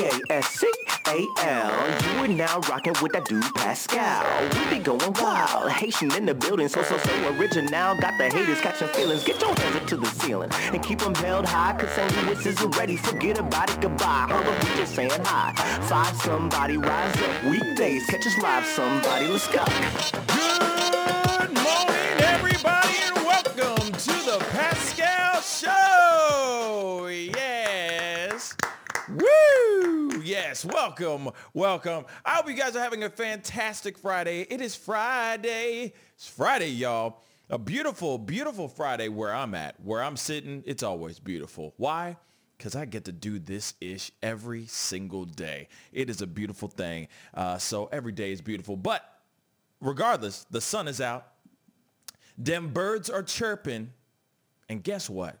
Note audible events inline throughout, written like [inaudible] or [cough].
P-A-S-C-A-L. You are now rocking with that dude Pascal. We be going wild. Haitian in the building, so, so, so original. Got the haters catching feelings. Get your hands up to the ceiling and keep them held high. Cause St. Louis is ready. Forget about it, goodbye. Up, we just saying hi. Find somebody, rise up. Weekdays, catch us live, somebody. Let's go. Good Yes, welcome, welcome. I hope you guys are having a fantastic Friday. It is Friday. It's Friday, y'all. A beautiful, beautiful Friday where I'm at, where I'm sitting. It's always beautiful. Why? Because I get to do this ish every single day. It is a beautiful thing. Uh, so every day is beautiful. But regardless, the sun is out. Them birds are chirping. And guess what?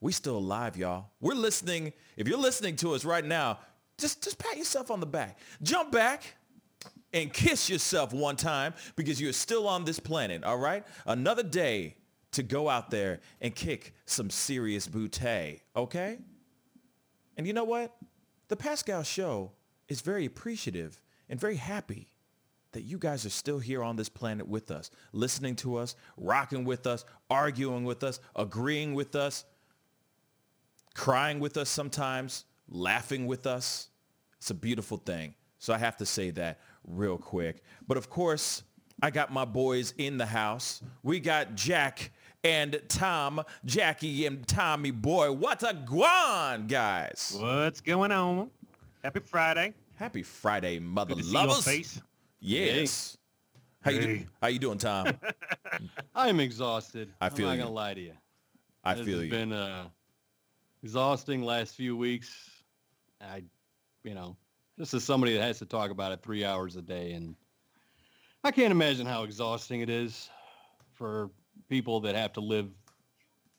We still alive, y'all. We're listening. If you're listening to us right now, just, just pat yourself on the back. Jump back and kiss yourself one time because you're still on this planet, all right? Another day to go out there and kick some serious bootay, okay? And you know what? The Pascal Show is very appreciative and very happy that you guys are still here on this planet with us, listening to us, rocking with us, arguing with us, agreeing with us, crying with us sometimes, laughing with us. It's a beautiful thing. So I have to say that real quick. But of course, I got my boys in the house. We got Jack and Tom, Jackie and Tommy boy. What a guan, guys. What's going on? Happy Friday. Happy Friday, mother Good to see your lovers. face. Yes. How you do- how you doing, Tom? [laughs] I'm exhausted. I feel I'm you. not gonna lie to you. I this feel has you. been uh, exhausting last few weeks. I, you know, this is somebody that has to talk about it three hours a day, and I can't imagine how exhausting it is for people that have to live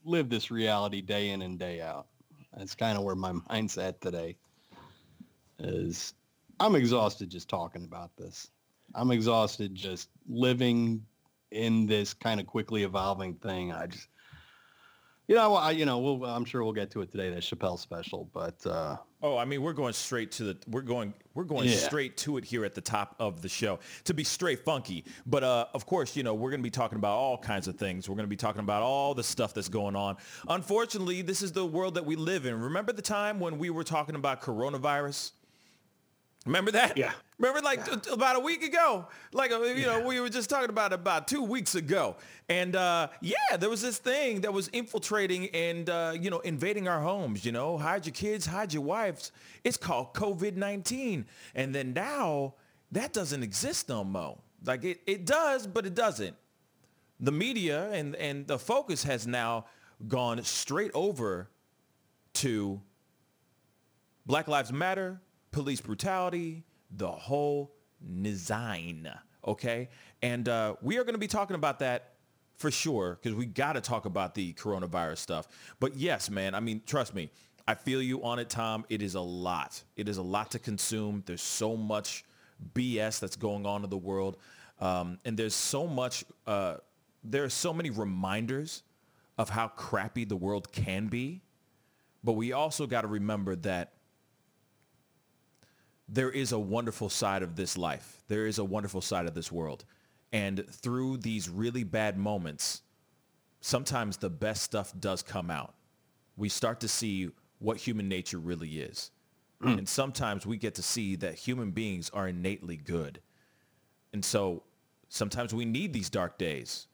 live this reality day in and day out. That's kind of where my [laughs] mind's at today. Is I'm exhausted just talking about this. I'm exhausted just living in this kind of quickly evolving thing. I just, you know, I, you know, we'll, I'm sure we'll get to it today, that Chappelle special, but uh, Oh, I mean, we're going straight to the we're going we're going Yeah. straight to it here at the top of the show to be straight funky. But uh, of course, you know, we're going to be talking about all kinds of things. We're going to be talking about all the stuff that's going on. Unfortunately, this is the world that we live in. Remember the time when we were talking about coronavirus? Remember that? Yeah. Remember like t- about a week ago? Like, uh, you know, we were just talking about it about two weeks ago. And uh, yeah, there was this thing that was infiltrating and, uh, you know, invading our homes, you know, hide your kids, hide your wives. It's called COVID-19. And then now that doesn't exist no more. Like it, it does, but it doesn't. The media and, and the focus has now gone straight over to Black Lives Matter, police brutality, the whole design. Okay, and uh, we are going to be talking about that for sure because we got to talk about the coronavirus stuff. But yes, man, I mean, trust me, I feel you on it, Tom. It is a lot. It is a lot to consume. There's so much BS that's going on in the world, um, and there's so much. Uh, there are so many reminders of how crappy the world can be. But we also got to remember that there is a wonderful side of this life. There is a wonderful side of this world. And through these really bad moments, sometimes the best stuff does come out. We start to see what human nature really is. Hmm. And sometimes we get to see that human beings are innately good. And so sometimes we need these dark days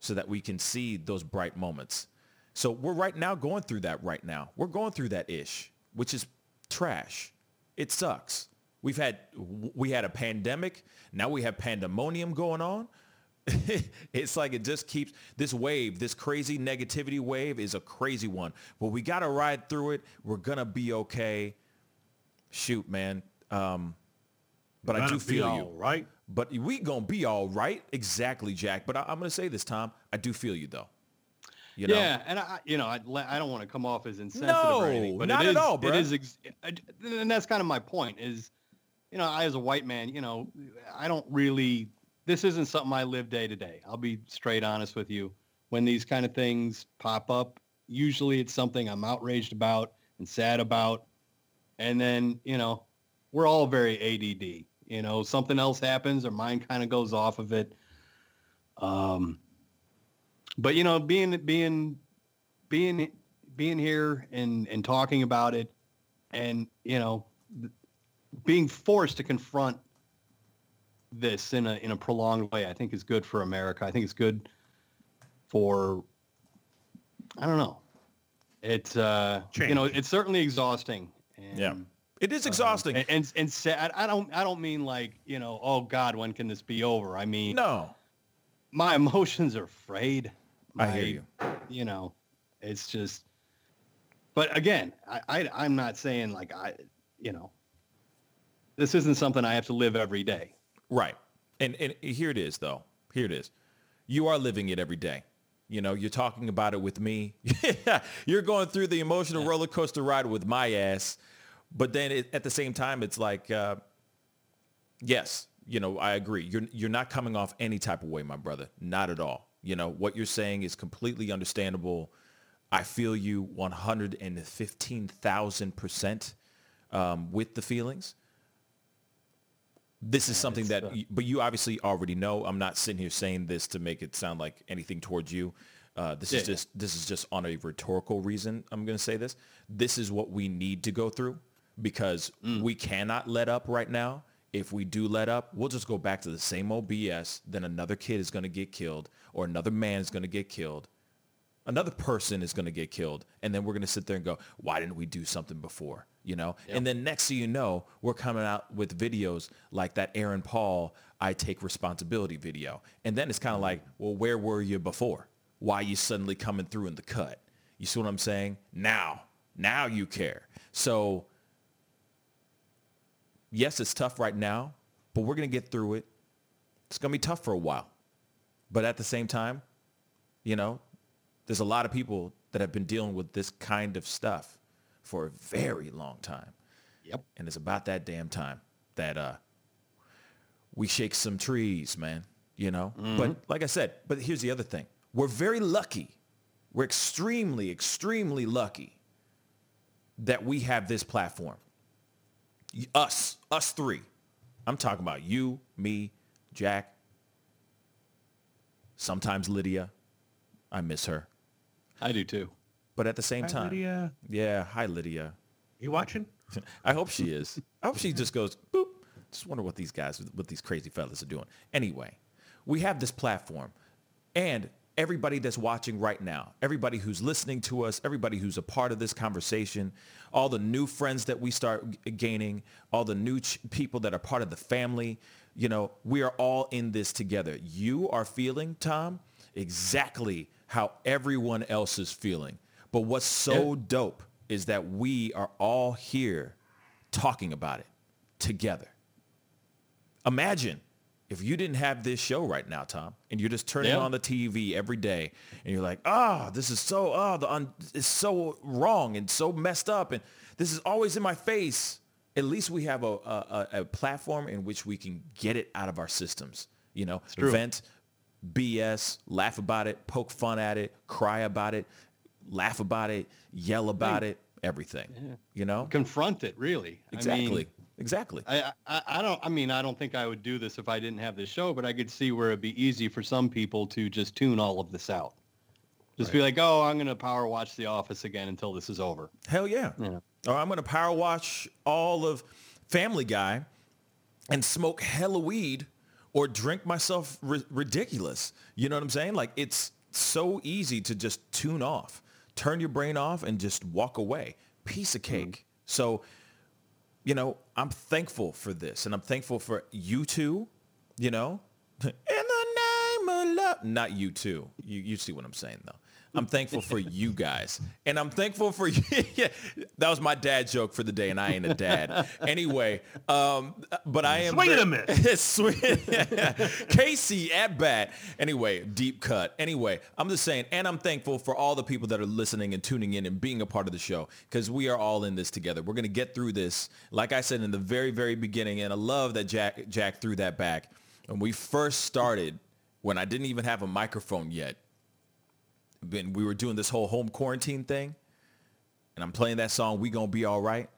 so that we can see those bright moments. So we're right now going through that right now. We're going through that ish, which is trash. It sucks. We've had we had a pandemic. Now we have pandemonium going on. [laughs] it's like it just keeps this wave, this crazy negativity wave is a crazy one. But we got to ride through it. We're going to be okay. Shoot, man. Um, but I Gonna do be feel all you. right. But we gonna be all right, exactly, Jack. But I, am gonna say this, Tom. I do feel you though. You know? yeah, and I, you know, I, I don't want to come off as insensitive No, or anything, but not it at all, It bruh. is, ex- and that's kind of my point. Is you know, I as a white man, you know, I don't really. This isn't something I live day to day. I'll be straight honest with you. When these kind of things pop up, usually it's something I'm outraged about and sad about, and then you know we're all very ADD. You know, something else happens, our mind kind of goes off of it. Um, but you know, being being being being here and and talking about it, and you know, being forced to confront this in a in a prolonged way, I think is good for America. I think it's good for I don't know. It's uh, you know, it's certainly exhausting. And, Yeah. It is exhausting. and and, and sad. I don't I don't mean like you know oh God when can this be over? I mean no. my [laughs] emotions are frayed. I My- hear you. You know, it's just. But again, I, I I'm not saying like I you know. This isn't something I have to live every day. Right. And and here it is though. Here it is. You are living it every day. You know, you're talking about it with me. [laughs] you're going through the emotional roller coaster ride with my ass. But then it, at the same time, it's like, uh, yes, you know, I agree. You're you're not coming off any type of way, my brother. Not at all. You know, what you're saying is completely understandable. I feel you 115,000% um, with the feelings this is something that, uh, but you obviously already know. I'm not sitting here saying this to make it sound like anything towards you. Uh, this is just this is just on a rhetorical reason. I'm going to say this. This is what we need to go through because we cannot let up right now. If we do let up, we'll just go back to the same old BS. Then another kid is going to get killed, or another man is going to get killed, another person is going to get killed and then we're going to sit there and go why didn't we do something before? You know? And then next thing you know we're coming out with videos like that aaron paul i take responsibility video. And then it's kind of like well where were you before? Why you suddenly coming through in the cut? You see what i'm saying? Now. Now you care. So yes it's tough right now but we're going to get through it. It's going to be tough for a while. But at the same time you know there's a lot of people that have been dealing with this kind of stuff for a very long time. Yep. And it's about that damn time that uh, we shake some trees, man, you know? But like I said, but here's the other thing. We're very lucky. We're extremely, extremely lucky that we have this platform. Us, us three. I'm talking about you, me, Jack, sometimes Lydia. I miss her. I do too. But at the same Hi, time, Lydia. yeah, hi Lydia. You watching? [laughs] I hope she is. I hope she just goes boop. Just wonder what these guys, what these crazy fellas are doing. Anyway, we have this platform, and everybody that's watching right now, everybody who's listening to us, everybody who's a part of this conversation, all the new friends that we start gaining, all the new ch- people that are part of the family, you know, we are all in this together. You are feeling, Tom, exactly how everyone else is feeling. But what's so dope is that we are all here talking about it together. Imagine if you didn't have this show right now, Tom, and you're just turning Yeah. on the TV every day and you're like, ah, this is so, ah, the un- it's so wrong and so messed up and this is always in my face. At least we have a, a, a- a platform in which we can get it out of our systems, you know, vent, BS, laugh about it, poke fun at it, cry about it, laugh about it, yell about it, everything, you know? Confront it, really. I Exactly. mean, exactly. I, I I don't I mean I don't think I would do this if I didn't have this show, but I could see where it'd be easy for some people to just tune all of this out. Just be like, oh, I'm gonna power watch The Office again until this is over. Hell yeah. Yeah. Or I'm going to power watch all of Family Guy and smoke hella weed or drink myself ri- ridiculous. You know what I'm saying? Like it's so easy to just tune off, turn your brain off and just walk away. Piece of mm-hmm. cake. So, you know, I'm thankful for this and I'm thankful for you two, you know, [laughs] in the name of love. Not you two. You, you see what I'm saying though. I'm thankful for you guys. And I'm thankful for [laughs] you. yeah, that was my dad joke for the day, and I ain't a dad. [laughs] Anyway, um, but I am... Swing and a minute. [laughs] Swing- Casey at bat. Anyway, deep cut. Anyway, I'm just saying, and I'm thankful for all the people that are listening and tuning in and being a part of the show because we are all in this together. We're going to get through this. Like I said in the very, very beginning, and I love that Jack, Jack threw that back. When we first started, when I didn't even have a microphone yet, when we were doing this whole home quarantine thing, and I'm playing that song, We Gonna Be All Right,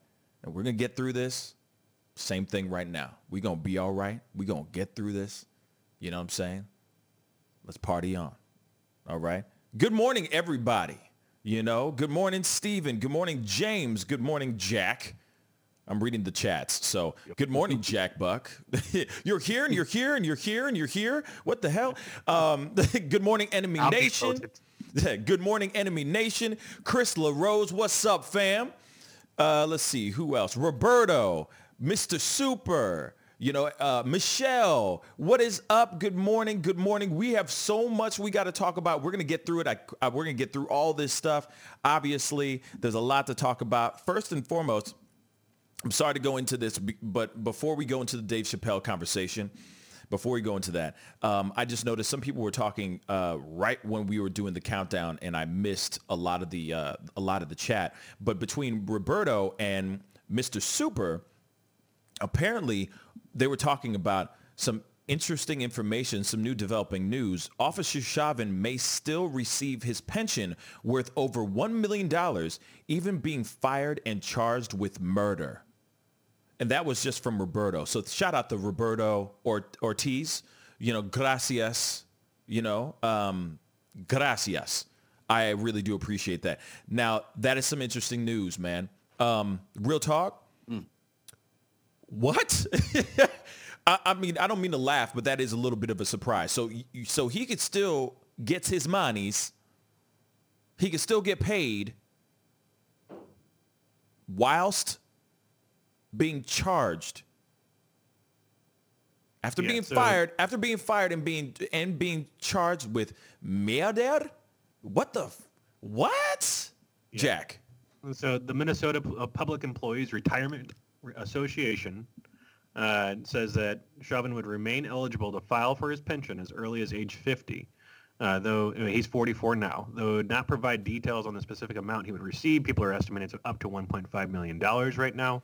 and we're to get through this. Same thing right now. Going to be all right. Going to get through this. You know what I'm saying? Let's party on. All right. Good morning, everybody. You know, good morning, Stephen. Good morning, James. Good morning, Jack. I'm reading the chats. So good morning, Jack Buck. [laughs] you're here and you're here and you're here and you're here. What the hell? Um, [laughs] good morning, Enemy I'll Nation. [laughs] good morning, Enemy Nation. Chris LaRose, what's up, fam? Uh, let's see, who else? Roberto, Mr. Super, you know, uh, Michelle, what is up? Good morning. Good morning. We have so much we got to talk about. We're going to get through it. I, I, we're going to get through all this stuff. Obviously, there's a lot to talk about. First and foremost, I'm sorry to go into this, but before we go into the Dave Chappelle conversation, before we go into that, um, I just noticed some people were talking uh, right when we were doing the countdown, and I missed a lot of the uh, a lot of the chat. But between Roberto and Mr. Super, apparently they were talking about some interesting information, some new developing news. Officer Chauvin may still receive his pension worth over $1 million, even being fired and charged with murder. And that was just from Roberto. So shout out to Roberto or- Ortiz. You know, gracias. You know, um, gracias. I really do appreciate that. Now, that is some interesting news, man. Um, real talk. What? [laughs] I, I mean, I don't mean to laugh, but that is a little bit of a surprise. So, so he could still get his monies. He could still get paid whilst being charged after Yeah, being so- fired. After being fired and being and being charged with murder. What the? f- What? Jack. So the Minnesota uh, Public Employees Retirement Association uh, says that Chauvin would remain eligible to file for his pension as early as age 50. Uh, though I mean, he's 44 now, though not provide details on the specific amount he would receive. People are estimating it's up to 1.5 million dollars right now.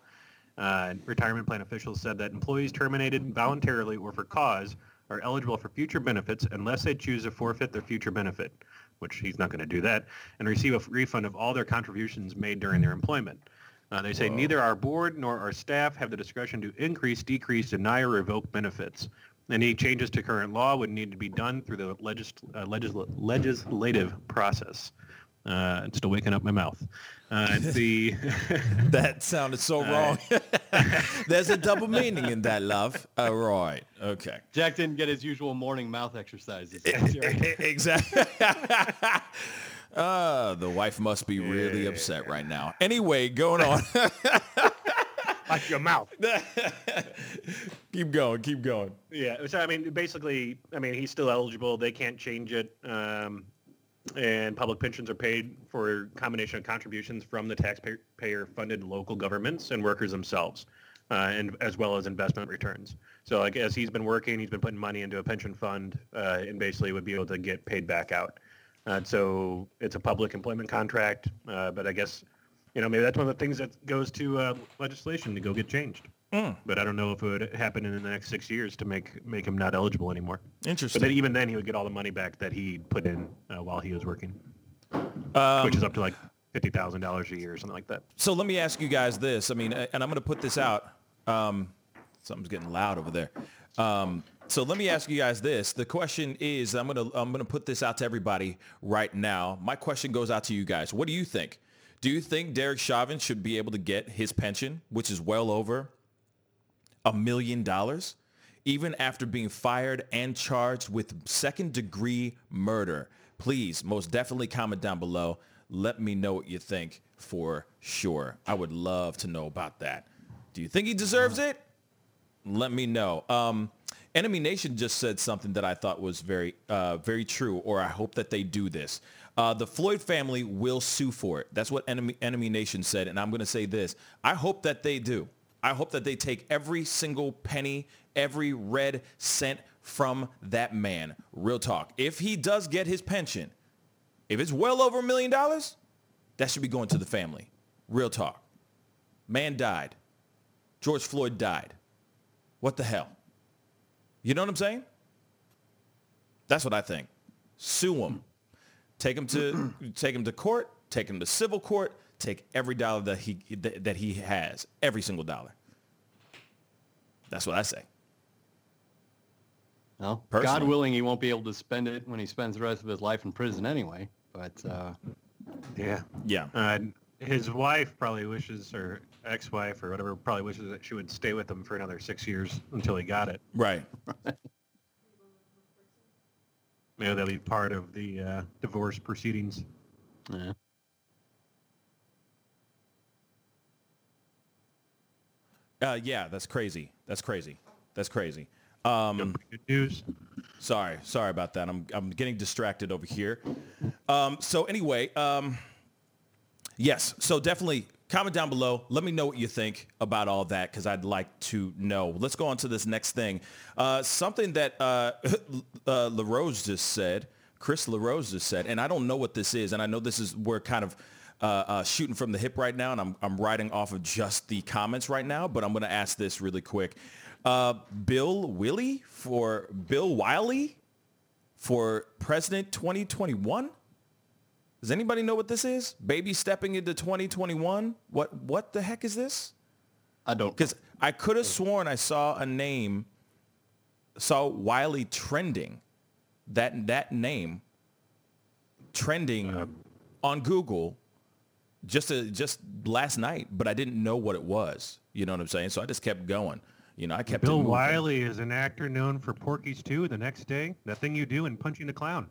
Uh, retirement plan officials said that employees terminated voluntarily or for cause are eligible for future benefits unless they choose to forfeit their future benefit, which he's not going to do that, and receive a refund of all their contributions made during their employment. Uh, they say neither our board nor our staff have the discretion to increase, decrease, deny, or revoke benefits. Any changes to current law would need to be done through the legis- uh, legisl- legislative process. Uh, I'm still waking up my mouth. Uh, the [laughs] That sounded so wrong. [laughs] There's a double meaning in that, love. All right. Okay. Jack didn't get his usual morning mouth exercises. exactly. [laughs] uh, the wife must be really upset right now. Anyway, going on. like your mouth. keep going. Keep going. Yeah, so I mean, basically, I mean, he's still eligible. They can't change it. Um, and public pensions are paid for a combination of contributions from the taxpayer-funded local governments and workers themselves, uh, and as well as investment returns. So, like as he's been working, he's been putting money into a pension fund, uh, and basically would be able to get paid back out. Uh, so it's a public employment contract, uh, but I guess, you know, maybe that's one of the things that goes to uh, legislation to go get changed. But I don't know if it would happen in the next six years to make make him not eligible anymore. Interesting. But then even then, he would get all the money back that he put in uh, while he was working, Um, which is up to like fifty thousand dollars a year or something like that. So let me ask you guys this. I mean, and I'm going to put this out. Um, something's getting loud over there. Um, so let me ask you guys this. The question is, I'm going to I'm going to put this out to everybody right now. My question goes out to you guys. What do you think? Do you think Derek Chauvin should be able to get his pension, which is well over a million dollars, even after being fired and charged with second degree murder? Please, most definitely comment down below. Let me know what you think for sure. I would love to know about that. Do you think he deserves it? Let me know. Um, Enemy Nation just said something that I thought was very, uh, very true, or I hope that they do this. Uh, the Floyd family will sue for it. That's what Enemy, Enemy Nation said, and I'm going to say this. I hope that they do. I hope that they take every single penny, every red cent from that man. Real talk. If he does get his pension, if it's well over a million dollars, that should be going to the family. Real talk. Man died. George Floyd died. What the hell? You know what I'm saying? That's what I think. Sue him. Take him to [clears throat] take him to court. Take him to civil court. Take every dollar that he that, that he has, every single dollar. That's what I say. Well, Personally. God willing, he won't be able to spend it when he spends the rest of his life in prison anyway. But uh, Yeah. Yeah. Uh, his wife probably wishes, or ex-wife, or whatever, probably wishes that she would stay with him for another six years until he got it. Right. [laughs] Maybe that'll be part of the uh, divorce proceedings. yeah. Uh, yeah, that's crazy. That's crazy. That's crazy. Um, Good news. Sorry, sorry about that. I'm I'm getting distracted over here. Um, so anyway, um, yes. So definitely comment down below. Let me know what you think about all that because I'd like to know. Let's go on to this next thing. Uh, something that uh, [laughs] uh, LaRose just said. Chris LaRose just said, and I don't know what this is, and I know this is we're kind of uh, uh, shooting from the hip right now, and I'm I'm writing off of just the comments right now, but I'm going to ask this really quick. Uh, Bill Willie for Bill Wiley for President 2021. Does anybody know what this is? Baby stepping into 2021. What what the heck is this? I don't. Because I could have sworn I saw a name, saw Wiley trending, that that name trending on Google just a, just last night, but I didn't know what it was. You know what I'm saying? So I just kept going. You know, I kept Bill. Wiley is an actor known for Porky's 2, The Next Day, That Thing You Do, in Punching the Clown.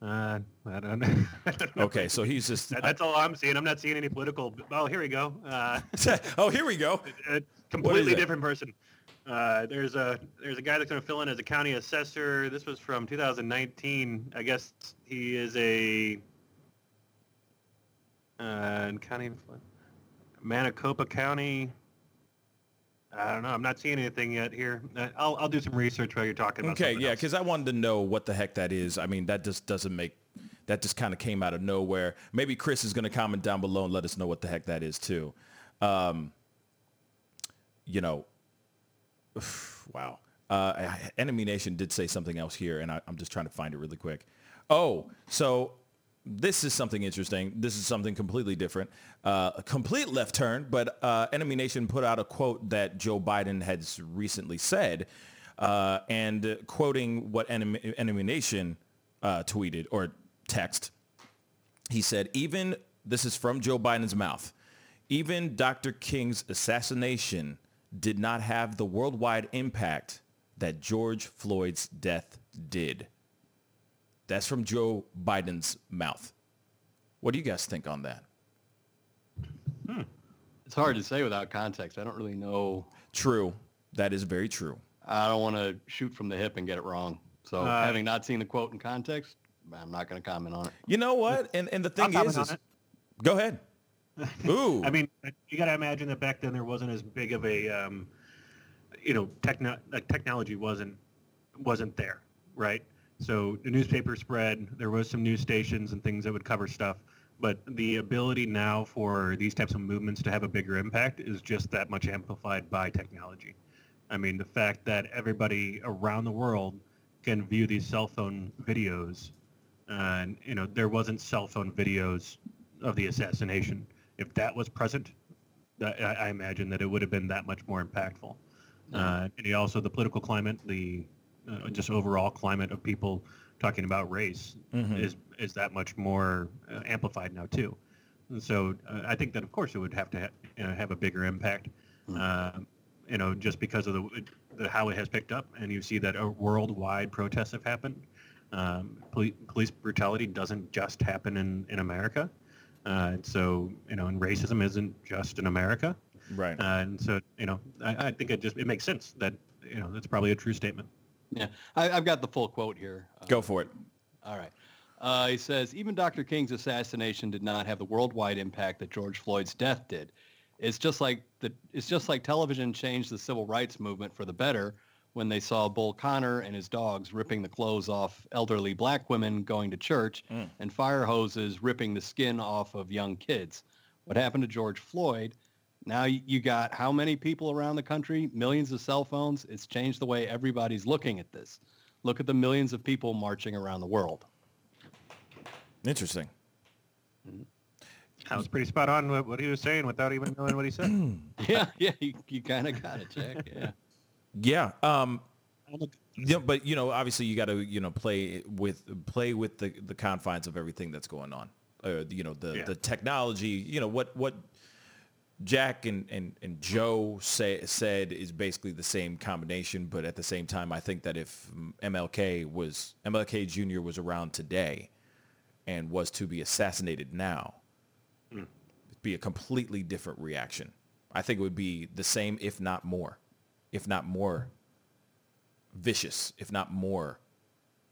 Uh, I don't, [laughs] I don't know. Okay, so he's just. That- that's all I'm seeing. I'm not seeing any political. Oh, here we go. Uh, [laughs] oh, here we go. [laughs] a completely different person. Uh, there's a there's a guy that's going to fill in as a county assessor. This was from 2019. I guess he is a uh, county Maricopa County. I don't know. I'm not seeing anything yet here. Uh, I'll I'll do some research while you're talking about. Okay, yeah, because I wanted to know what the heck that is. I mean, that just doesn't make. That just kind of came out of nowhere. Maybe Chris is going to comment down below and let us know what the heck that is too. Um, you know, [sighs] wow. Uh, Enemy Nation did say something else here, and I, I'm just trying to find it really quick. Oh, so this is something interesting. This is something completely different. Uh, a complete left turn, but uh, Enemy Nation put out a quote that Joe Biden has recently said, uh, and quoting what Enemy, Enemy Nation uh, tweeted or text, he said, even, this is from Joe Biden's mouth, even Dr. King's assassination did not have the worldwide impact that George Floyd's death did. That's from Joe Biden's mouth. What do you guys think on that? It's hard to say without context. I don't really know. True. That is very true. I don't want to shoot from the hip and get it wrong. So Uh, having not seen the quote in context, I'm not going to comment on it. You know what? And and the thing I'll is, is go ahead. [laughs] Ooh. I mean, you got to imagine that back then there wasn't as big of a, um, you know, techno- like technology wasn't wasn't there, right? So the newspaper spread. There was some news stations and things that would cover stuff, but the ability now for these types of movements to have a bigger impact is just that much amplified by technology. I mean, the fact that everybody around the world can view these cell phone videos, and you know, there wasn't cell phone videos of the assassination. If that was present, I, I imagine that it would have been that much more impactful. Uh, and also the political climate, the uh, just overall climate of people talking about race Mhm. is is that much more uh, amplified now too. And so uh, I think that of course it would have to ha- you know, have a bigger impact. Uh, you know, just because of the, the how it has picked up, and you see that uh, worldwide protests have happened. Um, poli- police brutality doesn't just happen in in America. Uh, and so, you know, and racism isn't just in America. right. Uh, and so, you know, I, I think it just, it makes sense that, you know, that's probably a true statement. Yeah, I, I've got the full quote here. Uh, go for it. All right. Uh, he says, even Dr. King's assassination did not have the worldwide impact that George Floyd's death did. It's just like the it's just like television changed the civil rights movement for the better when they saw Bull Connor and his dogs ripping the clothes off elderly black women going to church Mm. and fire hoses ripping the skin off of young kids. What happened to George Floyd? Now you got how many people around the country? Millions of cell phones. It's changed the way everybody's looking at this. Look at the millions of people marching around the world. Interesting. That was pretty spot on with what he was saying without even knowing what he said. [clears throat] [laughs] Yeah, yeah, you, you kind of got it, Jack. Yeah. Yeah. Um, yeah, but you know, obviously, you got to you know play with play with the the confines of everything that's going on. Uh, you know, the Yeah. the technology. You know what what Jack and and and Joe say, said is basically the same combination, but at the same time, I think that if MLK was MLK Jr. was around today and was to be assassinated now, hmm. it'd be a completely different reaction. I think it would be the same, if not more, if not more vicious, if not more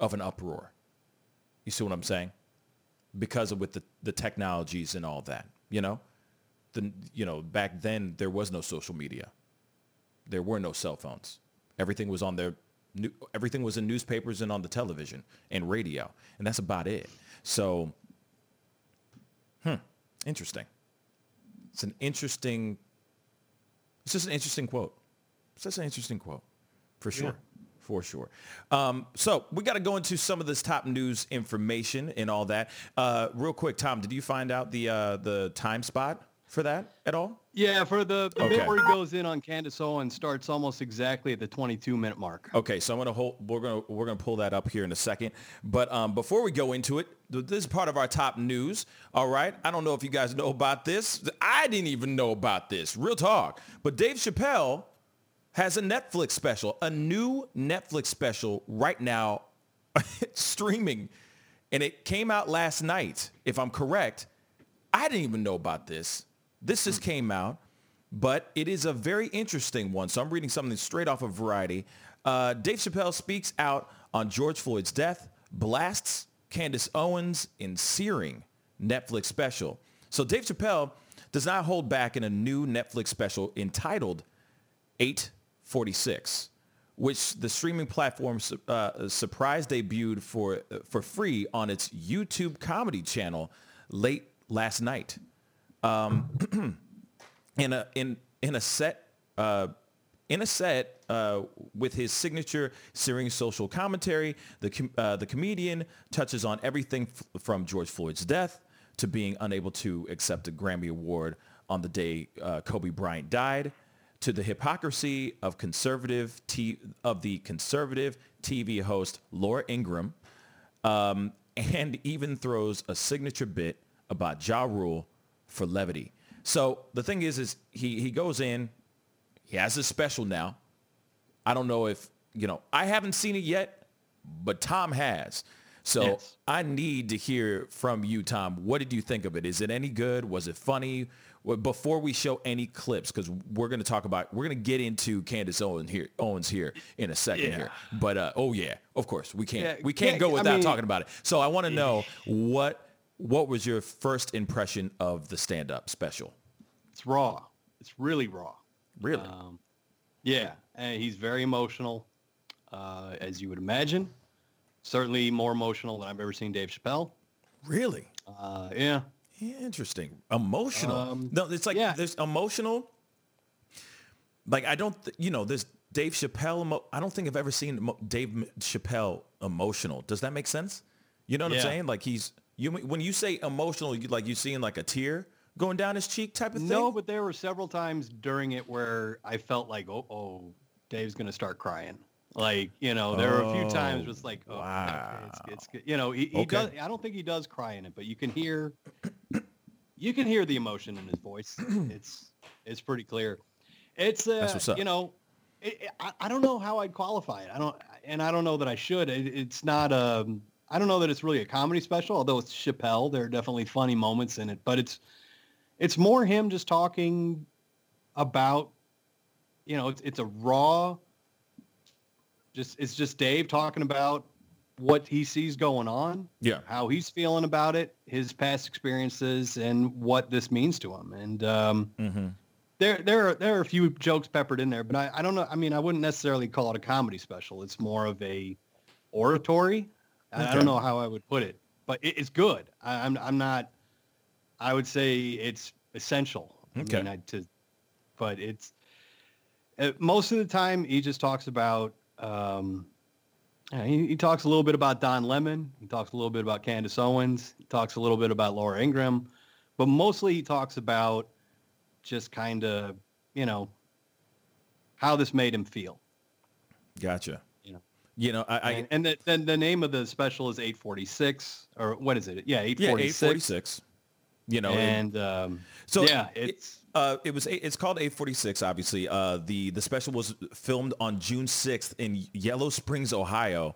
of an uproar. You see what I'm saying? Because of with the, the technologies and all that, you know? The, you know, back then there was no social media. There were no cell phones. Everything was on their new, everything was in newspapers and on the television and radio. And that's about it. So, hmm, interesting. It's an interesting, it's just an interesting quote. It's just an interesting quote, for sure. For sure. Um, so we got to go into some of this top news information and all that. Uh, real quick, Tom, did you find out the uh, the time spot for that at all? Yeah, for the, the Okay. bit where he goes in on Candace Owens starts almost exactly at the 22 minute mark. Okay, so I'm gonna hold. We're gonna we're gonna pull that up here in a second. But um, before we go into it, this is part of our top news. All right, I don't know if you guys know about this. I didn't even know about this. Real talk. But Dave Chappelle has a Netflix special, a new Netflix special right now, [laughs] streaming, and it came out last night. If I'm correct, I didn't even know about this. This just came out, but it is a very interesting one. So I'm reading something straight off of Variety. Uh, Dave Chappelle speaks out on George Floyd's death, blasts Candace Owens in searing Netflix special. So Dave Chappelle does not hold back in a new Netflix special entitled 846, which the streaming platform uh, surprise debuted for for free on its YouTube comedy channel late last night. Um, [clears throat] in a in in a set uh, in a set uh, with his signature searing social commentary, the com- uh, the comedian touches on everything f- from George Floyd's death to being unable to accept a Grammy award on the day uh, Kobe Bryant died, to the hypocrisy of conservative t- of the conservative TV host Laura Ingraham, um, and even throws a signature bit about Ja Rule for levity. So the thing is, is he he goes in, he has his special now. I don't know if you know. I haven't seen it yet, but Tom has. So Yes. I need to hear from you, Tom. What did you think of it? Is it any good? Was it funny? Before we show any clips, because we're going to talk about, we're going to get into Candace Owens here, Owens here in a second Yeah. here. But uh, oh yeah, of course we can't Yeah, we can't can't- go I without mean- talking about it. So I want to know what what was your first impression of the stand up special? It's raw. It's really raw. Really? Um, yeah, and he's very emotional, uh, as you would imagine. Certainly more emotional than I've ever seen Dave Chappelle. really? Uh, yeah, Interesting. Emotional. Um, no, it's like yeah. there's emotional. Like I don't, th- you know, there's Dave Chappelle. Emo- I don't think I've ever seen Dave Chappelle emotional. Does that make sense? You know what Yeah. I'm saying? Like he's you when you say emotional, you, like you seeing like a tear going down his cheek type of thing. no, but there were several times during it where I felt like, oh, oh, Dave's gonna start crying. Like, you know, there were a few times where it's like, oh, okay, it's, it's good. You know, he, he Okay. does. I don't think he does cry in it, but you can hear, you can hear the emotion in his voice. [clears throat] It's it's pretty clear. It's uh, That's what's up. you know, it, it- I, I don't know how I'd qualify it. I don't, and I don't know that I should. It, it's not um, I don't know that it's really a comedy special, although it's Chappelle. There are definitely funny moments in it, but it's it's more him just talking about, you know, it's it's a raw. Just it's just Dave talking about what he sees going on, Yeah. how he's feeling about it, his past experiences, and what this means to him. And um, Mm-hmm. there there are there are a few jokes peppered in there, but I, I don't know. I mean, I wouldn't necessarily call it a comedy special. It's more of a oratory. I, I don't know how I would put it, but it, it's good. I, I'm I'm not. I would say it's essential. I Okay. mean, I, to, but it's uh, most of the time he just talks about. Um, he, he talks a little bit about Don Lemon. He talks a little bit about Candace Owens. He talks a little bit about Laura Ingraham. but mostly he talks about just kind of, you know, how this made him feel. Gotcha. You know. I, I and the, then the name of the special is 846 or what is it? Yeah, 846. yeah, 846. eight forty six. You know, and, um, so yeah, it- it's uh, it was it's called 846. Obviously, uh, the the special was filmed on June 6th in Yellow Springs, Ohio,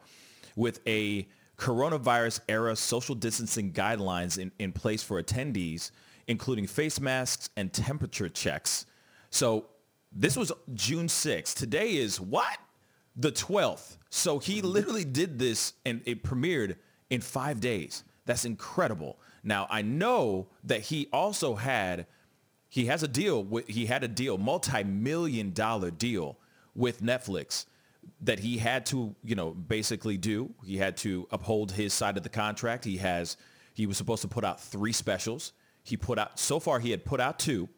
with a coronavirus era social distancing guidelines in, in place for attendees, including face masks and temperature checks. So this was June 6th. Today is what? The 12th. So he mm-hmm. literally did this and it premiered in five days. That's incredible. Now I know that he also had he has a deal with he had a deal multi-million dollar deal with netflix that he had to you know basically do he had to uphold his side of the contract he has he was supposed to put out three specials he put out so far he had put out two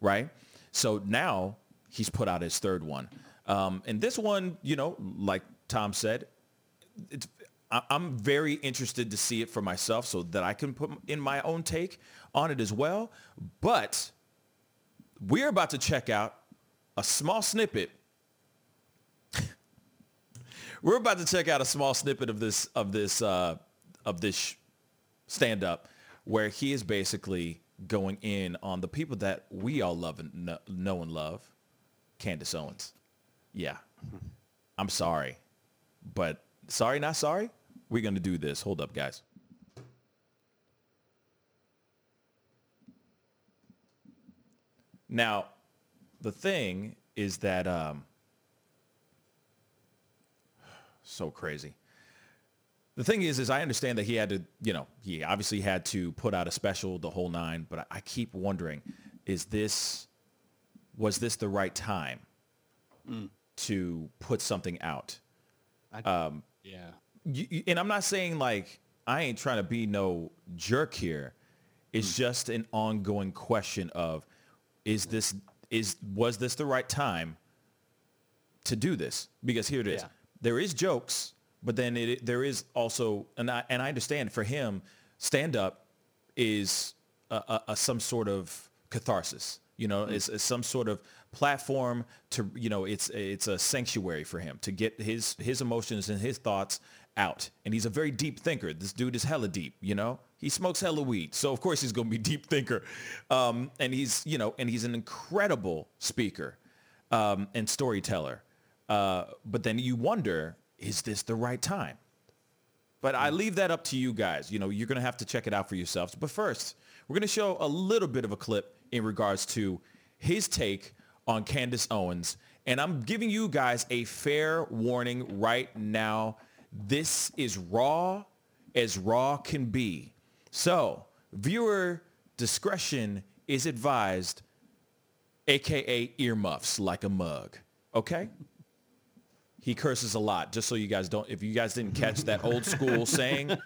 right so now he's put out his third one um, and this one you know like tom said it's I'm very interested to see it for myself so that I can put in my own take on it as well. But we're about to check out a small snippet. [laughs] we're about to check out a small snippet of this of this uh, of this stand up where he is basically going in on the people that we all love and know and love, Candace Owens. Yeah, I'm sorry, but sorry, not sorry. We're gonna do this. Hold up, guys. Now, the thing is that um, so crazy. The thing is, is I understand that he had to, you know, he obviously had to put out a special, the whole nine. But I, keep wondering, is this, was this the right time to put something out? I, um, yeah. you, you- and I'm not saying like I ain't trying to be no jerk here. It's hmm. just an ongoing question of is this is was this the right time to do this? Because here it is. Yeah. There is jokes, but then it there is also and I and I understand for him stand up is a, a, a some sort of catharsis. You know, hmm. it's, it's some sort of platform to you know it's it's a sanctuary for him to get his his emotions and his thoughts out. And he's a very deep thinker. This dude is hella deep. You know, he smokes hella weed, so of course he's gonna be deep thinker. Um, and he's you know and he's an incredible speaker um, and storyteller. Uh, but then you wonder, is this the right time? But I leave that up to you guys. You know, you're going to have to check it out for yourselves. But first, we're going to show a little bit of a clip in regards to his take on Candace Owens. And I'm giving you guys a fair warning right now. This is raw as raw can be. So viewer discretion is advised, aka earmuffs like a mug. Okay? He curses a lot, just so you guys don't, if you guys didn't catch that old school [laughs] saying,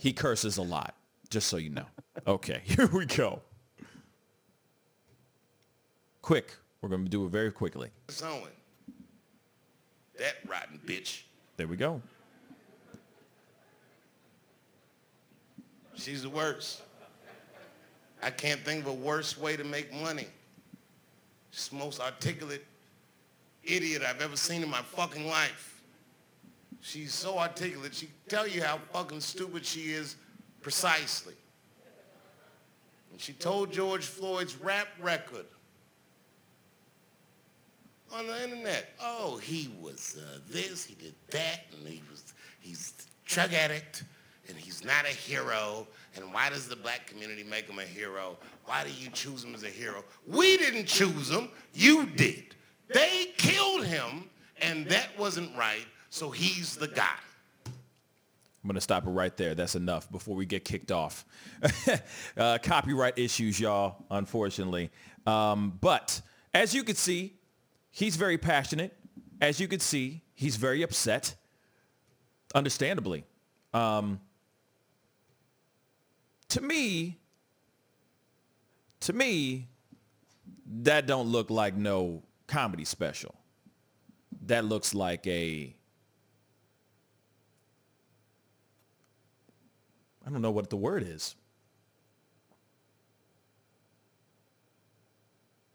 he curses a lot, just so you know. Okay, [laughs] here we go. Quick, we're going to do it very quickly. That rotten bitch. There we go. She's the worst. I can't think of a worse way to make money. She's the most articulate idiot I've ever seen in my fucking life. She's so articulate, she can tell you how fucking stupid she is precisely. And she told George Floyd's rap record on the internet, oh, he was uh, this, he did that, and he was, he's drug addict, and he's not a hero, and why does the black community make him a hero? Why do you choose him as a hero? We didn't choose him, you did. They killed him, and that wasn't right, so he's the guy. I'm going to stop it right there. That's enough before we get kicked off. [laughs] uh, copyright issues, y'all, unfortunately. Um, but as you can see, he's very passionate. As you can see, he's very upset, understandably. Um, to me, to me, that don't look like no comedy special. That looks like a I don't know what the word is.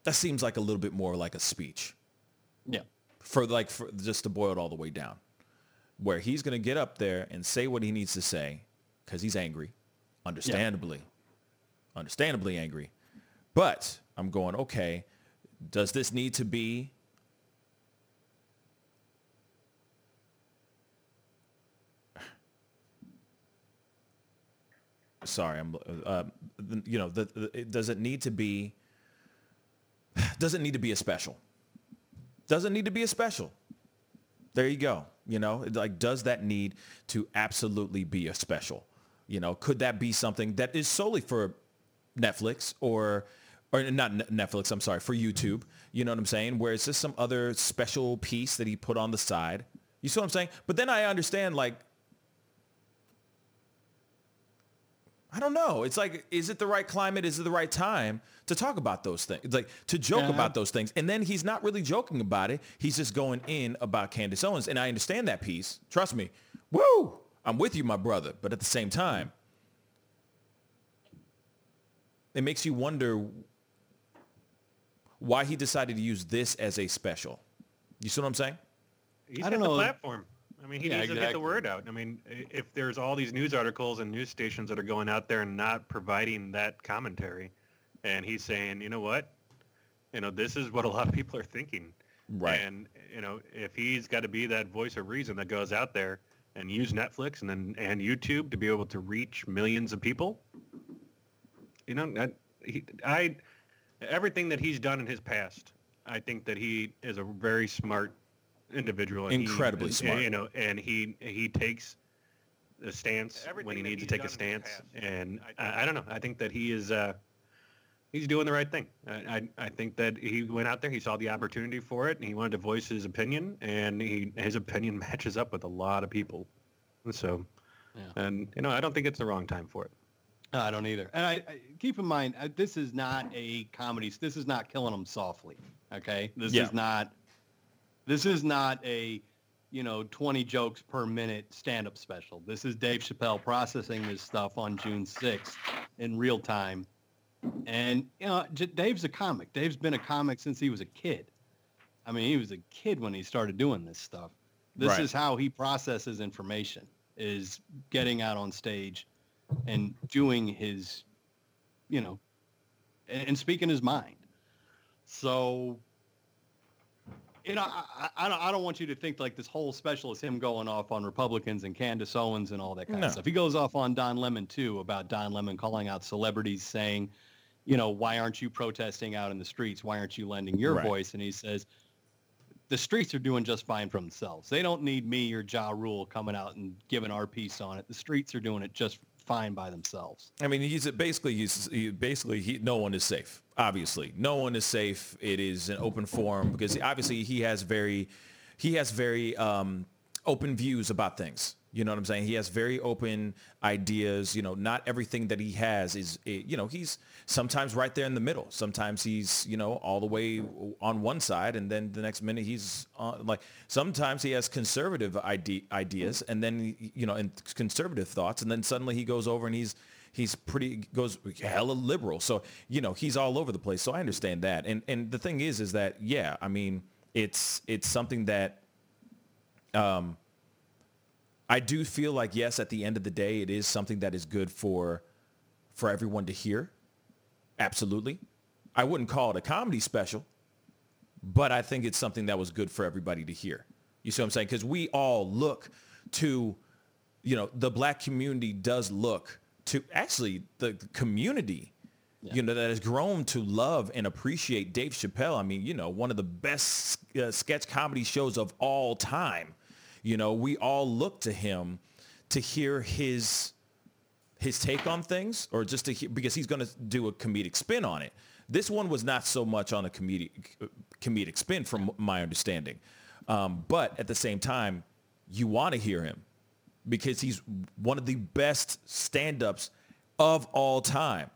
that seems like a little bit more like a speech Yeah. for like for just to boil it all the way down. Where he's going to get up there and say what he needs to say because he's angry. Understandably. Understandably angry. But i'm going okay does this need to be sorry i'm uh, you know the, the, does it need to be [sighs] does it need to be a special doesn't need to be a special. There you go. You know, like, does that need to absolutely be a special? You know, could that be something that is solely for Netflix or, or not Netflix, I'm sorry, for YouTube? You know what I'm saying? Where it's just some other special piece that he put on the side. You see what I'm saying? But then I understand, like, I don't know. It's like, is it the right climate? Is it the right time to talk about those things? It's like to joke Yeah. about those things. And then he's not really joking about it. He's just going in about Candace Owens. And I understand that piece. Trust me. Woo! I'm with you, my brother. But at the same time, it makes you wonder why he decided to use this as a special. You see what I'm saying? He's I got don't the know. platform. I mean, he Yeah, needs to get the word out. I mean, if there's all these news articles and news stations that are going out there and not providing that commentary, and he's saying, you know what, you know, this is what a lot of people are thinking. Right. And you know, if he's got to be that voice of reason that goes out there and use Netflix and then and YouTube to be able to reach millions of people, you know, that, he, I everything that he's done in his past, I think that he is a very smart individual. and he- Incredibly smart. You know, and he he takes a stance when he needs to take a done in his stance, past, and I, I don't know. I think that he is. Uh, he's doing the right thing. I, I, I think that he went out there, he saw the opportunity for it, and he wanted to voice his opinion, and he his opinion [laughs] matches up with a lot of people. So, Yeah. and you know, I don't think it's the wrong time for it. I don't either. And I, I keep in mind, uh, this is not a comedy. This is not killing them softly. Okay, this Yeah. is not. This is not a, you know, twenty jokes per minute stand-up special. This is Dave Chappelle processing this stuff on June sixth in real time, and you know, J- Dave's a comic. Dave's been a comic since he was a kid. I mean, he was a kid when he started doing this stuff. This Right. is how he processes information: is getting out on stage and doing his, you know, and, and speaking his mind. So, you know, I, I, I don't, I don't want you to think like this whole special is him going off on Republicans and Candace Owens and all that kind No. of stuff. He goes off on Don Lemon too about Don Lemon calling out celebrities saying, you know, why aren't you protesting out in the streets? Why aren't you lending your Right. voice? And he says, the streets are doing just fine for themselves. They don't need me or Ja Rule coming out and giving our piece on it. The streets are doing it just fine by themselves. I mean, he's basically he's he, basically he, no one is safe. Obviously, no one is safe. It is an open forum because obviously he has very he has very um, open views about things. You know what I'm saying? He has very open ideas. You know, not everything that he has is eh, you know he's sometimes right there in the middle. Sometimes he's you know all the way on one side, and then the next minute he's on, like sometimes he has conservative ide- ideas, and then you know and conservative thoughts, and then suddenly he goes over and he's he's pretty goes hella liberal. So you know he's all over the place. So I understand that. And and the thing is, is that yeah, I mean it's it's something that um I do feel like yes, at the end of the day, it is something that is good for for everyone to hear. Absolutely. I wouldn't call it a comedy special, but I think it's something that was good for everybody to hear. You see what I'm saying? Because we all look to, you know, the black community does look to actually the community, you know, that has grown to love and appreciate Dave Chappelle. I mean, you know, one of the best uh, sketch comedy shows of all time. You know, we all look to him to hear his his take on things or just to hear, because he's going to do a comedic spin on it. This one was not so much on a comedic comedic spin from my understanding. Um, but at the same time, you want to hear him because he's one of the best stand-ups of all time.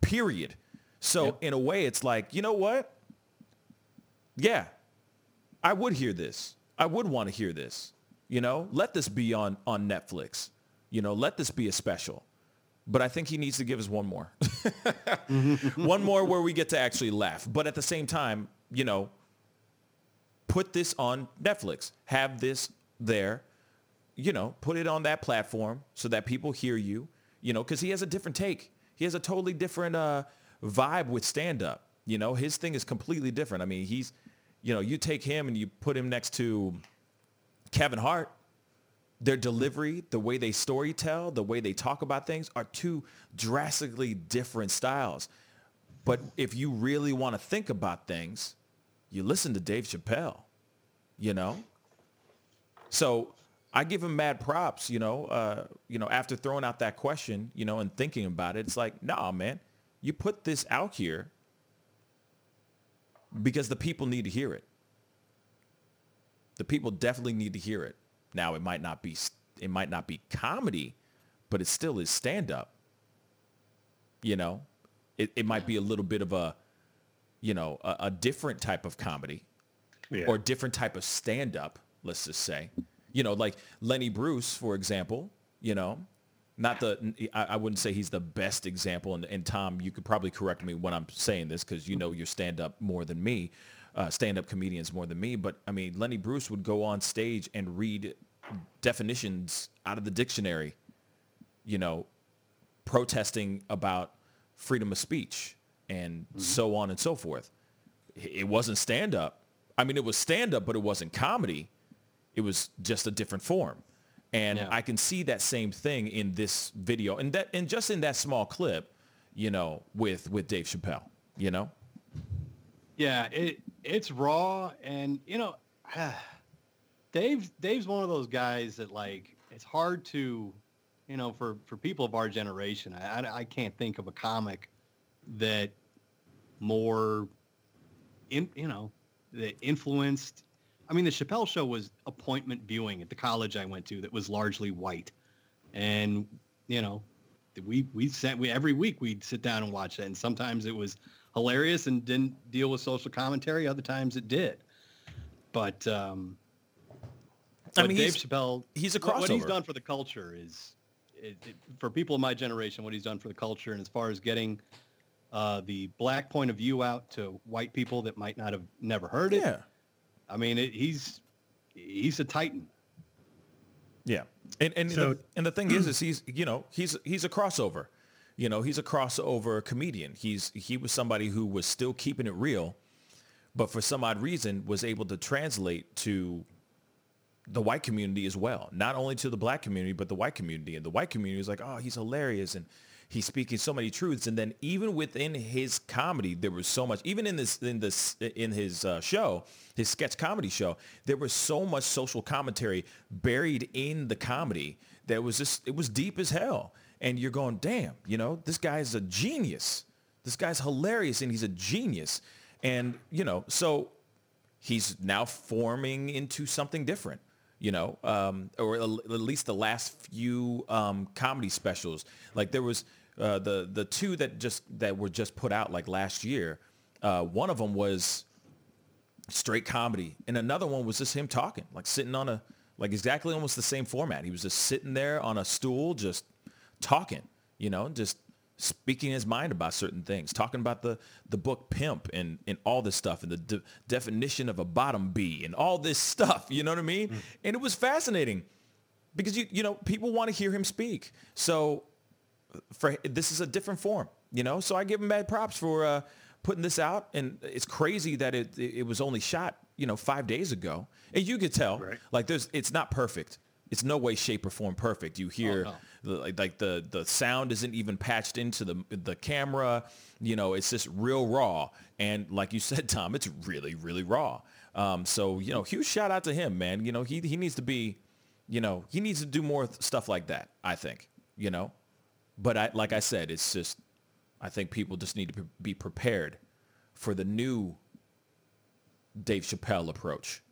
Period. So in a way it's like, you know what? Yeah. I would hear this. I would want to hear this. You know, let this be on on Netflix. You know, let this be a special. but I think he needs to give us one more. [laughs] one more where we get to actually laugh. But at the same time, you know, put this on Netflix. Have this there. You know, put it on that platform so that people hear you. You know, because he has a different take. He has a totally different uh, vibe with stand-up. You know, his thing is completely different. I mean, he's, you know, you take him and you put him next to Kevin Hart. Their delivery, the way they story tell, the way they talk about things are two drastically different styles. But if you really want to think about things, you listen to Dave Chappelle, you know? So I give him mad props, you know, uh, you know, after throwing out that question, you know, and thinking about it, it's like, nah, man, you put this out here because the people need to hear it. The people definitely need to hear it. Now it might not be it might not be comedy, but it still is stand up. You know, it, it might be a little bit of a, you know, a, a different type of comedy Yeah. or different type of stand up, let's just say. You know, like Lenny Bruce, for example, you know, not the, I, wouldn't say he's the best example. And, and Tom, you could probably correct me when I'm saying this because you know your stand up more than me, uh, stand up comedians more than me. But I mean, Lenny Bruce would go on stage and read definitions out of the dictionary, you know, protesting about freedom of speech and so on and so forth. It wasn't stand up. I mean, it was stand up, but it wasn't comedy. It was just a different form. And Yeah. I can see that same thing in this video and that and just in that small clip, you know, with with Dave Chappelle, you know? Yeah, it it's raw, and you know, [sighs] Dave Dave's one of those guys that like it's hard to, you know, for for people of our generation, I I, I can't think of a comic that more, in, you know, that influenced. I mean, the Chappelle Show was appointment viewing at the college I went to that was largely white, and you know, we we sat we every week we'd sit down and watch that, and sometimes it was hilarious and didn't deal with social commentary. Other times it did. But um, I mean, Dave he's- Chappelle, he's a what- What he's done for the culture is, it, it, for people of my generation, what he's done for the culture, and as far as getting uh, the black point of view out to white people that might not have never heard it. Yeah. I mean, it, he's he's a titan. Yeah, and and So- the, and the thing is, is [clears throat] he's you know he's he's a crossover, you know he's a crossover comedian. He's he was somebody who was still keeping it real, but for some odd reason was able to translate to the white community as well. Not only to the black community, but the white community. And the white community is like, oh, he's hilarious and he's speaking so many truths. And then even within his comedy, there was so much. Even in this in this in his uh, show, his sketch comedy show, there was so much social commentary buried in the comedy that was just it was deep as hell. And you're going, damn, you know, this guy's a genius. This guy's hilarious and he's a genius. And you know, so he's now forming into something different, you know, um, or at least the last few um, comedy specials. Like there was uh, the the two that just that were just put out like last year. Uh, one of them was straight comedy, and another one was just him talking, like sitting on a like exactly almost the same format. He was just sitting there on a stool, just talking, you know, just speaking his mind about certain things, talking about the the book Pimp and and all this stuff and the de- definition of a bottom B and all this stuff. You know what I mean? And it was fascinating because you you know people want to hear him speak. So for this is a different form, you know. So I give him mad props for uh, putting this out, and it's crazy that it it was only shot, you know, five days ago, and you could tell, Right. like, there's it's not perfect. It's no way, shape, or form perfect. You hear no. the, like, like the the sound isn't even patched into the the camera. You know, it's just real raw, and like you said, Tom, it's really really raw. Um, so you know, huge shout out to him, man. You know, he he needs to be, you know, he needs to do more th- stuff like that. I think, you know. But I, like I said, it's just, I think people just need to be prepared for the new Dave Chappelle approach.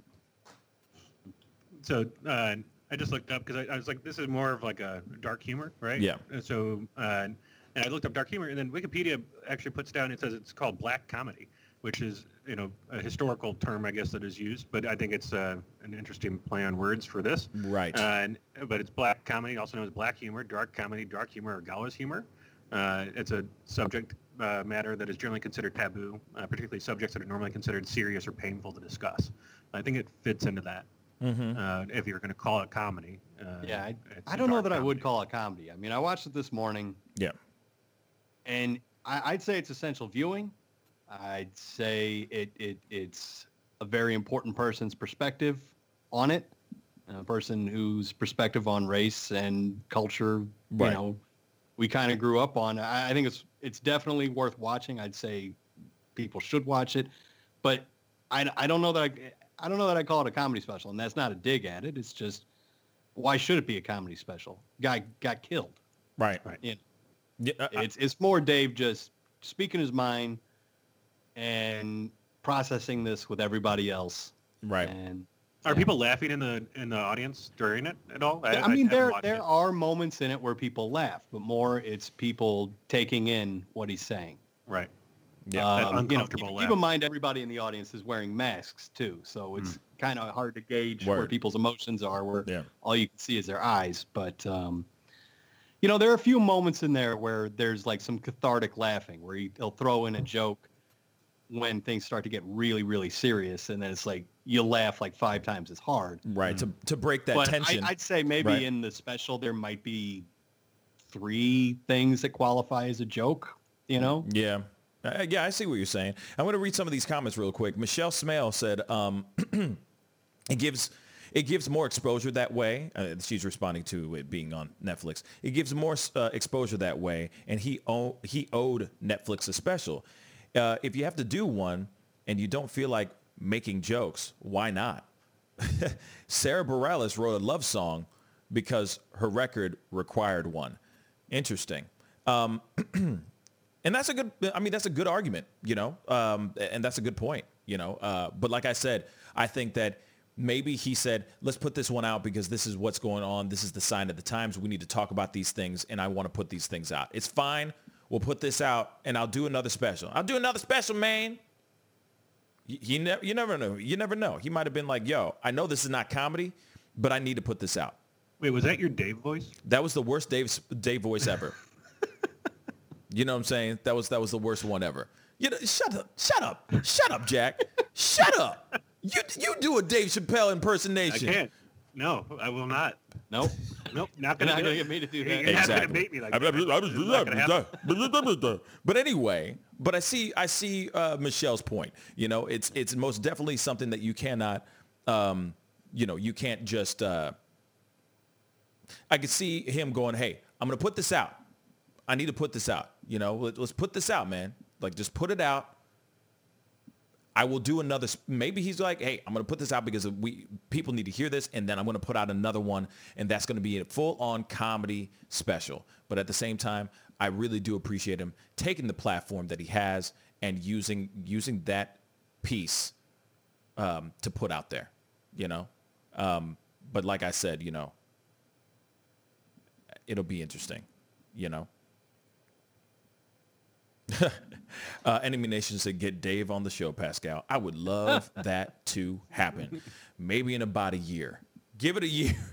So uh, I just looked up because I, I was like, this is more of like a dark humor, right? Yeah. And so, uh, and I looked up dark humor, and then Wikipedia actually puts down it says it's called black comedy. which is you know a historical term, I guess that is used, but I think it's uh, an interesting play on words for this. Right. Uh, and, but it's black comedy, also known as black humor, dark comedy, dark humor, or gallows humor. Uh, it's a subject uh, matter that is generally considered taboo, uh, particularly subjects that are normally considered serious or painful to discuss. I think it fits into that. Uh, if you're going to call it comedy. Uh, Yeah, I, it's I a don't know dark that I would call it comedy. I mean, I watched it this morning, Yeah. and I, I'd say it's essential viewing. I'd say it, it it's a very important person's perspective on it, a person whose perspective on race and culture, Right. you know, we kind of grew up on. I, I think it's it's definitely worth watching. I'd say people should watch it, but I, I don't know that I, I don't know that I call it a comedy special, and that's not a dig at it. It's just why should it be a comedy special? Guy got killed. Right. Right. You know, Yeah, I- it's it's more Dave just speaking his mind and processing this with everybody else. right. And Are yeah. people laughing in the in the audience during it at all? I, mean, haven't there there it. are moments in it where people laugh, but more it's people taking in what he's saying. right. Yeah. that Um, you know, uncomfortable keep, keep in mind everybody in the audience is wearing masks too, so it's kind of hard to gauge where people's emotions are. Where Yeah. all you can see is their eyes. But um, you know, there are a few moments in there where there's like some cathartic laughing, where he, he'll throw in a joke when things start to get really, really serious, and then it's like you laugh like five times as hard. Right. To to break that but tension. I, I'd say maybe Right. in the special there might be three things that qualify as a joke. You know, Yeah. Uh, yeah, I see what you're saying. I'm going to read some of these comments real quick. Michelle Smale said, um, [clears throat] it gives it gives more exposure that way. Uh, she's responding to it being on Netflix. It gives more uh, exposure that way, and he owe, he owed Netflix a special. Uh, if you have to do one and you don't feel like making jokes, why not? [laughs] Sara Bareilles wrote a love song because her record required one. Interesting. Um, [clears throat] and that's a good i mean that's a good argument you know um, and that's a good point you know uh, but like i said i think that maybe he said let's put this one out because this is what's going on this is the sign of the times we need to talk about these things and i want to put these things out it's fine we'll put this out and i'll do another special i'll do another special man you, you, ne- you never know you never know he might have been like yo i know this is not comedy but i need to put this out Wait, was that your Dave voice? that was the worst Dave Dave voice ever. [laughs] you know what I'm saying? That was that was the worst one ever. You know, shut up, shut up, shut up, Jack, shut up. You you do a Dave Chappelle I impersonation. Can't. No, I will not. nope. Nope, not You're gonna, not do gonna it. get me to do You're that. not gonna Exactly. bait me like that. It's not gonna but anyway, but I see I see uh, Michelle's point. You know, it's it's most definitely something that you cannot, um, you know, you can't just. Uh, I could see him going, "Hey, I'm gonna put this out. I need to put this out. You know, let, let's put this out, man. Like, just put it out. I will do another. Maybe he's like, hey, I'm going to put this out because we people need to hear this, and then I'm going to put out another one, and that's going to be a full-on comedy special. But at the same time, I really do appreciate him taking the platform that he has and using using that piece um, to put out there. You know, um, but like I said, you know, it'll be interesting. You know. Uh, Enemy Nation said, get Dave on the show, Pascal. I would love [laughs] that to happen. Maybe in about a year. Give it a year. [laughs]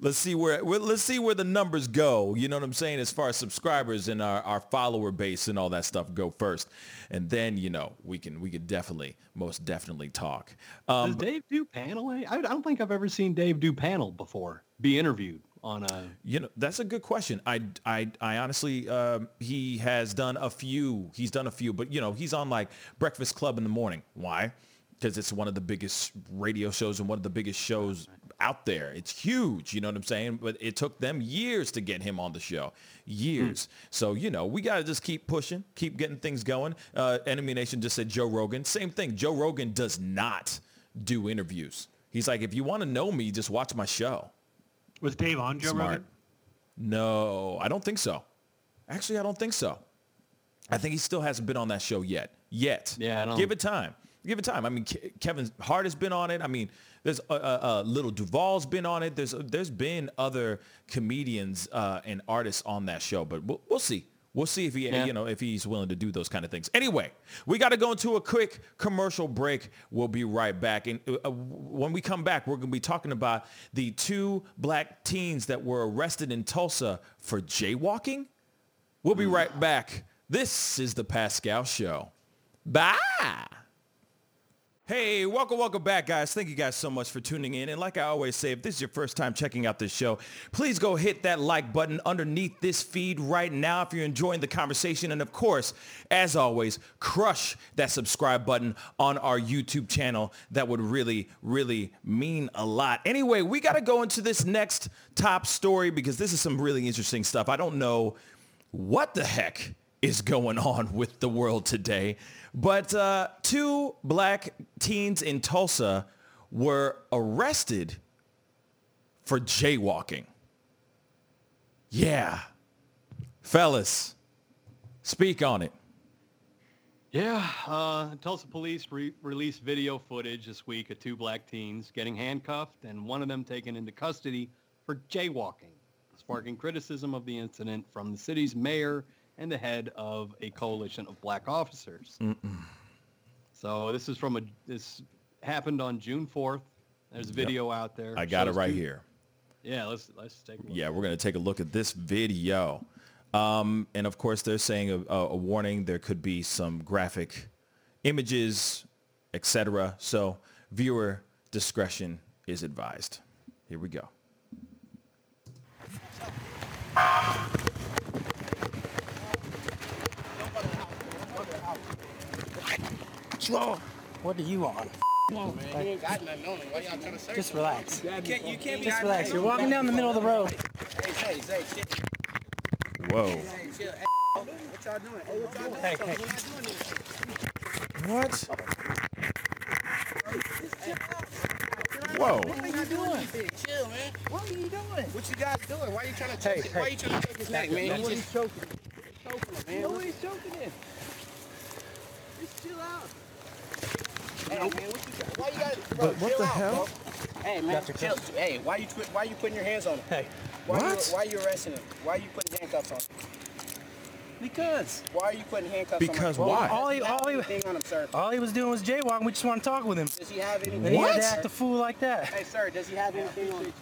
Let's see where let's see where the numbers go. You know what I'm saying? As far as subscribers and our, our follower base and all that stuff go first. And then, you know, we can we could definitely, most definitely talk. Um, Does Dave do panel? I, I don't think I've ever seen Dave do panel before. Be interviewed on a. You know, that's a good question. I, I, I honestly, um, he has done a few. He's done a few, but you know, he's on like Breakfast Club in the morning. Why? Because it's one of the biggest radio shows and one of the biggest shows out there. It's huge. You know what I'm saying? But it took them years to get him on the show. Years. So, you know, we got to just keep pushing, keep getting things going. Uh, Enemy Nation just said Joe Rogan. Same thing. Joe Rogan does not do interviews. He's like, if you want to know me, just watch my show. Was Dave on Joe Smart. Rogan? No, I don't think so. Actually, I don't think so. I think he still hasn't been on that show yet. Yet. Yeah, I don't- Give it time. Give it time. I mean, Ke- Kevin Hart has been on it. I mean, there's uh, uh, uh, Lil Duval's been on it. There's there's been other comedians uh, and artists on that show, but we'll, we'll see. We'll see if he, Yeah. you know, if he's willing to do those kind of things. Anyway, we got to go into a quick commercial break. We'll be right back. And uh, when we come back, we're going to be talking about the two black teens that were arrested in Tulsa for jaywalking. We'll be right back. This is the Pascal Show. Bye. Hey, welcome, welcome back, guys. Thank you guys so much for tuning in. And like I always say, if this is your first time checking out this show, please go hit that like button underneath this feed right now if you're enjoying the conversation. And of course, as always, crush that subscribe button on our YouTube channel. That would really, really mean a lot. Anyway, we got to go into this next top story because this is some really interesting stuff. I don't know what the heck is going on with the world today. But uh, two black teens in Tulsa were arrested for jaywalking. Yeah. Fellas, speak on it. Yeah, uh, Tulsa police re- released video footage this week of two black teens getting handcuffed and one of them taken into custody for jaywalking, sparking criticism of the incident from the city's mayor and the head of a coalition of black officers. So this is from a this happened on June 4th. There's a video out there. I got it right two- here. Yeah, let's let's take a look. Yeah, we're going to take a look at this video. Um, and of course, they're saying a, a, a warning. There could be some graphic images, etc. So viewer discretion is advised. Here we go. What do you want? Man, you ain't got nothing on him. Why y'all trying to search? Just relax. You can't, you can't Just relax. You're walking down the middle of the road. Hey, hey, hey, shit. Whoa. Hey, chill. Hey, what y'all doing? Hey, what y'all doing? Hey, hey. What? Whoa. What are you doing? Chill, man. What are you doing? What you guys doing? Why you trying to choke Hey, it? Why hey. you trying to choke his neck, man? He just choking. choking him, man. Nobody's choking him. Just chill out. Hey, man, what you got? Why you got? Bro, But what chill the out, hell? Bro. Hey, man, Got your chill. Hey, why you twi- why you putting your hands on him? Hey, Why What? You, why you arresting him? Why you putting handcuffs on him? because Why are you putting handcuffs Because on him? Because why? all he, Does he all he, anything on him, sir? all he was doing was jaywalking. We just want to talk with him. Does he have anything? And he had What? to fool like that. Hey, sir, does he have anything on him?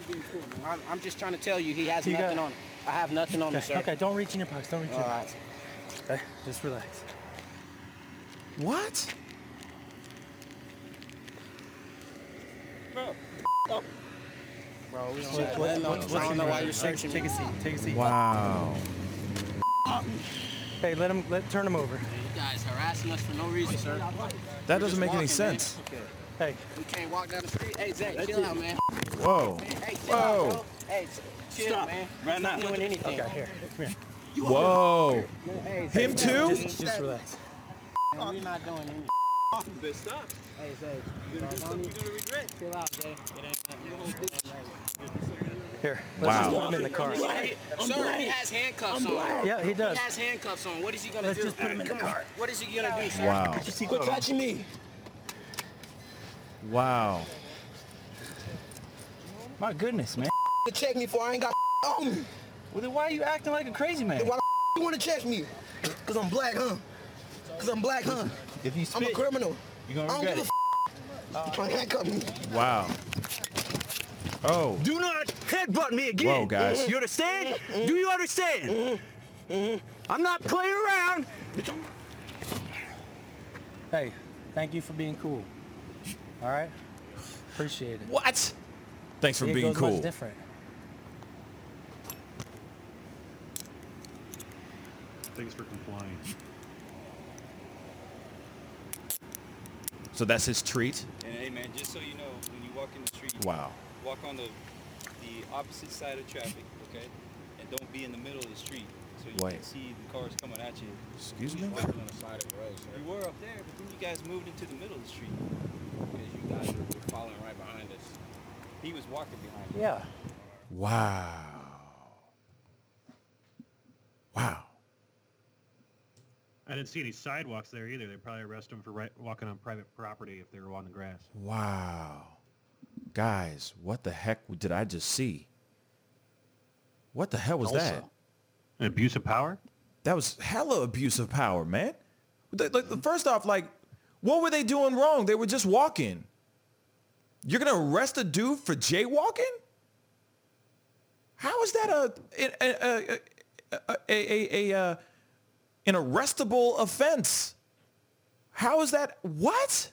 I'm, I'm just trying to tell you, he has You got- nothing on him. I have nothing on him, sir. okay, don't reach in your pockets. Don't reach in All your right. pockets. Okay, just relax. What? Bro, we don't, What- have what- what- I don't know why you're searching Take me. a seat. Take a seat. Wow. Hey, let him. Let turn him over. You guys harassing us for no reason, sir. That doesn't make any walking, man. sense. Hey, We can't walk down the street. Hey, Zach, chill out, man. Whoa. Hey, chill out, Whoa. bro. Hey, chill, man. Right now. doing anything. okay, here, come here. Whoa. Hey, Him too? Just, just relax. man, we're not doing anything. Hey, Zach. You're gonna regret. Chill out, Zay. It ain't nothing. You gonna do it. Here, let's just Wow. put him in the car. Sir, he has handcuffs on. Yeah, he does. He has handcuffs on. What is he gonna Let's do? just put him in the car. What is he gonna do, sir? Wow. Quit touching me. Wow. My goodness, man. to check me for I ain't got [laughs] on me. Well, then why are you acting like a crazy man? Why [laughs] you want to check me? Cause I'm black, huh? Cause I'm black, huh? If you I'm a criminal. You're gonna don't regret give it. a f- You trying to handcuff me? Wow. Oh. Do not headbutt me again. Whoa, guys. You understand? Do you understand? I'm not playing around. Hey, thank you for being cool. All right, appreciate it. What? Thanks for It being goes much different. Thanks for complying. So that's his treat? And hey man, just so you know, when you walk in the street, Wow. walk on the the opposite side of traffic, okay? And don't be in the middle of the street so you Wait. can see the cars coming at you. Excuse me? Road, You were up there, but then you guys moved into the middle of the street. Because you guys were were following right behind us. He was walking behind you. Yeah. Wow. Wow. I didn't see any sidewalks there either. They'd probably arrest them for right, walking on private property if they were on the grass. Wow. Guys, what the heck did I just see? What the hell was that? An abuse of power? That was hella abuse of power, man. The- Like, the- first off, like, what were they doing wrong? They were just walking. You're gonna arrest a dude for jaywalking? How is that a a a a, a, a, a uh, an arrestable offense? How is that? What?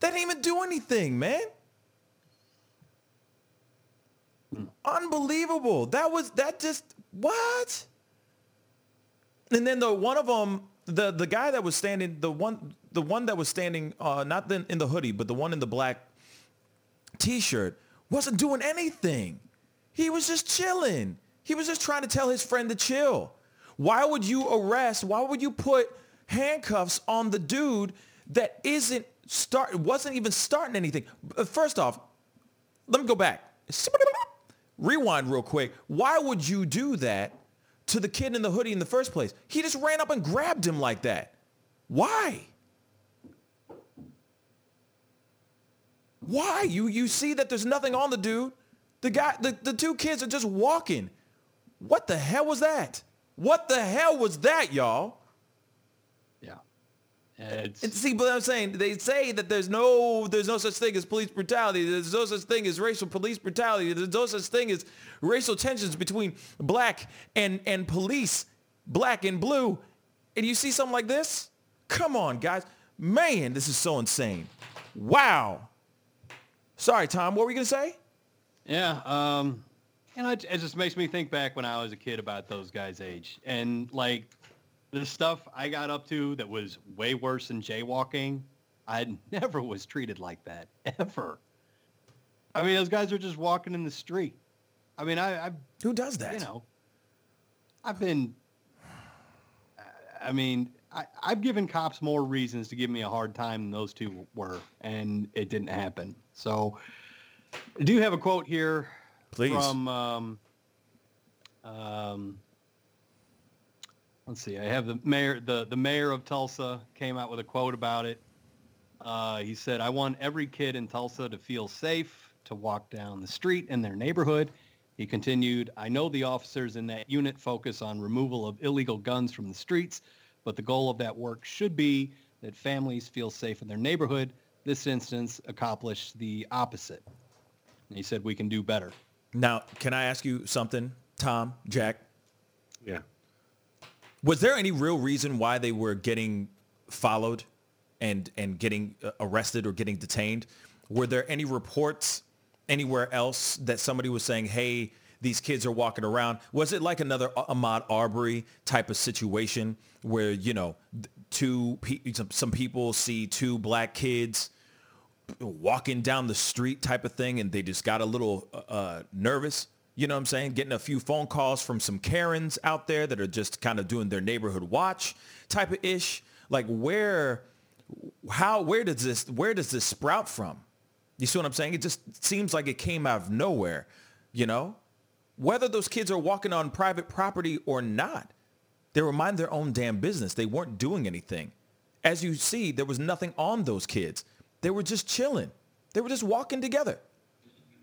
They didn't even do anything, man. Unbelievable. That was that just what? And then the one of them, the the guy that was standing, the one the one that was standing, uh, not the, in the hoodie, but the one in the black t-shirt, wasn't doing anything. He was just chilling. He was just trying to tell his friend to chill. Why would you arrest? Why would you put handcuffs on the dude that isn't start wasn't even starting anything? Uh, First off, let me go back. Rewind real quick. Why would you do that to the kid in the hoodie in the first place? He just ran up and grabbed him like that. Why? Why? You you see that there's nothing on the dude. The guy the, the two kids are just walking. What the hell was that? What the hell was that, y'all? Yeah. It's, And see, but I'm saying they say that there's no there's no such thing as police brutality. There's no such thing as racial police brutality. There's no such thing as racial tensions between black and and police, black and blue. And you see something like this? Come on, guys. Man, this is so insane. Wow. Sorry, Tom. What were you gonna say? Yeah, um, and it, it just makes me think back when I was a kid about those guys' age, and like the stuff I got up to that was way worse than jaywalking. I [laughs] never was treated like that ever. I mean, those guys are just walking in the street. I mean, I, I've Who does that? you know, I've been. I mean, I, I've given cops more reasons to give me a hard time than those two were, and it didn't happen. So, I do have a quote here Please. from. Um, um, let's see. I have the mayor. The the mayor of Tulsa came out with a quote about it. Uh, he said, "I want every kid in Tulsa to feel safe to walk down the street in their neighborhood." He continued, "I know the officers in that unit focus on removal of illegal guns from the streets, but the goal of that work should be that families feel safe in their neighborhood. This instance accomplished the opposite." And he said, "We can do better." Now, can I ask you something, Tom, Jack? Yeah. Was there any real reason why they were getting followed and and getting uh, arrested or getting detained? Were there any reports anywhere else that somebody was saying, "Hey, these kids are walking around"? Was it like another Ahmaud Arbery type of situation where you know two some people see two black kids walking down the street type of thing and they just got a little uh, uh, nervous you know what i'm saying? Getting a few phone calls from some karens out there that are just kind of doing their neighborhood watch type of ish. Like where how where does this where does this sprout from? You see what i'm saying? It just seems like it came out of nowhere you know? Whether those kids are walking on private property or not they were minding their own damn business. They weren't doing anything. As you see there was nothing on those kids they were just chilling they were just walking together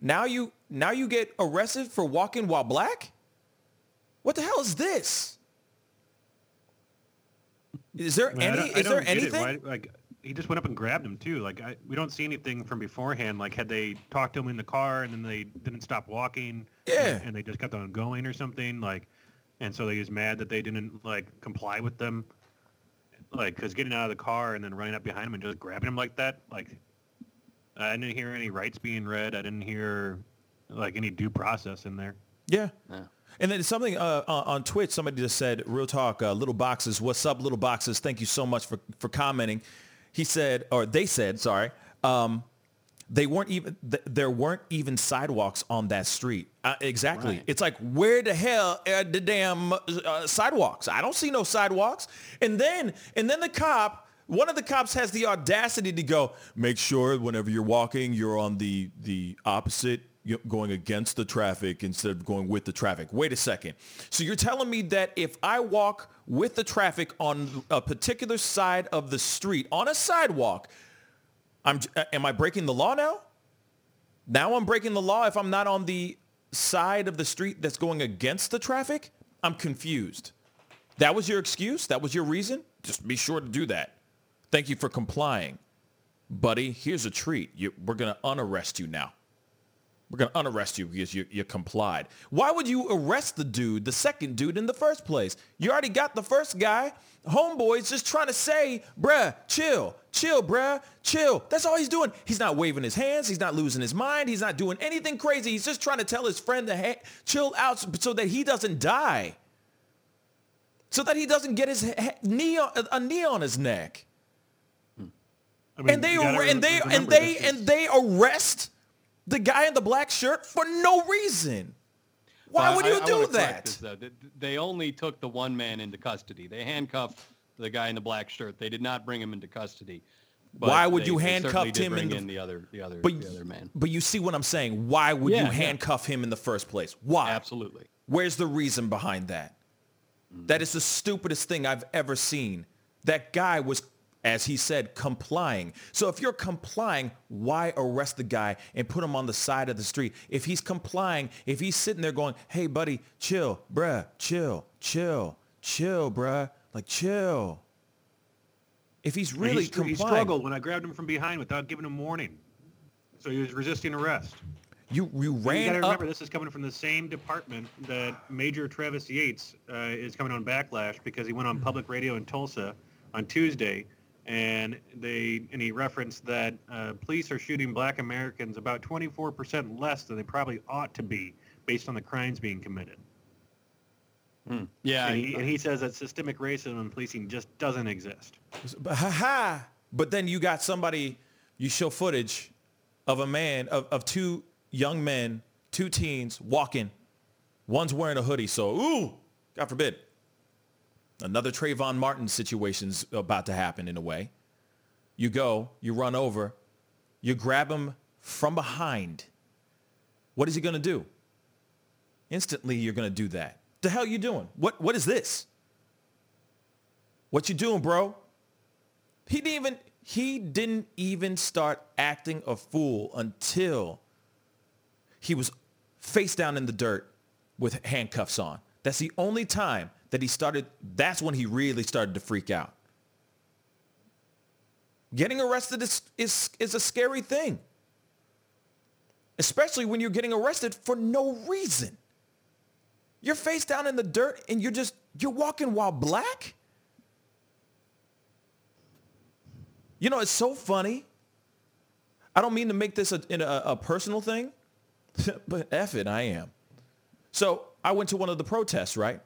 now you now you get arrested for walking while black what the hell is this is there any is there don't get it. anything Why- like he just went up and grabbed him too. Like I, we don't see anything from beforehand. Like had they talked to him in the car and then they didn't stop walking. Yeah. And, and they just kept on going or something. Like, and so they was mad that they didn't like comply with them. Like, cause getting out of the car and then running up behind him and just grabbing him like that. Like, I didn't hear any rights being read. I didn't hear like any due process in there. Yeah. Yeah. And then something uh, on on Twitch, somebody just said, real talk, uh, little boxes, what's up, little boxes? Thank you so much for, for commenting. He said, or they said, sorry, um, they weren't even, th- there weren't even sidewalks on that street. Uh, exactly. Right. It's like, where the hell are the damn uh, sidewalks? I don't see no sidewalks. And then, and then the cop, one of the cops has the audacity to go, make sure whenever you're walking, you're on the, the opposite going against the traffic instead of going with the traffic. Wait a second. So you're telling me that if I walk with the traffic on a particular side of the street on a sidewalk, I'm uh, am I breaking the law now? Now I'm breaking the law if I'm not on the side of the street that's going against the traffic? I'm confused. That was your excuse? That was your reason? Just be sure to do that. Thank you for complying. Buddy, here's a treat. You, we're going to unarrest you now. We're going to unarrest you because you, you complied. Why would you arrest the dude, the second dude in the first place? You already got the first guy. Homeboy's just trying to say, bruh, chill, chill, bruh, chill. That's all he's doing. He's not waving his hands. He's not losing his mind. He's not doing anything crazy. He's just trying to tell his friend to ha- chill out so that he doesn't die. So that he doesn't get his he- knee on, a knee on his neck. I mean, and they ar- and they and they and they arrest the guy in the black shirt for no reason. Why would I- you I do that? this, though. They only took the one man into custody. They handcuffed the guy in the black shirt. They did not bring him into custody. But Why would they- you handcuff him in the- in the other the other But the other man? But you see what I'm saying? Why would Yeah, you yeah. handcuff him in the first place? Why? Absolutely. Where's the reason behind that? That is the stupidest thing I've ever seen. That guy was, as he said, complying. So if you're complying, why arrest the guy and put him on the side of the street? If he's complying, if he's sitting there going, hey, buddy, chill, bruh, chill, chill, chill, bruh, like chill. If he's really he, str- he struggled when I grabbed him from behind without giving him warning. So he was resisting arrest. you, you And you got to up. remember, this is coming from the same department that Major Travis Yates uh, is coming on backlash because he went on public radio in Tulsa on Tuesday, and they and he referenced that uh, police are shooting Black Americans about 24% less than they probably ought to be based on the crimes being committed. Yeah, and, he, and he says that systemic racism in policing just doesn't exist. But ha ha. But then you got somebody, you show footage of a man, of, of two young men, two teens walking. One's wearing a hoodie, so ooh, God forbid. Another Trayvon Martin situation's about to happen in a way. You go, you run over, you grab him from behind. What is he gonna do? Instantly, you're gonna do that. The hell you doing? What what is this? What you doing, bro? He didn't even he didn't even start acting a fool until he was face down in the dirt with handcuffs on. That's the only time that he started that's when he really started to freak out. Getting arrested is is, is a scary thing. Especially when you're getting arrested for no reason. You're face down in the dirt and you're just you're walking while black? You know, it's so funny. I don't mean to make this a, a, a personal thing, [laughs] but F it, I am. So I went to one of the protests, right?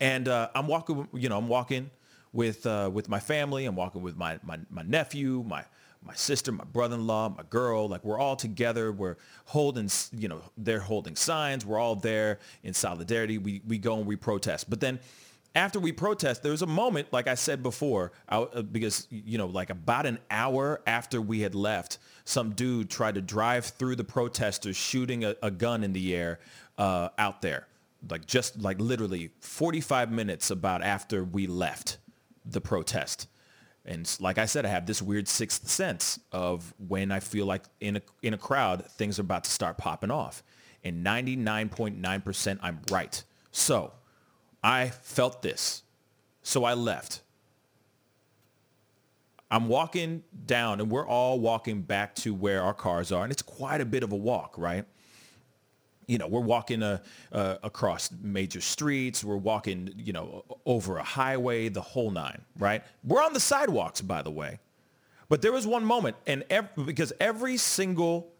And uh, I'm walking, you know, I'm walking with uh, with my family. I'm walking with my, my, my nephew, my my sister, my brother-in-law, my girl. Like we're all together. We're holding, you know, they're holding signs. We're all there in solidarity. We we go and we protest. But then after we protest, there was a moment, like I said before, I, uh, because you know, like about an hour after we had left, some dude tried to drive through the protesters, shooting a, a gun in the air uh, out there, like just like literally 45 minutes about after we left the protest. And like I said, I have this weird sixth sense of when I feel like in a in a crowd, things are about to start popping off. And 99.9% I'm right. So I felt this. So I left. I'm walking down and we're all walking back to where our cars are. And it's quite a bit of a walk, right? You know, we're walking uh, uh, across major streets. We're walking, you know, over a highway, the whole nine, right? We're on the sidewalks, by the way. But there was one moment, and ev- because every single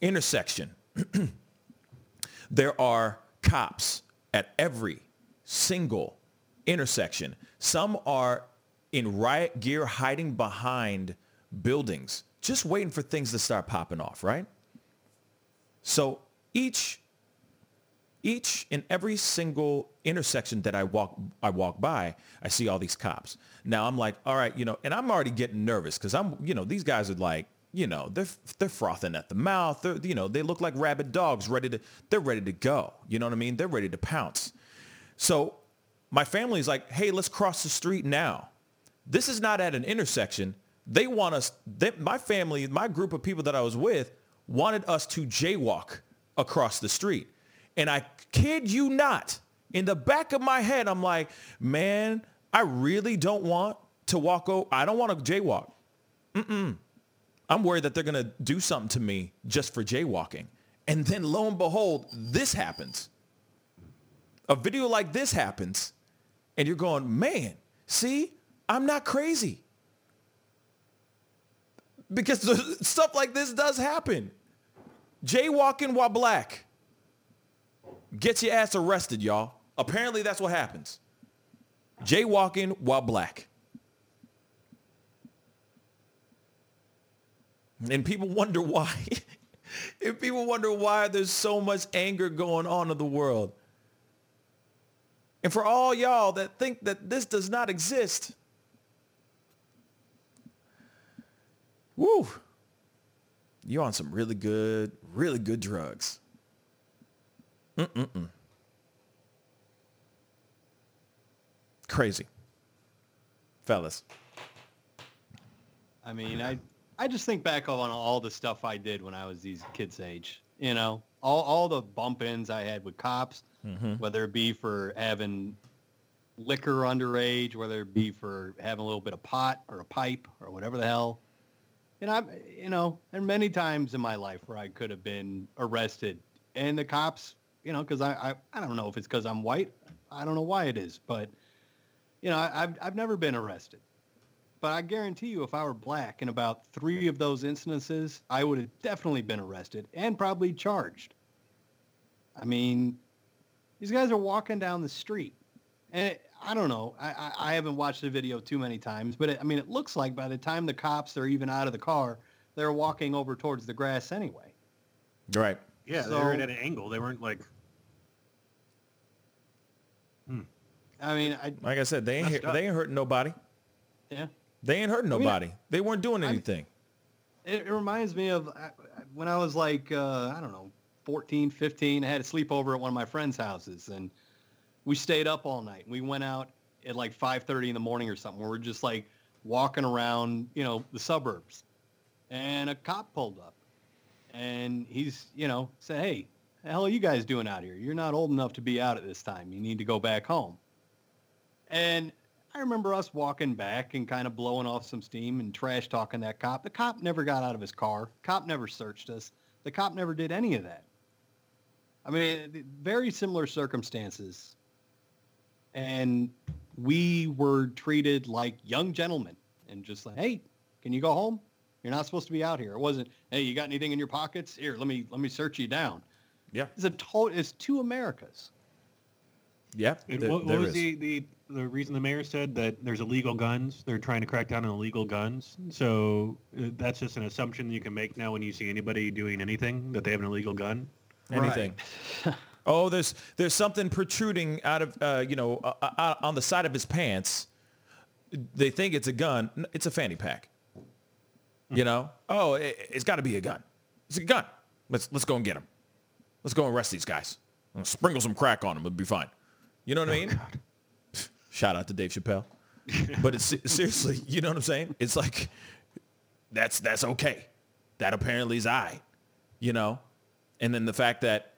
intersection, [clears throat] there are cops at every single intersection. Some are in riot gear hiding behind buildings, just waiting for things to start popping off, right? So each each and every single intersection that I walk I walk by, I see all these cops. Now I'm like, all right, you know, and I'm already getting nervous because I'm, you know, these guys are like, you know, they're they're frothing at the mouth. They're, you know, they look like rabid dogs, ready to they're ready to go. You know what I mean? They're ready to pounce. So my family's like, hey, let's cross the street now. This is not at an intersection. They want us, they, my family, my group of people that I was with wanted us to jaywalk across the street. And I kid you not, In the back of my head, I'm like, man, I really don't want to walk over. I don't want to jaywalk. Mm-mm. I'm worried that they're going to do something to me just for jaywalking. And then lo and behold, this happens. A video like this happens and you're going, man, see, I'm not crazy. Because [laughs] stuff like this does happen. Jaywalking while black. Get your ass arrested, y'all. Apparently that's what happens. Jaywalking while black. And people wonder why. [laughs] and people wonder why there's so much anger going on in the world. And for all y'all that think that this does not exist, woo, you're on some really good, really good drugs. Mm-mm-mm. Crazy. Fellas. I mean, I I just think back on all the stuff I did when I was these kids' age. You know, all all the bump-ins I had with cops, Mhm. whether it be for having liquor underage, whether it be for having a little bit of pot or a pipe or whatever the hell. And I'm, you know, and many times in my life where I could have been arrested, and the cops, you know, because I, I I don't know if it's because I'm white, I don't know why it is, but you know, I, I've I've never been arrested. But I guarantee you, if I were black in about three of those instances, I would have definitely been arrested and probably charged. I mean, these guys are walking down the street, and I don't know. I, I, I haven't watched the video too many times, but it, I mean, it looks like by the time the cops are even out of the car, they're walking over towards the grass anyway. Right. Yeah, they So- were at an angle. They weren't like I mean, I Like I said, they ain't hit- they ain't hurting nobody. yeah. They ain't hurting I mean, nobody. they weren't doing I'm- anything. It, it reminds me of when I was like, uh, I don't know, 14, 15. I had a sleepover at one of my friends' houses, and we stayed up all night. We went out at like 5.30 in the morning or something. We're just like walking around, you know, the suburbs. And a cop pulled up. And he's, you know, said, hey, the hell are you guys doing out here? You're not old enough to be out at this time. You need to go back home. And I remember us walking back and kind of blowing off some steam and trash talking that cop. The cop never got out of his car. Cop never searched us. The cop never did any of that. I mean, very similar circumstances. And we were treated like young gentlemen and just like, hey, can you go home? You're not supposed to be out here. It wasn't, hey, you got anything in your pockets? Here, let me let me search you down. Yeah. It's a total. It's two Americas. Yeah. And there- what, what was is. the, the the reason the mayor said that there's illegal guns? They're trying to crack down on illegal guns. So uh, that's just an assumption you can make now when you see anybody doing anything that they have an illegal gun. anything. [laughs] oh, there's there's something protruding out of uh, you know uh, uh, on the side of his pants. They think it's a gun. It's a fanny pack. You know? Oh, it, it's got to be a gun. It's a gun. Let's let's go and get him. Let's go and arrest these guys. Sprinkle some crack on them. It'll be fine. You know what I mean? [laughs] Shout out to Dave Chappelle. [laughs] but it's seriously, you know what I'm saying? It's like that's that's okay. That apparently is I. You know? And then the fact that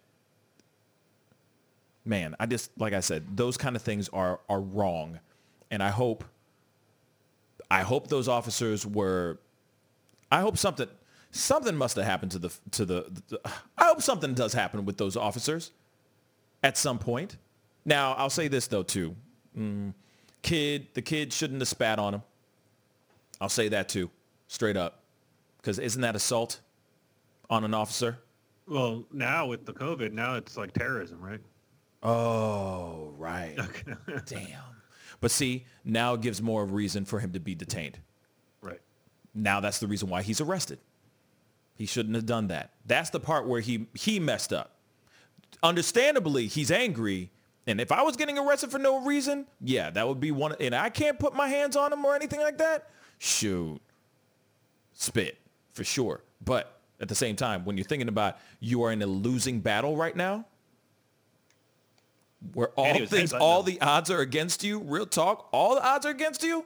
man, I just like I said, those kind of things are are wrong. And I hope I hope those officers were I hope something something must have happened to the to the, the I hope something does happen with those officers at some point. Now, I'll say this though too. Mm, kid, the kid shouldn't have spat on him. I'll say that too, straight up. Because isn't that assault on an officer? Well, now with the COVID, now it's like terrorism, right? Oh, right. [laughs] Damn. But see, now it gives more reason for him to be detained. Right. Now that's the reason why he's arrested. He shouldn't have done that. That's the part where he he messed up. Understandably, he's angry. And if I was getting arrested for no reason, yeah, that would be one. And I can't put my hands on him or anything like that. Shoot, spit for sure. But at the same time, when you're thinking about you are in a losing battle right now, where all And he was things, all him. the odds are against you. Real talk, all the odds are against you.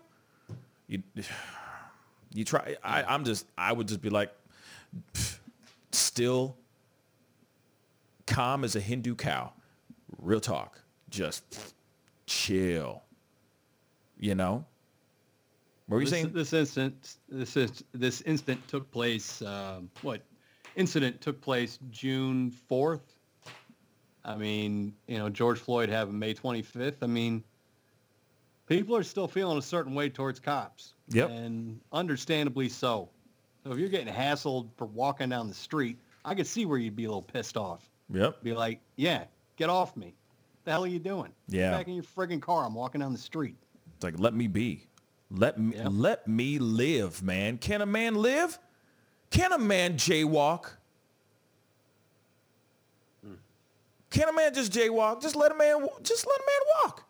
You, you try. I, I'm just. I would just be like, pff, still calm as a Hindu cow. Real talk. just chill. You know? What were you this, saying? This incident, this is, this incident took place. Um, what incident took place June fourth? I mean, you know, George Floyd having May twenty fifth. I mean, people are still feeling a certain way towards cops. Yep. And understandably so. So if you're getting hassled for walking down the street, I could see where you'd be a little pissed off. Yep. Be like, yeah, get off me. the hell are you doing? Yeah. Get back in your friggin' car. I'm walking down the street. It's like let me be. Let me let me live, man. Can a man live? Can a man jaywalk? Can a man just jaywalk? Just let a man just let a man walk.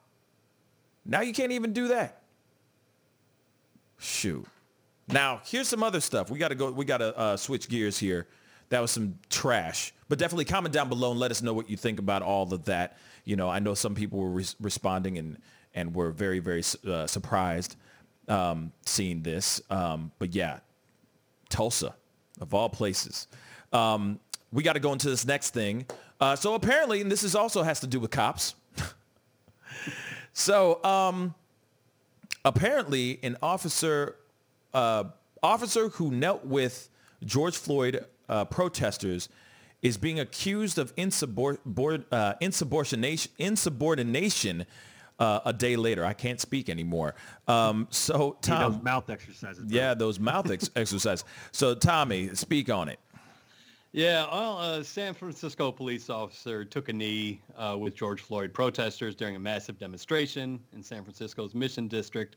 Now you can't even do that. Shoot. Now here's some other stuff. We got to go. We got to uh, switch gears here. That was some trash. But definitely comment down below and let us know what you think about all of that. You know, I know some people were res- responding and and were very very uh, surprised um, seeing this. Um, but yeah, Tulsa, of all places. Um, we got to go into this next thing. Uh, so apparently, and this is also has to do with cops. [laughs] so um, apparently, an officer uh, officer who knelt with George Floyd uh, protesters is being accused of insubor- uh, insubordination, insubordination uh, a day later. I can't speak anymore. Um, so Tom, mouth exercises. yeah, those mouth ex- [laughs] exercises. So Tommy, speak on it. Yeah, well, a San Francisco police officer took a knee uh, with George Floyd protesters during a massive demonstration in San Francisco's Mission District.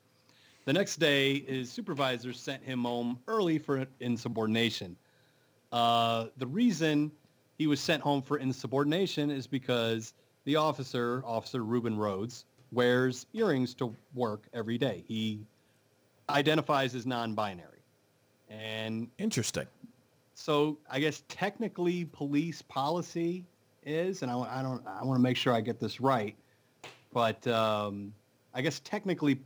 The next day, his supervisor sent him home early for insubordination. Uh, the reason he was sent home for insubordination is because the officer, Officer Ruben Rhodes, wears earrings to work every day. He identifies as non-binary. And Interesting. So I guess technically police policy is, and I, I don't, I want to make sure I get this right, but um, I guess technically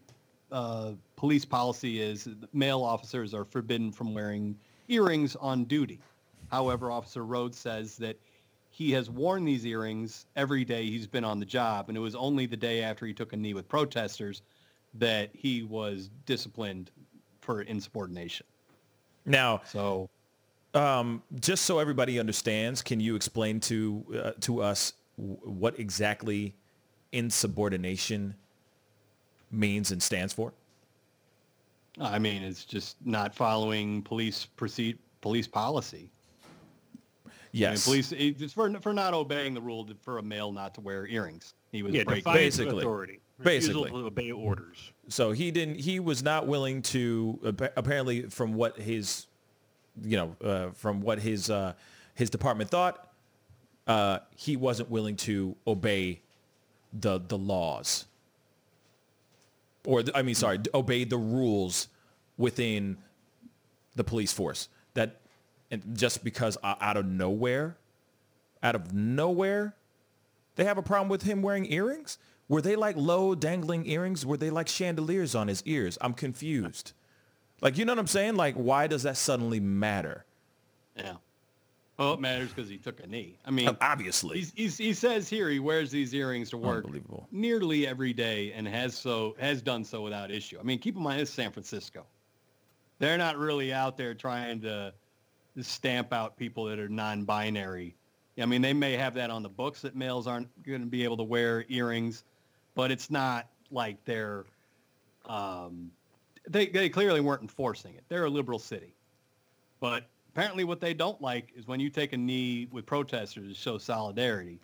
uh, police policy is male officers are forbidden from wearing earrings on duty. However, Officer Rhodes says that he has worn these earrings every day he's been on the job, and it was only the day after he took a knee with protesters that he was disciplined for insubordination. Now, So um, just so everybody understands, can you explain to uh, to us w- what exactly insubordination means and stands for? I mean, it's just not following police proceed police policy. I mean, Yes. police it's for for not obeying the rule for a male not to wear earrings. He was Yeah, breaking defiance of Basically. authority. Basically. Refusal to obey orders. So he didn't. He was not willing to. Apparently, from what his, you know, uh, from what his uh, his department thought, uh, he wasn't willing to obey the the laws, or the, I mean, sorry, obey the rules within the police force. That, and just because out of nowhere, out of nowhere, they have a problem with him wearing earrings? Were they like low dangling earrings? Were they like chandeliers on his ears? I'm confused. Like, you know what I'm saying? Like, why does that suddenly matter? Yeah. Well, it matters because he took a knee. I mean, [laughs] Obviously. he's, he's, he says here he wears these earrings to work nearly every day and has so has done so without issue. I mean, keep in mind it's San Francisco. They're not really out there trying to stamp out people that are non-binary. I mean, they may have that on the books that males aren't going to be able to wear earrings, but it's not like they're um, they they clearly weren't enforcing it. They're a liberal city, but apparently what they don't like is when you take a knee with protesters to show solidarity.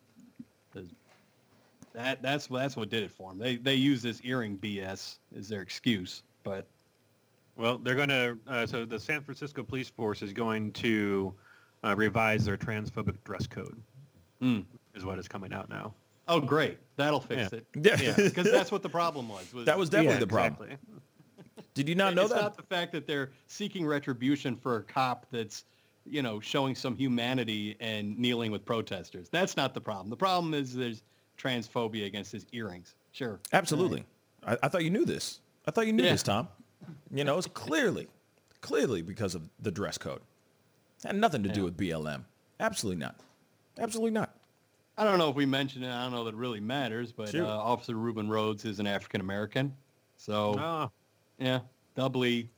That that's that's what did it for them. They they use this earring BS as their excuse, but Well, they're going to, uh, so the San Francisco Police Force is going to uh, revise their transphobic dress code, Hmm. is what is coming out now. oh great, that'll fix Yeah. it. Yeah. because [laughs] that's what the problem was. was That was definitely Yeah, the problem. exactly. Did you not know it's that? not the fact that they're seeking retribution for a cop that's, you know, showing some humanity and kneeling with protesters. That's not the problem. The problem is there's transphobia against his earrings. Sure. Absolutely. I, I thought you knew this. I thought you knew Yeah. this, Tom. You know, it's clearly, clearly because of the dress code. Had nothing to do with BLM. Absolutely not. Absolutely not. I don't know if we mentioned it. I don't know that it really matters, but Sure. uh, Officer Reuben Rhodes is an African American. So, Oh, yeah, doubly,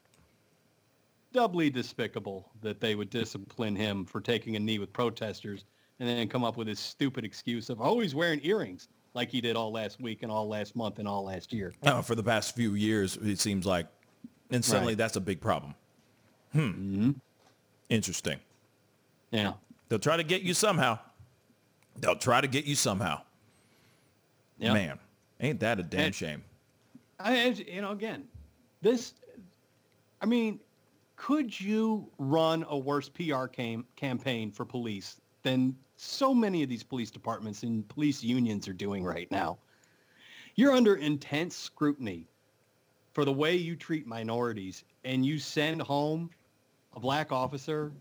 doubly despicable that they would discipline him for taking a knee with protesters and then come up with this stupid excuse of, oh, he's wearing earrings like he did all last week and all last month and all last year. Oh, for the past few years, it seems like, and suddenly Right. that's a big problem. Hmm. Interesting. Yeah. They'll try to get you somehow. They'll try to get you somehow. Yep. Man, ain't that a damn And- shame? I, you know, again, this, I mean, could you run a worse PR cam- campaign for police than so many of these police departments and police unions are doing right now? You're under intense scrutiny for the way you treat minorities, and you send home a black officer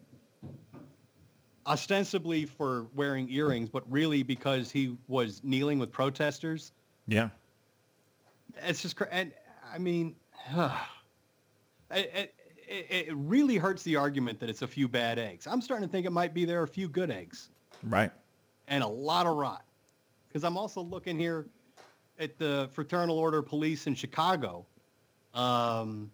ostensibly for wearing earrings, but really because he was kneeling with protesters Yeah. it's just and I mean, it, it, it really hurts the argument that it's a few bad eggs. I'm starting to think it might be there are a few good eggs Right. and a lot of rot. Because I'm also looking here at the Fraternal Order Police in Chicago, um,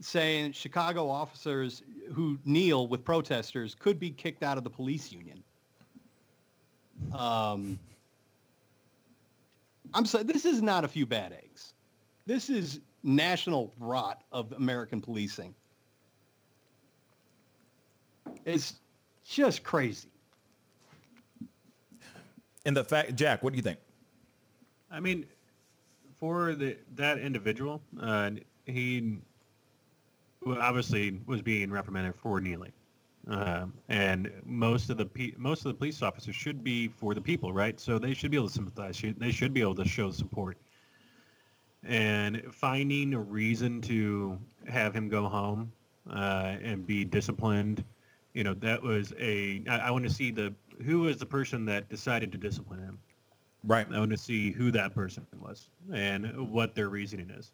saying Chicago officers who kneel with protesters could be kicked out of the police union. Um, I'm sorry, this is not a few bad eggs. This is national rot of American policing. It's just crazy. And the fact, Jack, what do you think? I mean, for the that individual, uh, he obviously was being reprimanded for kneeling, um, and most of the pe- most of the police officers should be for the people, right? So they should be able to sympathize. They should be able to show support. And finding a reason to have him go home uh, and be disciplined, you know, that was a. I, I want to see the who was the person that decided to discipline him. Right. I want to see who that person was and what their reasoning is.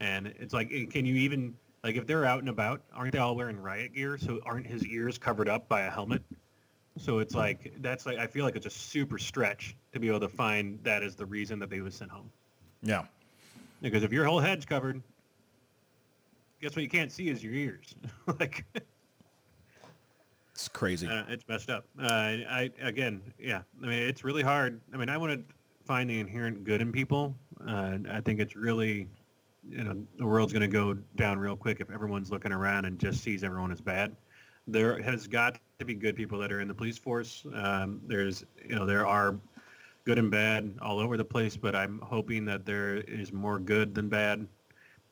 And it's like, can you even like if they're out and about, aren't they all wearing riot gear? So aren't his ears covered up by a helmet? So it's like that's like I feel like it's a super stretch to be able to find that as the reason that they was sent home. Yeah. Because if your whole head's covered, guess what you can't see is your ears. [laughs] like It's crazy. uh, it's messed up. Uh, I again, yeah. I mean, it's really hard. I mean, I want to find the inherent good in people. Uh, I think it's really, you know, the world's going to go down real quick if everyone's looking around and just sees everyone as bad. There has got to be good people that are in the police force. Um, there's, you know, there are good and bad all over the place, but I'm hoping that there is more good than bad.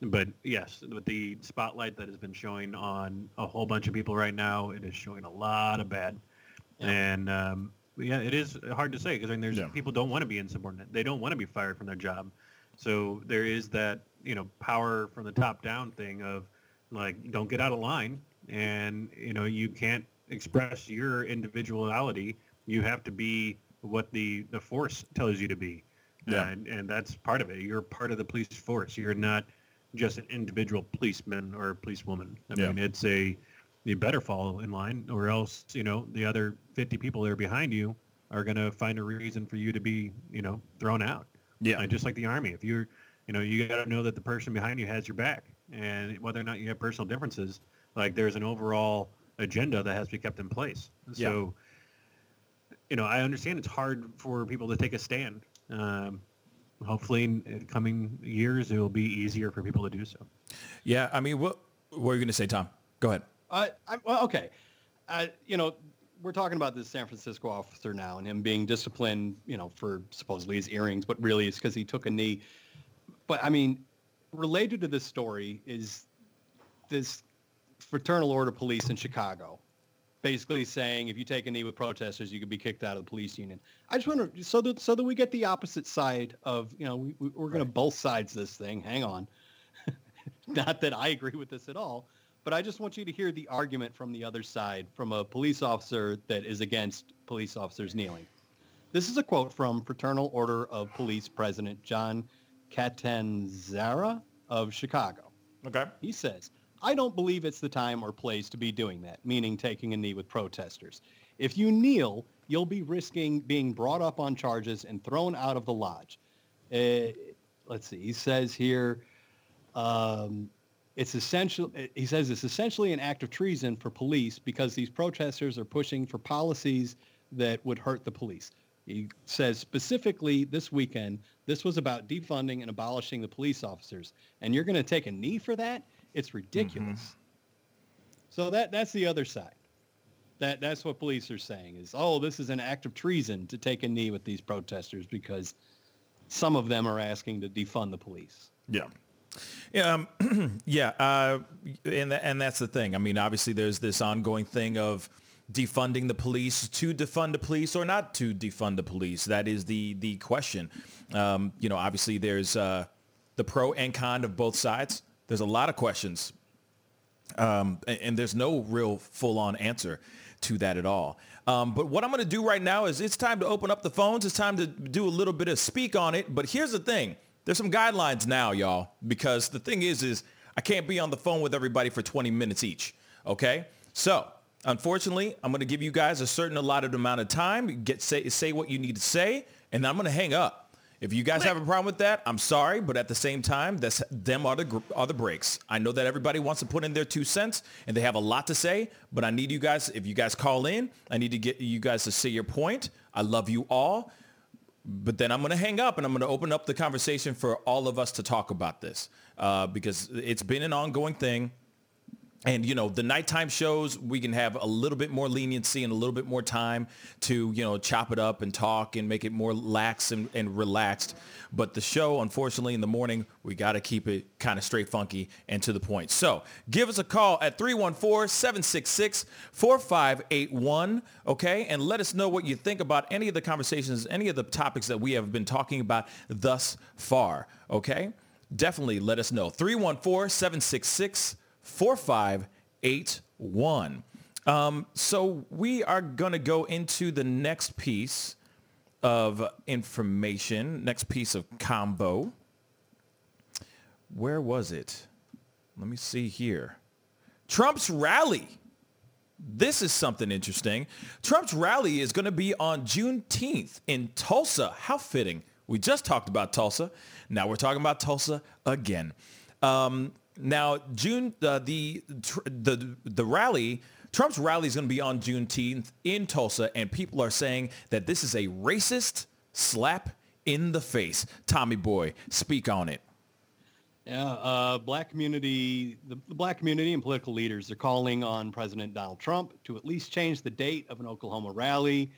But yes, with the spotlight that has been showing on a whole bunch of people right now, it is showing a lot of bad. And um, yeah, it is hard to say because I mean, there's Yeah. people don't want to be insubordinate. They don't want to be fired from their job. So there is that you know power from the top down thing of like don't get out of line, and you know you can't express your individuality. You have to be what the the force tells you to be. Yeah. and, and that's part of it. You're part of the police force. You're not just an individual policeman or policewoman. I Yeah. mean, it's a you better fall in line, or else you know the other 50 people that are behind you are going to find a reason for you to be you know thrown out. Yeah. Uh, just like the army, if you're you know you got to know that the person behind you has your back, and whether or not you have personal differences, like there's an overall agenda that has to be kept in place. Yeah. So you know, I understand it's hard for people to take a stand. Um, hopefully, in in coming years, it will be easier for people to do so. Yeah. I mean, what, what are you going to say, Tom? Go ahead. Uh, I, well, okay. Uh, you know, we're talking about this San Francisco officer now and him being disciplined, you know, for supposedly his earrings, but really it's because he took a knee. But I mean, related to this story is this fraternal order police in Chicago, basically saying if you take a knee with protesters, you could be kicked out of the police union. I just wonder, so that so that we get the opposite side of, you know, we, we- we're going to both sides this thing. Hang on. [laughs] Not that I agree with this at all, but I just want you to hear the argument from the other side, from a police officer that is against police officers kneeling. This is a quote from Fraternal Order of Police President John Catanzara of Chicago. Okay. He says, I don't believe it's the time or place to be doing that, meaning taking a knee with protesters. If you kneel, you'll be risking being brought up on charges and thrown out of the lodge. Uh, let's see. He says here, um, it's essential. He says it's essentially an act of treason for police because these protesters are pushing for policies that would hurt the police. He says specifically this weekend, this was about defunding and abolishing the police officers, and you're going to take a knee for that? It's ridiculous. Mm-hmm. So that that's the other side. That that's what police are saying is, oh, this is an act of treason to take a knee with these protesters because some of them are asking to defund the police. Yeah. Yeah, um, [clears throat] yeah, uh, and th- and that's the thing. I mean, obviously, there's this ongoing thing of defunding the police to defund the police or not to defund the police. That is the the question. Um, you know, obviously, there's uh, the pro and con of both sides. There's a lot of questions, um, and, and, there's no real full-on answer to that at all. Um, but what I'm going to do right now is it's time to open up the phones. It's time to do a little bit of speak on it. But here's the thing there's some guidelines now, y'all, because the thing is, is I can't be on the phone with everybody for 20 minutes each. Okay. So unfortunately, I'm going to give you guys a certain allotted amount of time. Get say, say what you need to say, and I'm going to hang up. If you guys have a problem with that, I'm sorry, but at the same time, that's them are the are the breaks. I know that everybody wants to put in their two cents, and they have a lot to say. But I need you guys. If you guys call in, I need to get you guys to say your point. I love you all but then I'm going to hang up and I'm going to open up the conversation for all of us to talk about this uh, because it's been an ongoing thing. And, you know, the nighttime shows, we can have a little bit more leniency and a little bit more time to, you know, chop it up and talk and make it more lax and, and relaxed. But the show, unfortunately, in the morning, we got to keep it kind of straight funky and to the point. So give us a call at 314-766-4581, okay? And let us know what you think about any of the conversations, any of the topics that we have been talking about thus far, okay? Definitely let us know. 314 766 4581. Um, so we are going to go into the next piece of information, next piece of combo. Where was it? Let me see here. Trump's rally. This is something interesting. Trump's rally is going to be on Juneteenth in Tulsa. How fitting. We just talked about Tulsa. Now we're talking about Tulsa again. Um, now, June uh, the the the rally, Trump's rally is going to be on Juneteenth in Tulsa, and people are saying that this is a racist slap in the face. Tommy Boy, speak on it. Yeah, uh, black community, the, the, black community and political leaders are calling on President Donald Trump to at least change the date of an Oklahoma rally,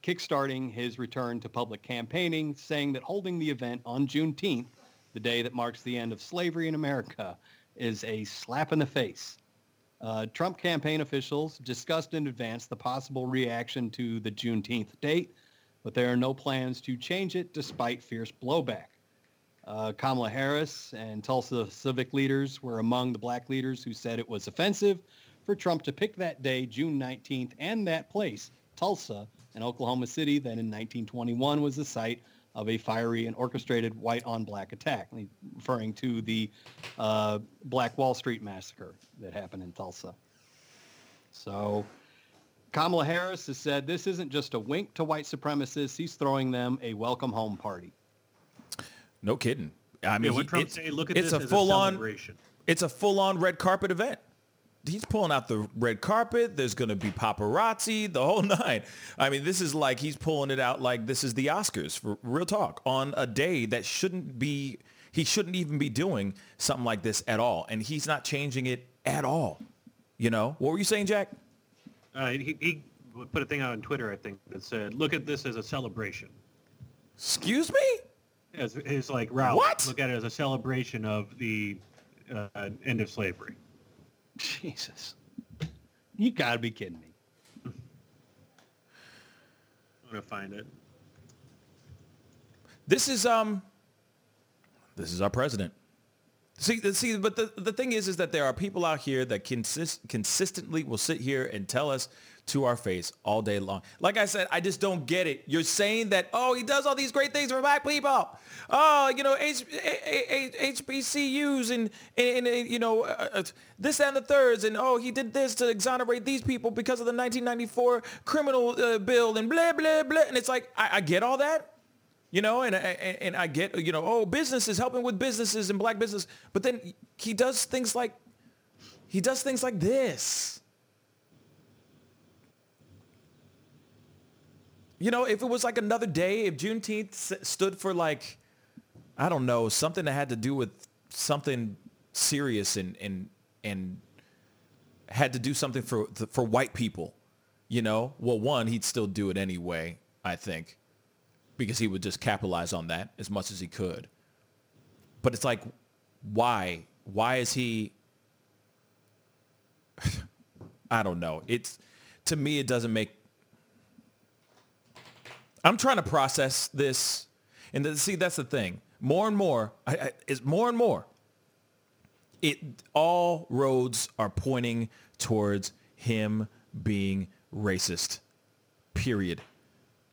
kickstarting his return to public campaigning, saying that holding the event on Juneteenth the day that marks the end of slavery in America, is a slap in the face. Uh, Trump campaign officials discussed in advance the possible reaction to the Juneteenth date, but there are no plans to change it despite fierce blowback. Uh, Kamala Harris and Tulsa civic leaders were among the black leaders who said it was offensive for Trump to pick that day, June 19th, and that place, Tulsa, in Oklahoma City, that in 1921 was the site of a fiery and orchestrated white on black attack, referring to the uh, Black Wall Street massacre that happened in Tulsa. So Kamala Harris has said this isn't just a wink to white supremacists. He's throwing them a welcome home party. No kidding. I mean, yeah, what Trump say, look at it's a full a on. It's a full on red carpet event he's pulling out the red carpet. There's going to be paparazzi, the whole [laughs] nine. I mean, this is like he's pulling it out like this is the Oscars for real talk on a day that shouldn't be. He shouldn't even be doing something like this at all, and he's not changing it at all. You know, what were you saying, Jack? Uh, he, he put a thing out on Twitter, I think, that said, "Look at this as a celebration." Excuse me? As it's like Ralph. What? Look at it as a celebration of the uh, end of slavery. Jesus. You gotta be kidding me. I'm gonna find it. This is um this is our president. See, see, but the, the thing is, is that there are people out here that consist, consistently will sit here and tell us to our face all day long. Like I said, I just don't get it. You're saying that, oh, he does all these great things for black people. Oh, you know, H- H- H- HBCUs and, and, and you know, uh, uh, this and the thirds. And, oh, he did this to exonerate these people because of the 1994 criminal uh, bill and blah, blah, blah. And it's like, I, I get all that. You know, and, and and I get, you know, oh, businesses helping with businesses and black business. But then he does things like, he does things like this. You know, if it was like another day, if Juneteenth s- stood for like, I don't know, something that had to do with something serious and and and had to do something for for white people, you know, well, one, he'd still do it anyway, I think, because he would just capitalize on that as much as he could. But it's like, why? Why is he? [sighs] I don't know. It's to me, it doesn't make I'm trying to process this, and th- see that's the thing. More and more, I, I, it's more and more. It all roads are pointing towards him being racist. Period.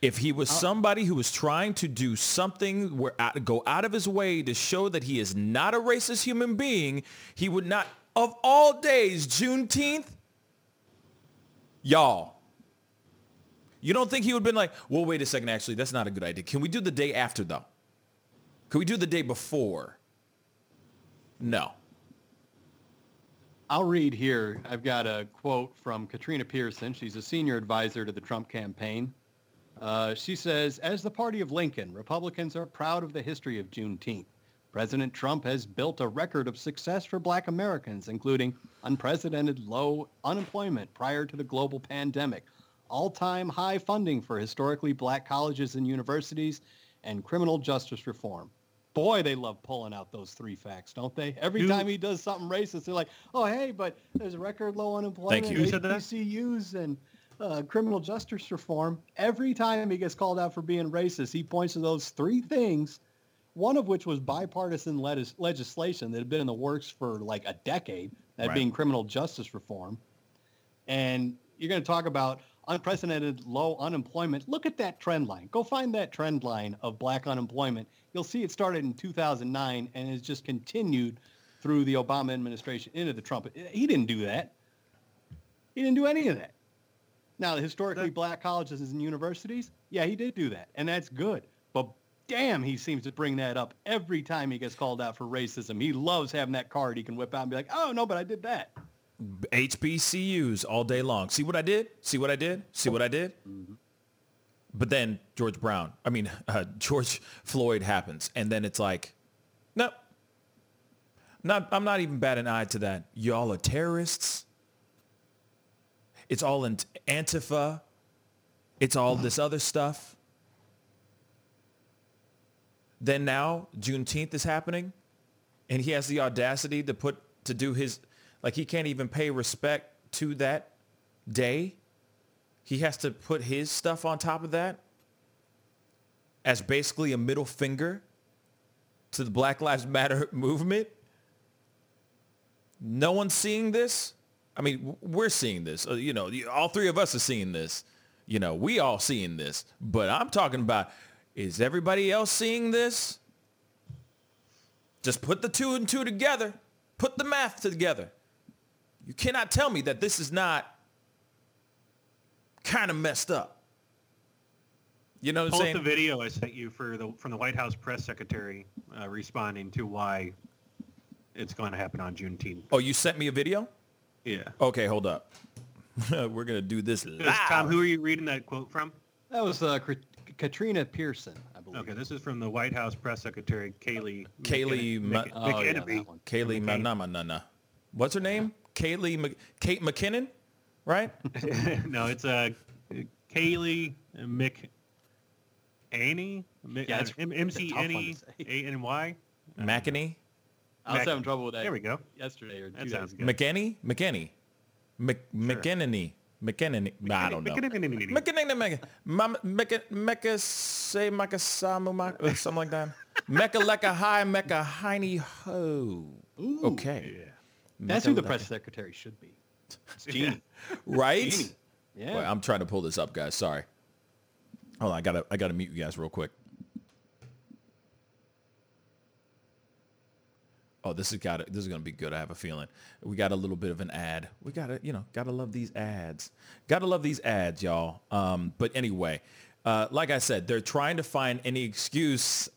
If he was oh. somebody who was trying to do something where out, go out of his way to show that he is not a racist human being, he would not. Of all days, Juneteenth, y'all, you don't think he would have been like, well, wait a second, actually, that's not a good idea. Can we do the day after, though? Can we do the day before? No. I'll read here. I've got a quote from Katrina Pearson. She's a senior advisor to the Trump campaign. Uh, she says, as the party of Lincoln, Republicans are proud of the history of Juneteenth. President Trump has built a record of success for black Americans, including unprecedented low unemployment prior to the global pandemic, all-time high funding for historically black colleges and universities, and criminal justice reform. Boy, they love pulling out those three facts, don't they? Every Who- time he does something racist, they're like, "Oh, hey, but there's a record low unemployment, you. Said? HBCUs, and uh, criminal justice reform." Every time he gets called out for being racist, he points to those three things. One of which was bipartisan legis- legislation that had been in the works for like a decade, that Right. being criminal justice reform. And you're going to talk about unprecedented low unemployment. Look at that trend line. Go find that trend line of black unemployment. You'll see it started in 2009 and has just continued through the Obama administration into the Trump. He didn't do that. He didn't do any of that. Now, the historically black colleges and universities, yeah, he did do that, and that's good. But damn, he seems to bring that up every time he gets called out for racism. He loves having that card he can whip out and be like, oh, no, but I did that. HBCUs all day long. See what I did? See what I did? See what I did? But then George Brown, I mean, [laughs] uh, George Floyd happens. And then it's like, no, not, I'm not even batting an eye to that. Y'all are terrorists. It's all in Antifa. It's all this other stuff. Then now Juneteenth is happening and he has the audacity to put to do his like he can't even pay respect to that day. He has to put his stuff on top of that as basically a middle finger to the Black Lives Matter [laughs] movement. No one's seeing this. I mean, we're seeing this. Uh, you know, all three of us are seeing this. You know, we all seeing this. But I'm talking about, is everybody else seeing this? Just put the two and two together. Put the math together. You cannot tell me that this is not kind of messed up. You know what I'm saying? the video I sent you for the from the White House press secretary uh, responding to why it's going to happen on Juneteenth. Oh, you sent me a video? Yeah. Okay, hold up. [laughs] We're going to do this This is Tom, who are you reading that quote from? That was uh, Kr- Katrina Pearson, I believe. Okay, this is from the White House press secretary, Kayleigh. Kayleigh McEnany- Ma- Mc- Oh, yeah, McEnany. that one. Kayleigh Okay. Manama What's her name? Kayleigh Mc- Kate McKinnon, right? [laughs] no, it's uh, Kayleigh Mc. Annie? Yeah, it's- M it's a tough one to C say. N E A N Y. McEnany? I was Mac- having trouble with that There we go. yesterday or two That days sounds ago. good. McKinney? McKinney. Mc- McKinney. McKinney. I don't know. McKinney. McKinney. Mecca Mecca say Mecca Samu something like that. [laughs] Mecca Lecca High Mecca Heiny Ho. Okay. That's who the press [laughs] secretary should be. It's [laughs] Jeannie. [laughs] Right? Jeannie. Yeah. Wait, I'm trying to pull this up, guys. Sorry. Hold on, I gotta I gotta mute you guys real quick. Oh, this is got this is gonna be good. I have a feeling. We got a little bit of an ad. We gotta, you know, gotta love these ads. Gotta love these ads, y'all. Um, but anyway, uh, like I said, they're trying to find any excuse.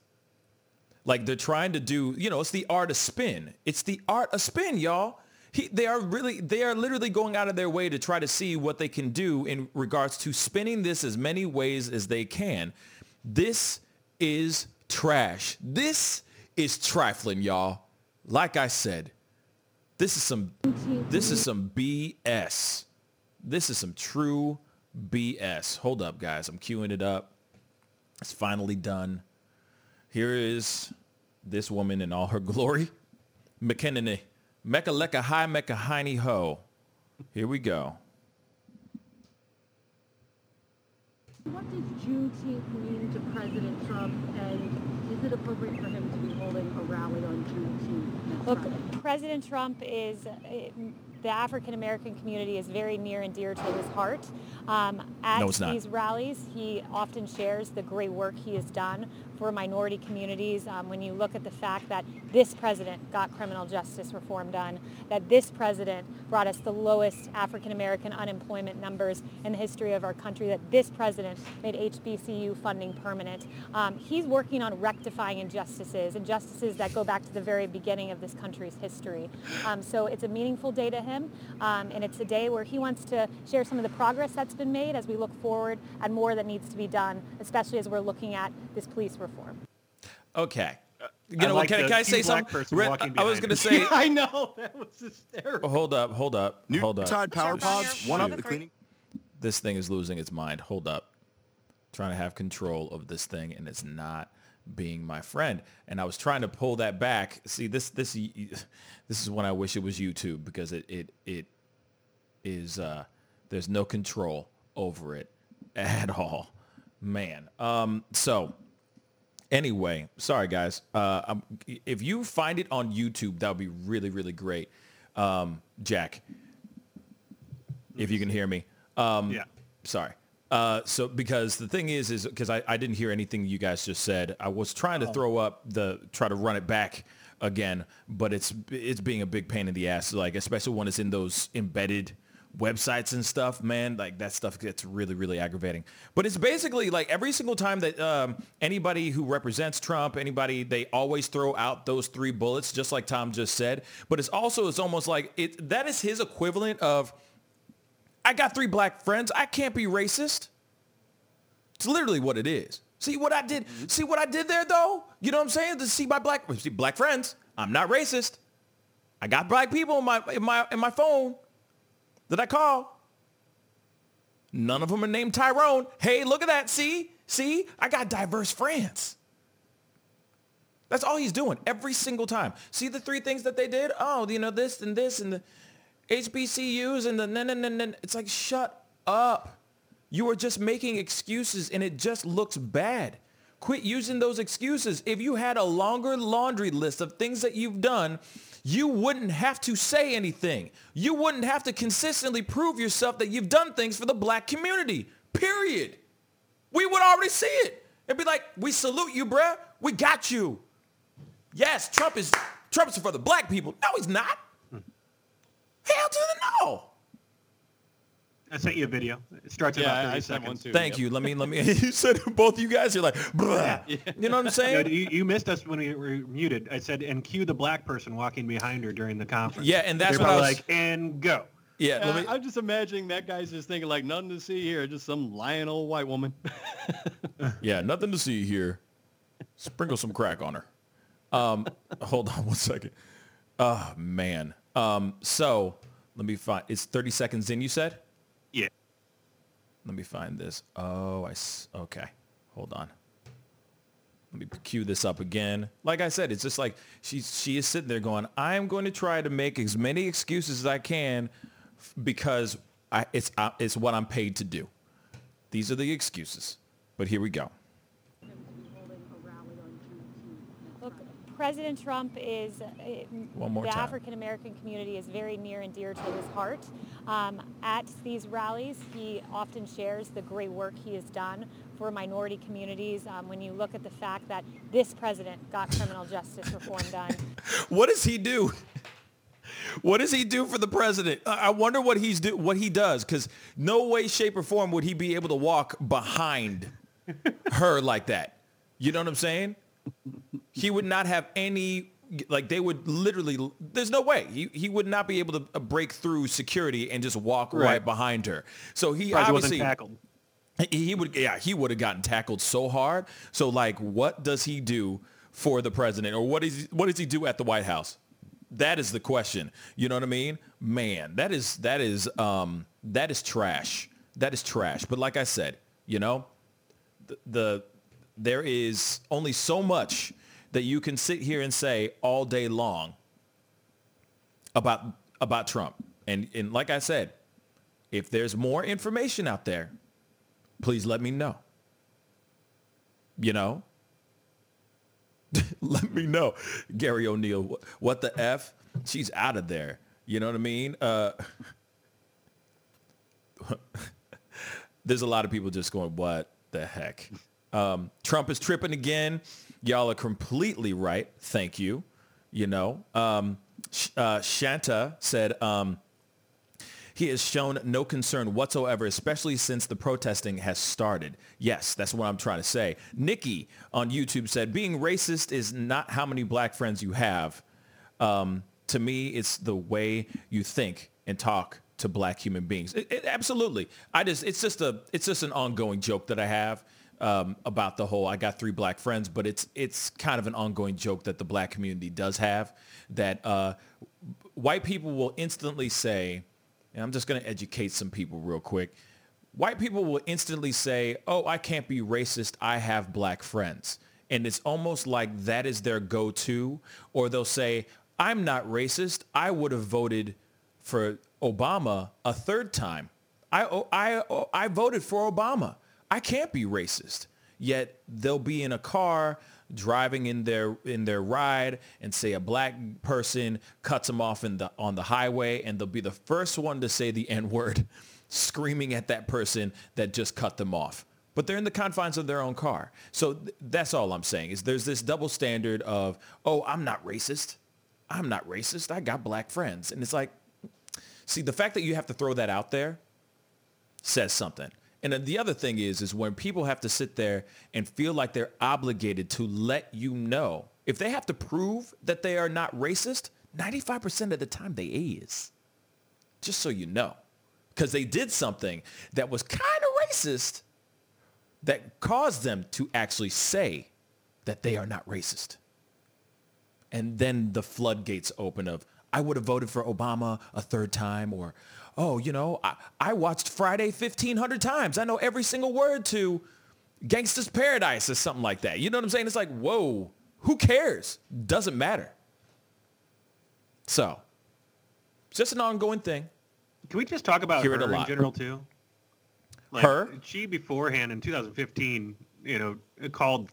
Like they're trying to do, you know, it's the art of spin. It's the art of spin, y'all. He, they are really, they are literally going out of their way to try to see what they can do in regards to spinning this as many ways as they can. This is trash. This is trifling, y'all. Like I said, this is some, this is some BS. This is some true BS. Hold up, guys. I'm queuing it up. It's finally done. Here is this woman in all her glory. McKinney. Mecca lecca hi mecca hiney ho. Here we go. What does Juneteenth mean to President Trump, and is it appropriate for him to be holding a rally on Juneteenth? Look, Friday? President Trump is, the African American community is very near and dear to his heart. Um, at No, it's not. these rallies, he often shares the great work he has done for minority communities. Um, when you look at the fact that this president got criminal justice reform done, that this president brought us the lowest African American unemployment numbers in the history of our country, that this president made HBCU funding permanent. Um, he's working on rectifying injustices, injustices that go back to the very beginning of this country's history. Um, so it's a meaningful day to him, um, and it's a day where he wants to share some of the progress that's been made as we look forward and more that needs to be done, especially as we're looking at this police reform. Okay. Uh, you I know, like can, can I say something? person I was going to him. say, [laughs] I know that was hysterical. hold up, hold up, hold up. Tide Power Pods, one up the cleaning. This thing is losing its mind. Hold up. Trying to have control of this thing, and it's not being my friend. And I was trying to pull that back. See, this this this is when I wish it was YouTube because it it it is uh, there's no control over it at [laughs] all, man. Um, so anyway, sorry guys. Uh, um, if you find it on YouTube, that would be really really great. Um, Jack, if you can hear me. Um, Yeah. Sorry. Uh, so because the thing is, is because I, I didn't hear anything you guys just said. I was trying to throw up the try to run it back again, but it's it's being a big pain in the ass. Like especially when it's in those embedded websites and stuff, man. Like that stuff gets really really aggravating. But it's basically like every single time that um, anybody who represents Trump, anybody, they always throw out those three bullets, just like Tom just said. But it's also it's almost like it that is his equivalent of. I got three black friends. I can't be racist. It's literally what it is. See what I did? See what I did there though? You know what I'm saying? To see my black see black friends. I'm not racist. I got black people in my in my in my phone that I call. None of them are named Tyrone. Hey, look at that. See? See? I got diverse friends. That's all he's doing every single time. See the three things that they did? Oh, you know, this and this and the HBCUs and the no, no, no, no. It's like, shut up. You are just making excuses and it just looks bad. Quit using those excuses. If you had a longer laundry list of things that you've done, you wouldn't have to say anything. You wouldn't have to consistently prove yourself that you've done things for the black community. Period. We would already see it. It'd be like, we salute you, bruh. We got you. Yes, Trump is Trump is for the black people. No, he's not. Hell to the no. I sent you a video. It starts at Yeah, about 30 I sent one seconds. too. Thank Yep. you. Let me let me [laughs] [laughs] you said both you guys are like bruh. You know what I'm No, saying? you, you missed us when we were muted. I said, and cue the black person walking behind her during the conference. Yeah, and that's They're what I was like, and go. Yeah, Yeah, let me, I'm just imagining that guy's just thinking like nothing to see here, just some lying old white woman. [laughs] yeah, nothing to see here. Sprinkle some crack on her. Um, hold on one second. Oh man. Um, so let me find. It's 30 seconds in. You said. Let me find this. Oh, I. Okay. Hold on. Let me cue this up again. Like I said, it's just like she's she is sitting there going, "I am going to try to make as many excuses as I can because I, it's uh, it's what I'm paid to do. These are the excuses." But here we go. Him to be holding a rally on Juneteenth next Look, Friday. President Trump is, uh, One more the. African American community is very near and dear to his heart. Um, at these rallies, he often shares the great work he has done for minority communities. Um, when you look at the fact that this president got criminal justice reform done, [laughs] What does he do? [laughs] What does he do for the president? I I wonder what he's do what he does because no way, shape, or form would he be able to walk behind [laughs] her like that. You know what I'm saying? He would not have any like they would literally. There's no way he he would not be able to uh, break through security and just walk right, Right. behind her. So he he obviously wasn't tackled. he he would yeah he would have gotten tackled so hard. So like, what does he do for the president, or what is what does he do at the White House? That is the question. You know what I mean? Man, that is that is um that is trash. That is trash. But like I said, you know, the, the there is only so much that you can sit here and say all day long about about Trump. And and like I said, if there's more information out there, please let me know. You know? [laughs] let me know. Gary O'Neill, what the F? She's out of there. You know what I mean? Uh, [laughs] there's a lot of people just going, what the heck? Um, Trump is tripping again. Y'all are completely right. Thank you. You know, um, uh, Shanta said, um, he has shown no concern whatsoever, especially since the protesting has started. Yes, that's what I'm trying to say. Nikki on YouTube said, being racist is not how many black friends you have. Um, to me, it's the way you think and talk to black human beings. It- it- absolutely. I just, it's just a, it's just an ongoing joke that I have um, about the whole, I got three black friends, but it's, it's kind of an ongoing joke that the black community does have that uh, white people will instantly say, and I'm just going to educate some people real quick. White people will instantly say, oh, I can't be racist. I have black friends. And it's almost like that is their go-to. Or they'll say, I'm not racist. I would have voted for Obama a third time. I, I, I voted for Obama. I can't be racist. Yet they'll be in a car driving in their in their ride and say a black person cuts them off in the on the highway and they'll be the first one to say the [laughs] n-word screaming at that person that just cut them off. But they're in the confines of their own car. So th- that's all i'm saying is there's this double standard of oh i'm not racist. I'm not racist. I got black friends. And it's like see the fact that you have to throw that out there says something. And the other thing is, is when people have to sit there and feel like they're obligated to let you know, if they have to prove that they are not racist, 95% of the time they is. Just so you know. Because they did something that was kind of racist that caused them to actually say that they are not racist. And then the floodgates open of, I would have voted for Obama a third time or, oh, you know, I, I watched Friday 1,500 times. I know every single word to Gangsta's Paradise or something like that. You know what I'm saying? It's like, whoa, who cares? Doesn't matter. So, it's just an ongoing thing. Can we just talk about Hear her in general too? Her? She beforehand in 2015, you know, called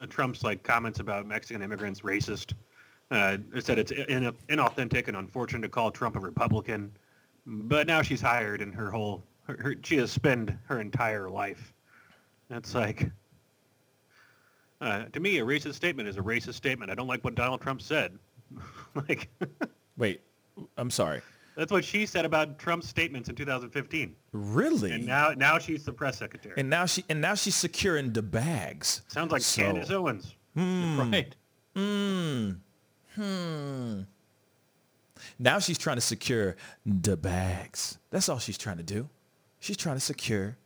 uh, Trump's like comments about Mexican immigrants racist. Uh, said it's in, inauthentic and unfortunate to call Trump a Republican. But now she's hired, and her whole her, her, she has spent her entire life. that's like uh, to me, a racist statement is a racist statement. I don't like what Donald Trump said. [laughs] like Wait, I'm sorry. that's what she said about Trump's statements in 2015. Really? And now now she's the press secretary. And now she and now she's securing the bags. Sounds like So- Candace Owens. Hmm. Right. Hmm. Hmm. Now she's trying to secure the bags. That's all she's trying to do. She's trying to secure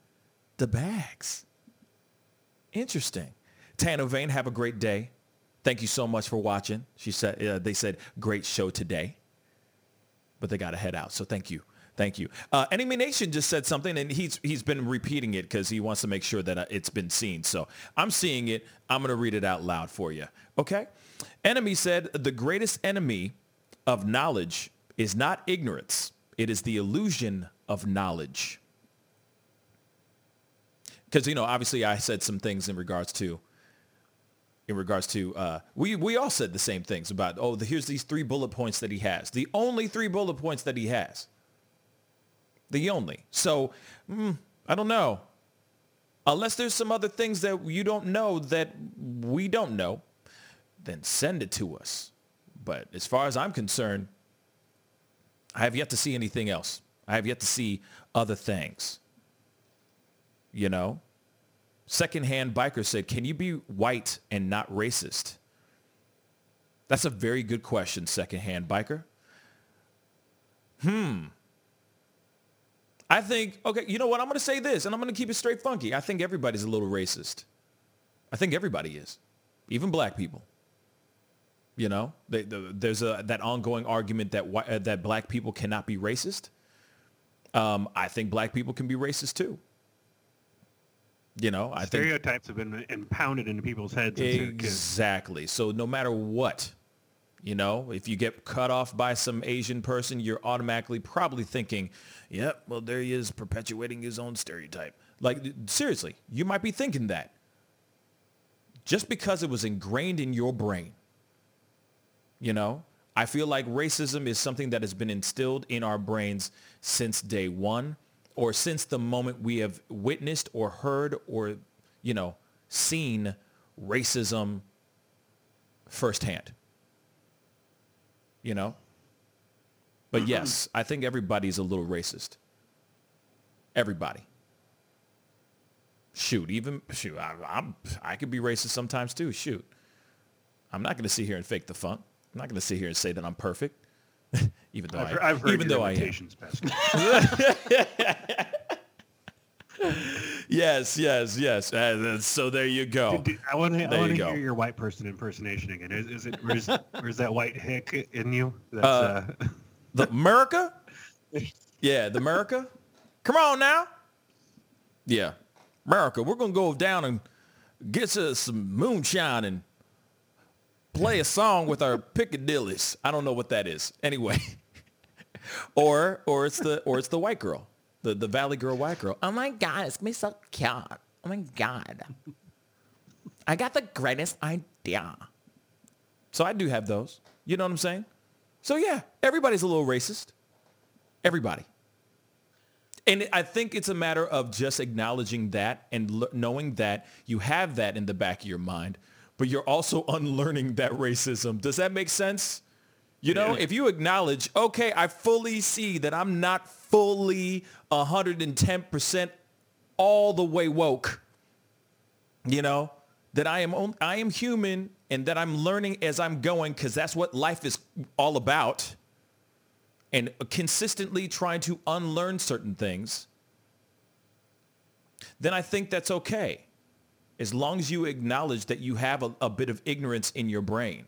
the bags. Interesting. Tano Vane, have a great day. Thank you so much for watching. She said uh, they said great show today, but they got to head out. So thank you, thank you. Uh, Enemy Nation just said something, and he's he's been repeating it because he wants to make sure that uh, it's been seen. So I'm seeing it. I'm gonna read it out loud for you. Okay. Enemy said the greatest enemy of knowledge is not ignorance. It is the illusion of knowledge. Because, you know, obviously I said some things in regards to in regards to uh, we we all said the same things about oh the, here's these three bullet points that he has the only three bullet points that he has the only so mm, i don't know unless there's some other things that you don't know that we don't know then send it to us but as far as i'm concerned i have yet to see anything else i have yet to see other things you know Secondhand Biker said, can you be white and not racist? That's a very good question, Secondhand Biker. Hmm. I think, okay, you know what? I'm going to say this, and I'm going to keep it straight funky. I think everybody's a little racist. I think everybody is, even black people. You know, they, the, there's a, that ongoing argument that, uh, that black people cannot be racist. Um, I think black people can be racist too. You know, I think stereotypes think, have been impounded into people's heads. Exactly. So no matter what, you know, if you get cut off by some Asian person, you're automatically probably thinking, "Yep, well there he is perpetuating his own stereotype." Like seriously, you might be thinking that. Just because it was ingrained in your brain. You know, I feel like racism is something that has been instilled in our brains since day 1 or since the moment we have witnessed or heard or, you know, seen racism firsthand. You know? But mm-hmm. yes, I think everybody's a little racist. Everybody. Shoot, even shoot, I, I'm I could be racist sometimes too. Shoot, I'm not going to sit here and fake the funk. I'm not going to sit here and say that I'm perfect. [laughs] even though I've, I, I've heard even though I am. [laughs] yes, yes, yes. Uh, so there you go. I want to. I want to hear your white person impersonation again. Is, is it? Where's, where's [laughs] that white hick in you? That's, uh, uh, the America. Yeah, the America. Come on now. Yeah, America. We're gonna go down and get us some moonshine and play a song with our Piccadillys. I don't know what that is. Anyway. [laughs] or or it's the or it's the white girl. The the Valley girl white girl. Oh my god, it's gonna be so cute. Oh my god. I got the greatest idea. So I do have those. You know what I'm saying? So yeah, everybody's a little racist. Everybody. And I think it's a matter of just acknowledging that and l- knowing that you have that in the back of your mind but you're also [laughs] unlearning that racism. Does that make sense? You know, yeah. if you acknowledge, okay, I fully see that I'm not fully 110% all the way woke, you know, that I am I am human and that I'm learning as I'm going because that's what life is all about. And consistently trying to unlearn certain things, then I think that's okay as long as you acknowledge that you have a, a bit of ignorance in your brain.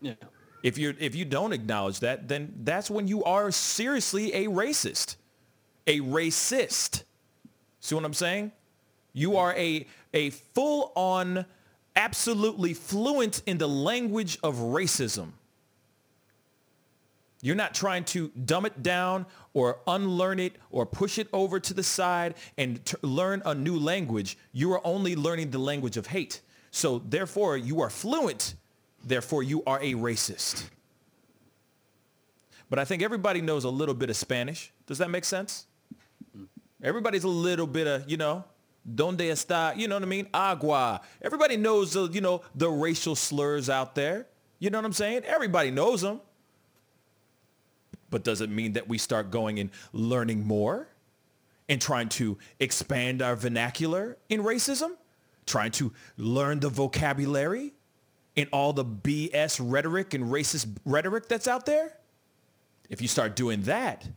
Yeah. If you if you don't acknowledge that, then that's when you are seriously a racist. A racist. See what I'm saying? You are a a full on absolutely fluent in the language of racism. You're not trying to dumb it down or unlearn it or push it over to the side and t- learn a new language. You are only learning the language of hate. So therefore, you are fluent. Therefore, you are a racist. But I think everybody knows a little bit of Spanish. Does that make sense? Everybody's a little bit of, you know, donde está, you know what I mean? Agua. Everybody knows, uh, you know, the racial slurs out there. You know what I'm saying? Everybody knows them. But does it mean that we start going and learning more and trying to expand our vernacular in racism? Trying to learn the vocabulary in all the BS rhetoric and racist rhetoric that's out there? If you start doing that,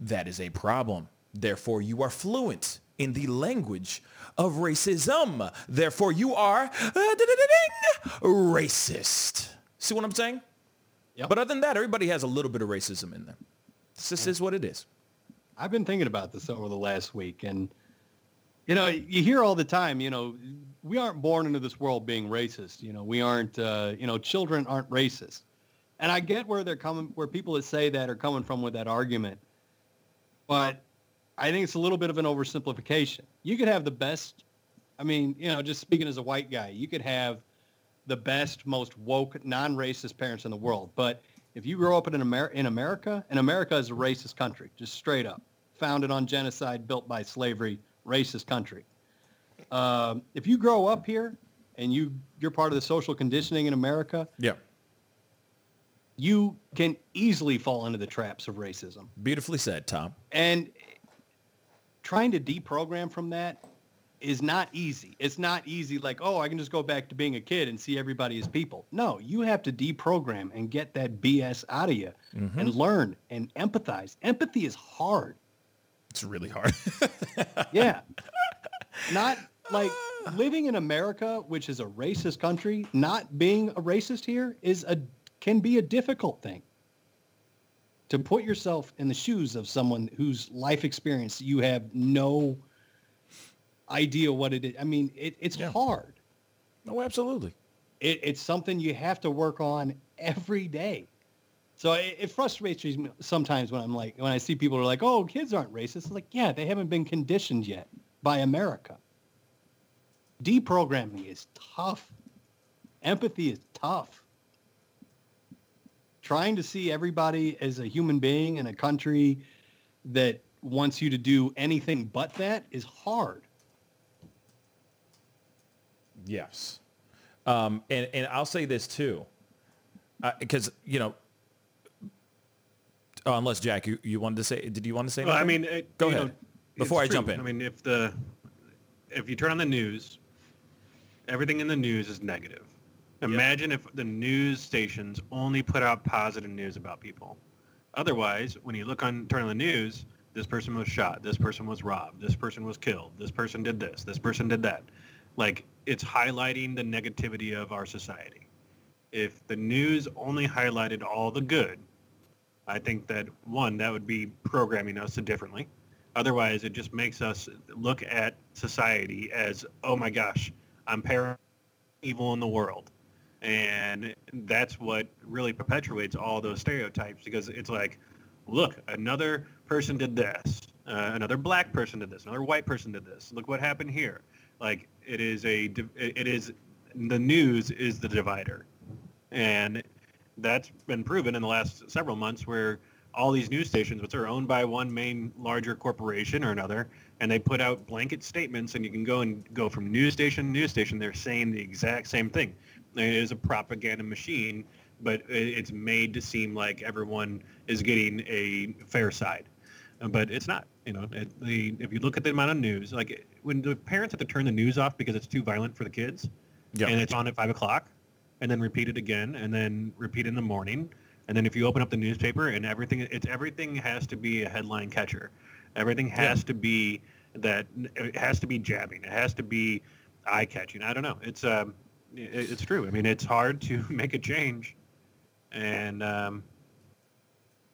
that is a problem. Therefore, you are fluent in the language of racism. Therefore, you are uh, racist. See what I'm saying? Yep. But other than that, everybody has a little bit of racism in them. This just yeah. is what it is. I've been thinking about this over the last week, and you know, you hear all the time, you know, we aren't born into this world being racist. You know, we aren't, uh, you know, children aren't racist. And I get where they're coming, where people that say that are coming from with that argument. But I think it's a little bit of an oversimplification. You could have the best, I mean, you know, just speaking as a white guy, you could have the best, most woke, non-racist parents in the world. But if you grow up in, Amer- in America, and America is a racist country, just straight up, founded on genocide, built by slavery, racist country. Um, if you grow up here and you you're part of the social conditioning in America, Yeah. you can easily fall into the traps of racism. Beautifully said, Tom. And trying to deprogram from that is not easy. It's not easy like, oh, I can just go back to being a kid and see everybody as people. No, you have to deprogram and get that BS out of you Mhm. and learn and empathize. Empathy is hard. It's really hard. [laughs] yeah. Not like living in America, which is a racist country, not being a racist here is a can be a difficult thing. To put yourself in the shoes of someone whose life experience you have no idea what it is. I mean, it, it's hard. No, absolutely. It, it's something you have to work on every day. So it, it frustrates me sometimes when I'm like, when I see people are like, oh, kids aren't racist. It's like, yeah, they haven't been conditioned yet by America. Deprogramming is tough. Empathy is tough. Trying to see everybody as a human being in a country that wants you to do anything but that is hard. Yes. Um, and, and I'll say this too, because, you know, oh, unless Jack, you, you wanted to say, did you want to say Well, I mean, it, go ahead know, before I it's jump in. I mean, if the if you turn on the news, everything in the news is negative. Imagine if the news stations only put out positive news about people. Otherwise, when you look on turn on the news, this person was shot, this person was robbed, this person was killed, this person did this, this person did that. Like it's highlighting the negativity of our society. If the news only highlighted all the good, I think that one, that would be programming us differently. Otherwise, it just makes us look at society as, oh my gosh, I'm para evil in the world. And that's what really perpetuates all those stereotypes because it's like, look, another person did this. Uh, another black person did this. Another white person did this. Look what happened here. Like it is a, it is, the news is the divider. And that's been proven in the last several months where all these news stations, which are owned by one main larger corporation or another, and they put out blanket statements and you can go and go from news station to news station. They're saying the exact same thing. It is a propaganda machine, but it's made to seem like everyone is getting a fair side. But it's not, you know, it, the, if you look at the amount of news, like when the parents have to turn the news off because it's too violent for the kids, Yeah. and it's on at five o'clock, and then repeat it again, and then repeat in the morning, and then if you open up the newspaper and everything, it's everything has to be a headline catcher. Everything has to be that. It has to be jabbing. It has to be eye catching. I don't know. It's um, it, it's true. I mean, it's hard to [laughs] make a change, and um,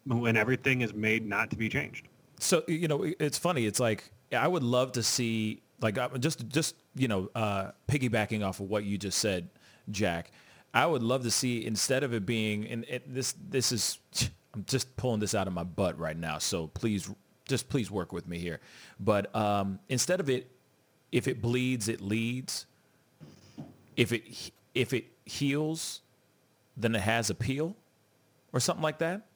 when everything is made not to be changed. So you know it's funny it's like i would love to see like I- just just you know uh piggybacking off of what you just said jack i would love to see instead of it being and it, this this is [sniffs] i'm just pulling this out of my butt right now so please just please work with me here. But um instead of it if it bleeds it leads. If it if it heals then it has appeal or something like that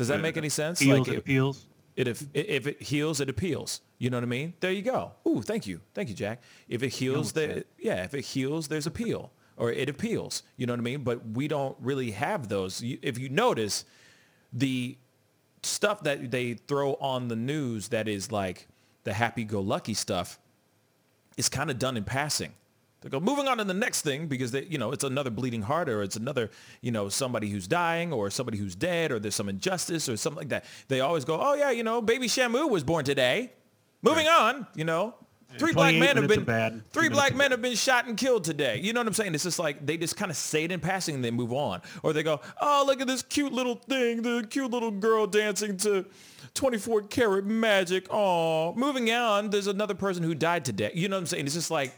does that make any sense? heals, it it- appeals. It if if it heals, it appeals. You know what I mean? There you go. Ooh, thank you, thank you, Jack. If it heals, the yeah, if it heals, there's appeal or it appeals. You know what I mean? But we don't really have those. If you notice, the stuff that they throw on the news that is like the happy-go-lucky stuff is kind of done in passing. They go moving on to the next thing because they, you know, it's another bleeding heart or it's another, you know, somebody who's dying or somebody who's dead or there's some injustice or something like that. They always go, oh yeah, you know, baby Shamu was born today. Moving on, you know, three black men have been three minutes black men have been shot and killed today. You know what I'm saying? It's just like they just kind of say it in passing and they move on, or they go, oh look at this cute little thing, the cute little girl dancing to 24 karat magic. Oh, moving on. There's another person who died today. You know what I'm saying? It's just like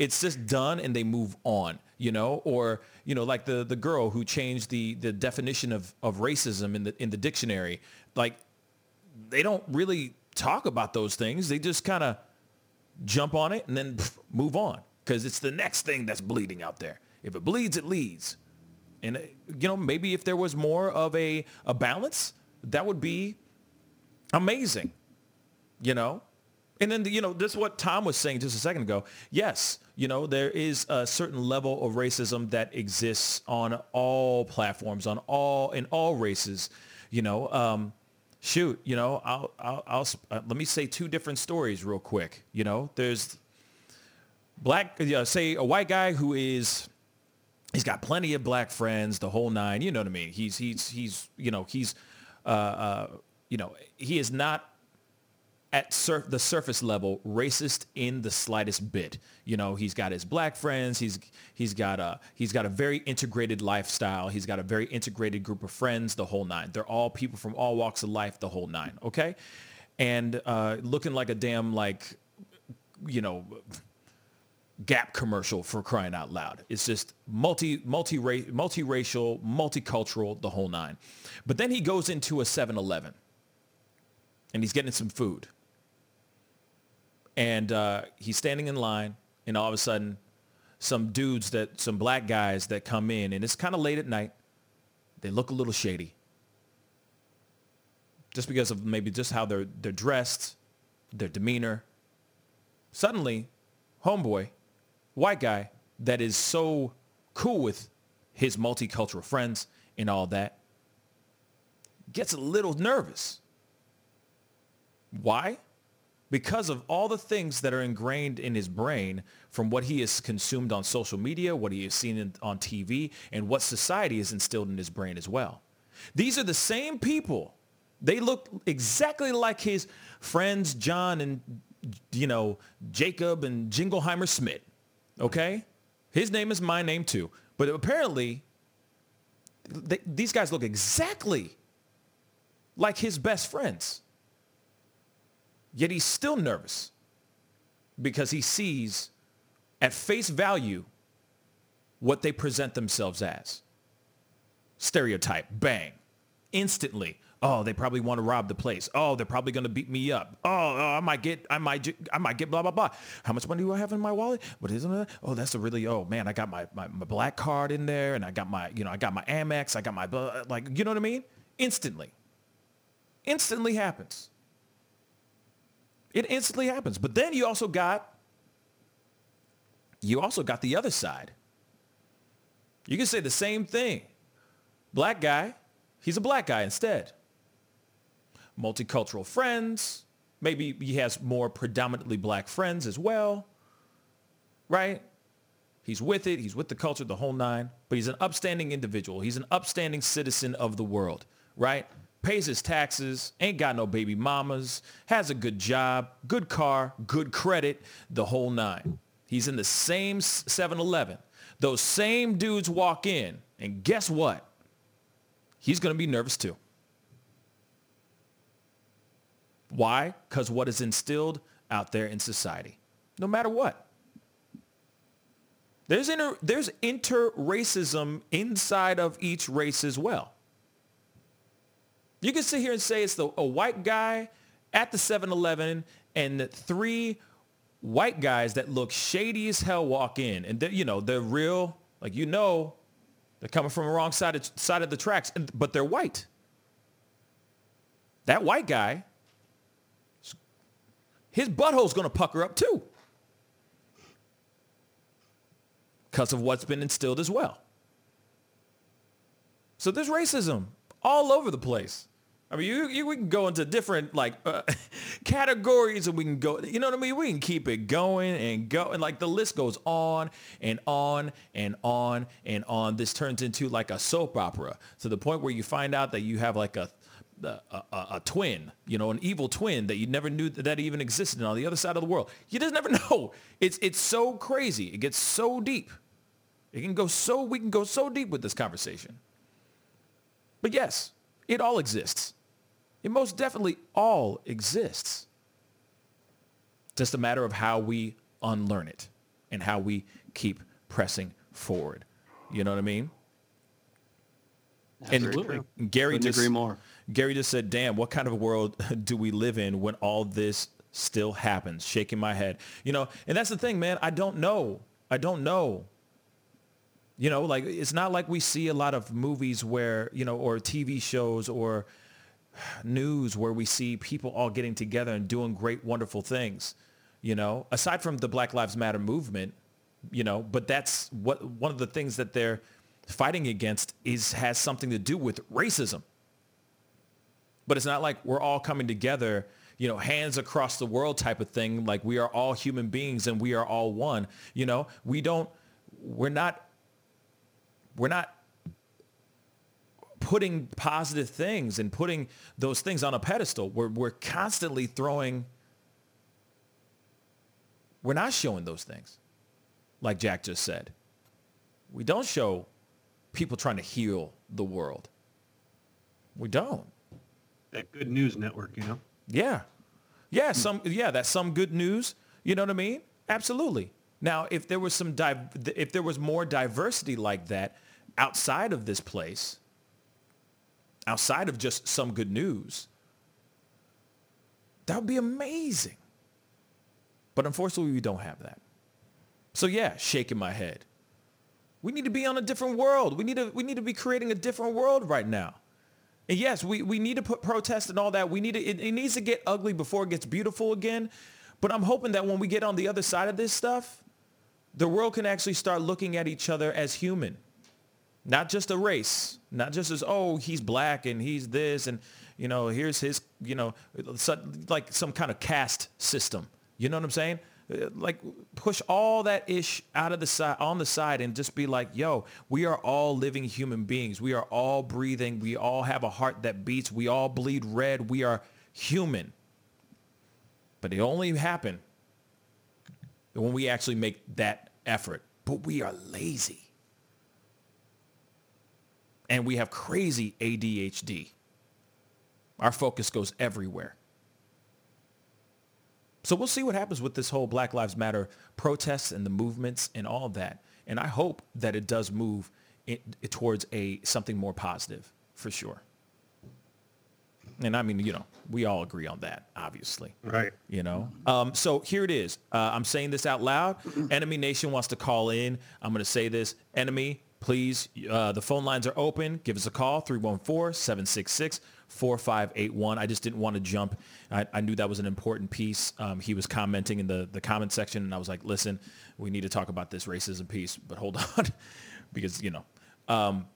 it's just done and they move on, you know, or you know, like the the girl who changed the the definition of of racism in the in the dictionary. Like they don't really talk about those things. They just kind of jump on it and then pff, move on. because it's the next thing that's bleeding out there. If it bleeds, it leads. And uh, you know, maybe if there was more of a a balance, that would be amazing. You know, and then you know, this is what Tom was saying just a second ago. Yes, you know, there is a certain level of racism that exists on all platforms, on all in all races. You know, um, shoot, you know, I'll, I'll, I'll uh, let me say two different stories real quick. You know, there's black, uh, say a white guy who is he's got plenty of black friends, the whole nine. You know what I mean? He's he's he's you know he's uh, uh, you know he is not at the surface level racist in the slightest bit. You know, he's got his black friends. He's he's got a he's got a very integrated lifestyle. He's got a very integrated group of friends. The whole nine. They're all people from all walks of life. The whole nine. Okay, and uh, looking like a damn like you know Gap commercial for crying out loud. It's just multi multi multiracial, multicultural, the whole nine. But then he goes into a 7-Eleven and he's getting some food. And uh, he's standing in line and all of a sudden some dudes that some black guys that come in and it's kind of late at night. They look a little shady. Just because of maybe just how they're they're dressed, their demeanor. Suddenly, homeboy white guy that is so cool with his multicultural friends and all that gets a little nervous. Why? Because of all the things that are ingrained in his brain from what he has consumed on social media, what he has seen in, on TV, and what society has instilled in his brain as well. These are the same people. They look exactly like his friends John and, you know, Jacob and Jingleheimer Smith. Okay? His name is my name too. But apparently, they, these guys look exactly like his best friends. Yet he's still nervous because he sees at face value what they present themselves as. Stereotype, bang, instantly Oh, they probably want to rob the place. Oh, they're probably going to beat me up. Oh, oh, I might get, I might, I might get blah blah blah. How much money do I have in my wallet? What is it? Oh, that's a really. Oh man, I got my, my my black card in there, and I got my, you know, I got my Amex. I got my like, you know what I mean? Instantly, instantly happens. It instantly happens. But then you also got, you also got the other side. You can say the same thing. Black guy, he's a black guy instead multicultural friends. Maybe he has more predominantly black friends as well, right? He's with it. He's with the culture, the whole nine. But he's an upstanding individual. He's an upstanding citizen of the world, right? Pays his taxes, ain't got no baby mamas, has a good job, good car, good credit, the whole nine. He's in the same 7-Eleven. Those same dudes walk in, and guess what? He's going to be nervous too. Why? Because what is instilled out there in society, no matter what. There's inter, there's inter-racism inside of each race as well. You can sit here and say it's the, a white guy at the 7-Eleven and three white guys that look shady as hell walk in. And, you know, they're real, like, you know, they're coming from the wrong side of, side of the tracks, but they're white. That white guy his butthole's going to pucker up too because of what's been instilled as well. So there's racism all over the place. I mean, you, you we can go into different like uh, [laughs] categories, and we can go. You know what I mean? We can keep it going and go, and like the list goes on and on and on and on. This turns into like a soap opera to the point where you find out that you have like a a, a, a, twin, you know, an evil twin that you never knew that, that even existed on the other side of the world. You just never [laughs] know. It's it's so crazy. It gets so deep. It can go so we can go so deep with this conversation. But yes, it all exists. It most definitely all exists. Just a matter of how we unlearn it and how we keep pressing forward. You know what I mean? Absolutely. And Gary Couldn't just agree more. Gary just said, damn, what kind of a world [laughs] do we live in when all this still happens? Shaking my head. You know, and that's the thing, man. I don't know I don't know. You know, like it's not like we see a lot of movies where, you know, or TV shows or news where we see people all getting together and doing great, wonderful things. You know, aside from the Black Lives Matter movement, you know, but that's what one of the things that they're fighting against is has something to do with racism. But it's not like we're all coming together, you know, hands across the world type of thing. Like we are all human beings and we are all one. You know, we don't, we're not, we're not putting positive things and putting those things on a pedestal. We're, we're constantly throwing, we're not showing those things, like Jack just said. We don't show people trying to heal the world. We don't. That good news network, you know? Yeah. Yeah, some yeah, that's some good news. You know what I mean? Absolutely. Now, if there was some di- if there was more diversity like that outside of this place, outside of just some good news, that would be amazing. But unfortunately, we don't have that. So yeah, shaking my head. We need to be on a different world. We need to we need to be creating a different world right now. And yes, we, we need to put protest and all that. We need to, it, it needs to get ugly before it gets beautiful again. But I'm hoping that when we get on the other side of this stuff, the world can actually start looking at each other as human. Not just a race, not just as, oh, he's black and he's this and, you know, here's his, you know, like some kind of caste system. You know what I'm saying? Uh, like push all that ish out of the side on the side and just be like yo we are all living human beings. We are all breathing. We all have a heart that beats. We all bleed red. We are human. But it only happen when we actually make that effort. But we are lazy and we have crazy ADHD our focus goes everywhere so we'll see what happens with this whole Black Lives Matter protests and the movements and all that. And I hope that it does move towards a something more positive for sure. And I mean, you know, we all agree on that, obviously. Right. You know. Um, so here it is. Uh, I'm saying this out loud. Enemy Nation wants to call in. I'm going to say this. Enemy, please. Uh, the phone lines are open. Give us a call. 314 766 4581. I just didn't want to jump. I, I knew that was an important piece. Um, he was commenting in the, the comment section, and I was like, listen, we need to talk about this racism piece, but hold [laughs] on, because, you know, um,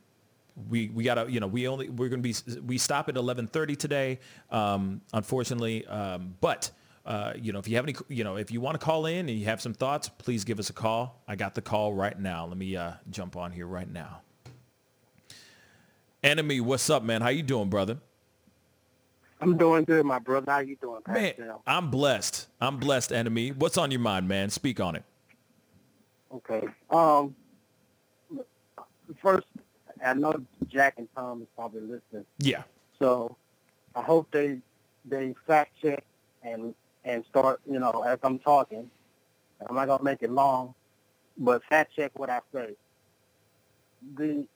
we, we gotta, you know, we only, we're to be, we stop at 1130 today, um, unfortunately, um, but, uh, you know, if you have any, you know, if you want to call in and you have some thoughts, please give us a call. I got the call right now. Let me uh, jump on here right now. Enemy, what's up, man? How you doing, brother? I'm doing good, my brother. How you doing, Man, I'm blessed. I'm blessed, enemy. What's on your mind, man? Speak on it. Okay. Um. First, I know Jack and Tom is probably listening. Yeah. So, I hope they they fact check and and start. You know, as I'm talking, I'm not gonna make it long, but fact check what I say. The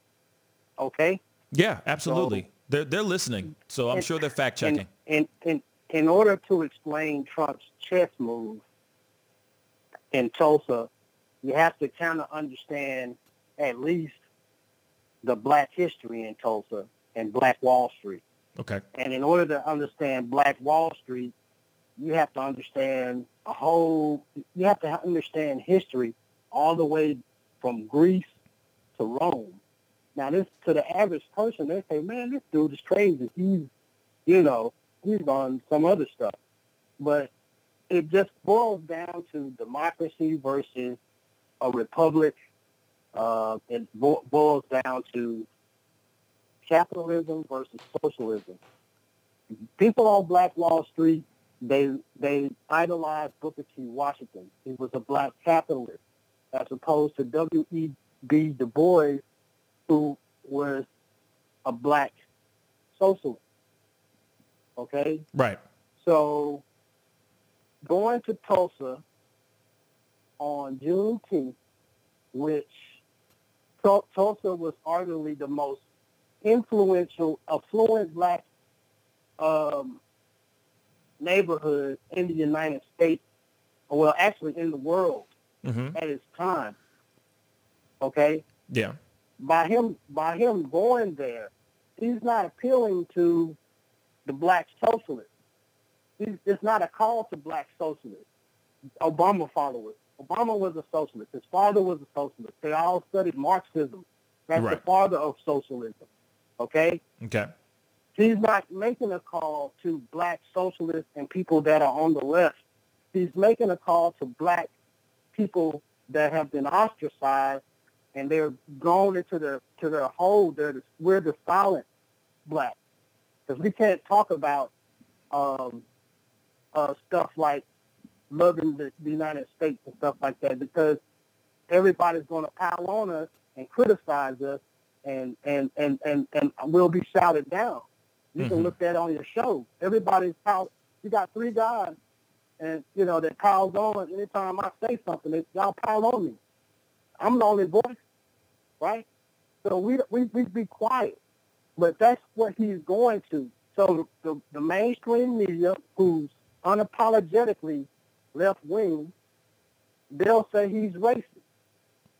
okay. Yeah, absolutely. So, they're they're listening, so I'm in, sure they're fact checking. In, in in order to explain Trump's chess move in Tulsa, you have to kind of understand at least the black history in Tulsa and Black Wall Street. Okay. And in order to understand Black Wall Street, you have to understand a whole. You have to understand history all the way from Greece to Rome now, this to the average person, they say, "Man, this dude is crazy. He's, you know, he's on some other stuff." But it just boils down to democracy versus a republic. Uh, it bo- boils down to capitalism versus socialism. People on Black Wall Street, they they idolized Booker T. Washington. He was a black capitalist, as opposed to W. E. B. Du Bois, who was a black socialist. Okay? Right. So going to Tulsa on Juneteenth, which Tulsa was arguably the most influential, affluent black um, neighborhood in the United States, or well, actually in the world mm-hmm. at its time. Okay, Yeah. by him by him going there, he's not appealing to the black socialists. He's, it's not a call to black socialists. Obama followers. Obama was a socialist. His father was a socialist. They all studied Marxism. That's the father of socialism. Okay? Okay. He's not making a call to black socialists and people that are on the left. He's making a call to black people that have been ostracized and they're gone into their to their hole. They're the, we're the silent black because we can't talk about um, uh, stuff like loving the, the United States and stuff like that because everybody's going to pile on us and criticize us and and and and, and we'll be shouted down. You can Mhm. look that on your show. Everybody's piled. You got three guys, and you know that piles on. Anytime I say something, they, y'all pile on me. I'm the only voice, right? So we we we be quiet, but that's what he's going to. So the the mainstream media, who's unapologetically left wing, they'll say he's racist.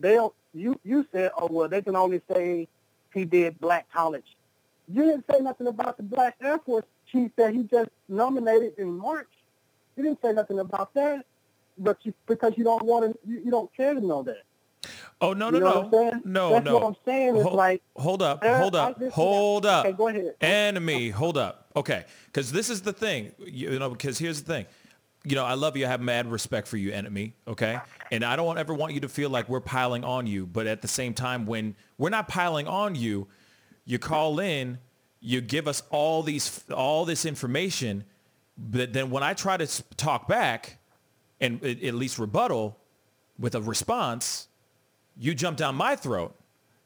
They'll you you said, oh well, they can only say he did black college. You didn't say nothing about the black Air Force chief that he just nominated in March. You didn't say nothing about that, but you because you don't want to, you, you don't care to know that. Oh no no You know no no That's no. what I'm saying is Hold- like- hold up, hold up, hold up. Okay, go ahead. Enemy, hold up. Okay, because this is the thing, you know. Because here's the thing, you know, I love you. I have mad respect for you, enemy. Okay, and I don't ever want you to feel like we're piling on you. But at the same time, when we're not piling on you, you call in, you give us all these all this information, but then when I try to talk back, and at least rebuttal with a response, you jump down my throat,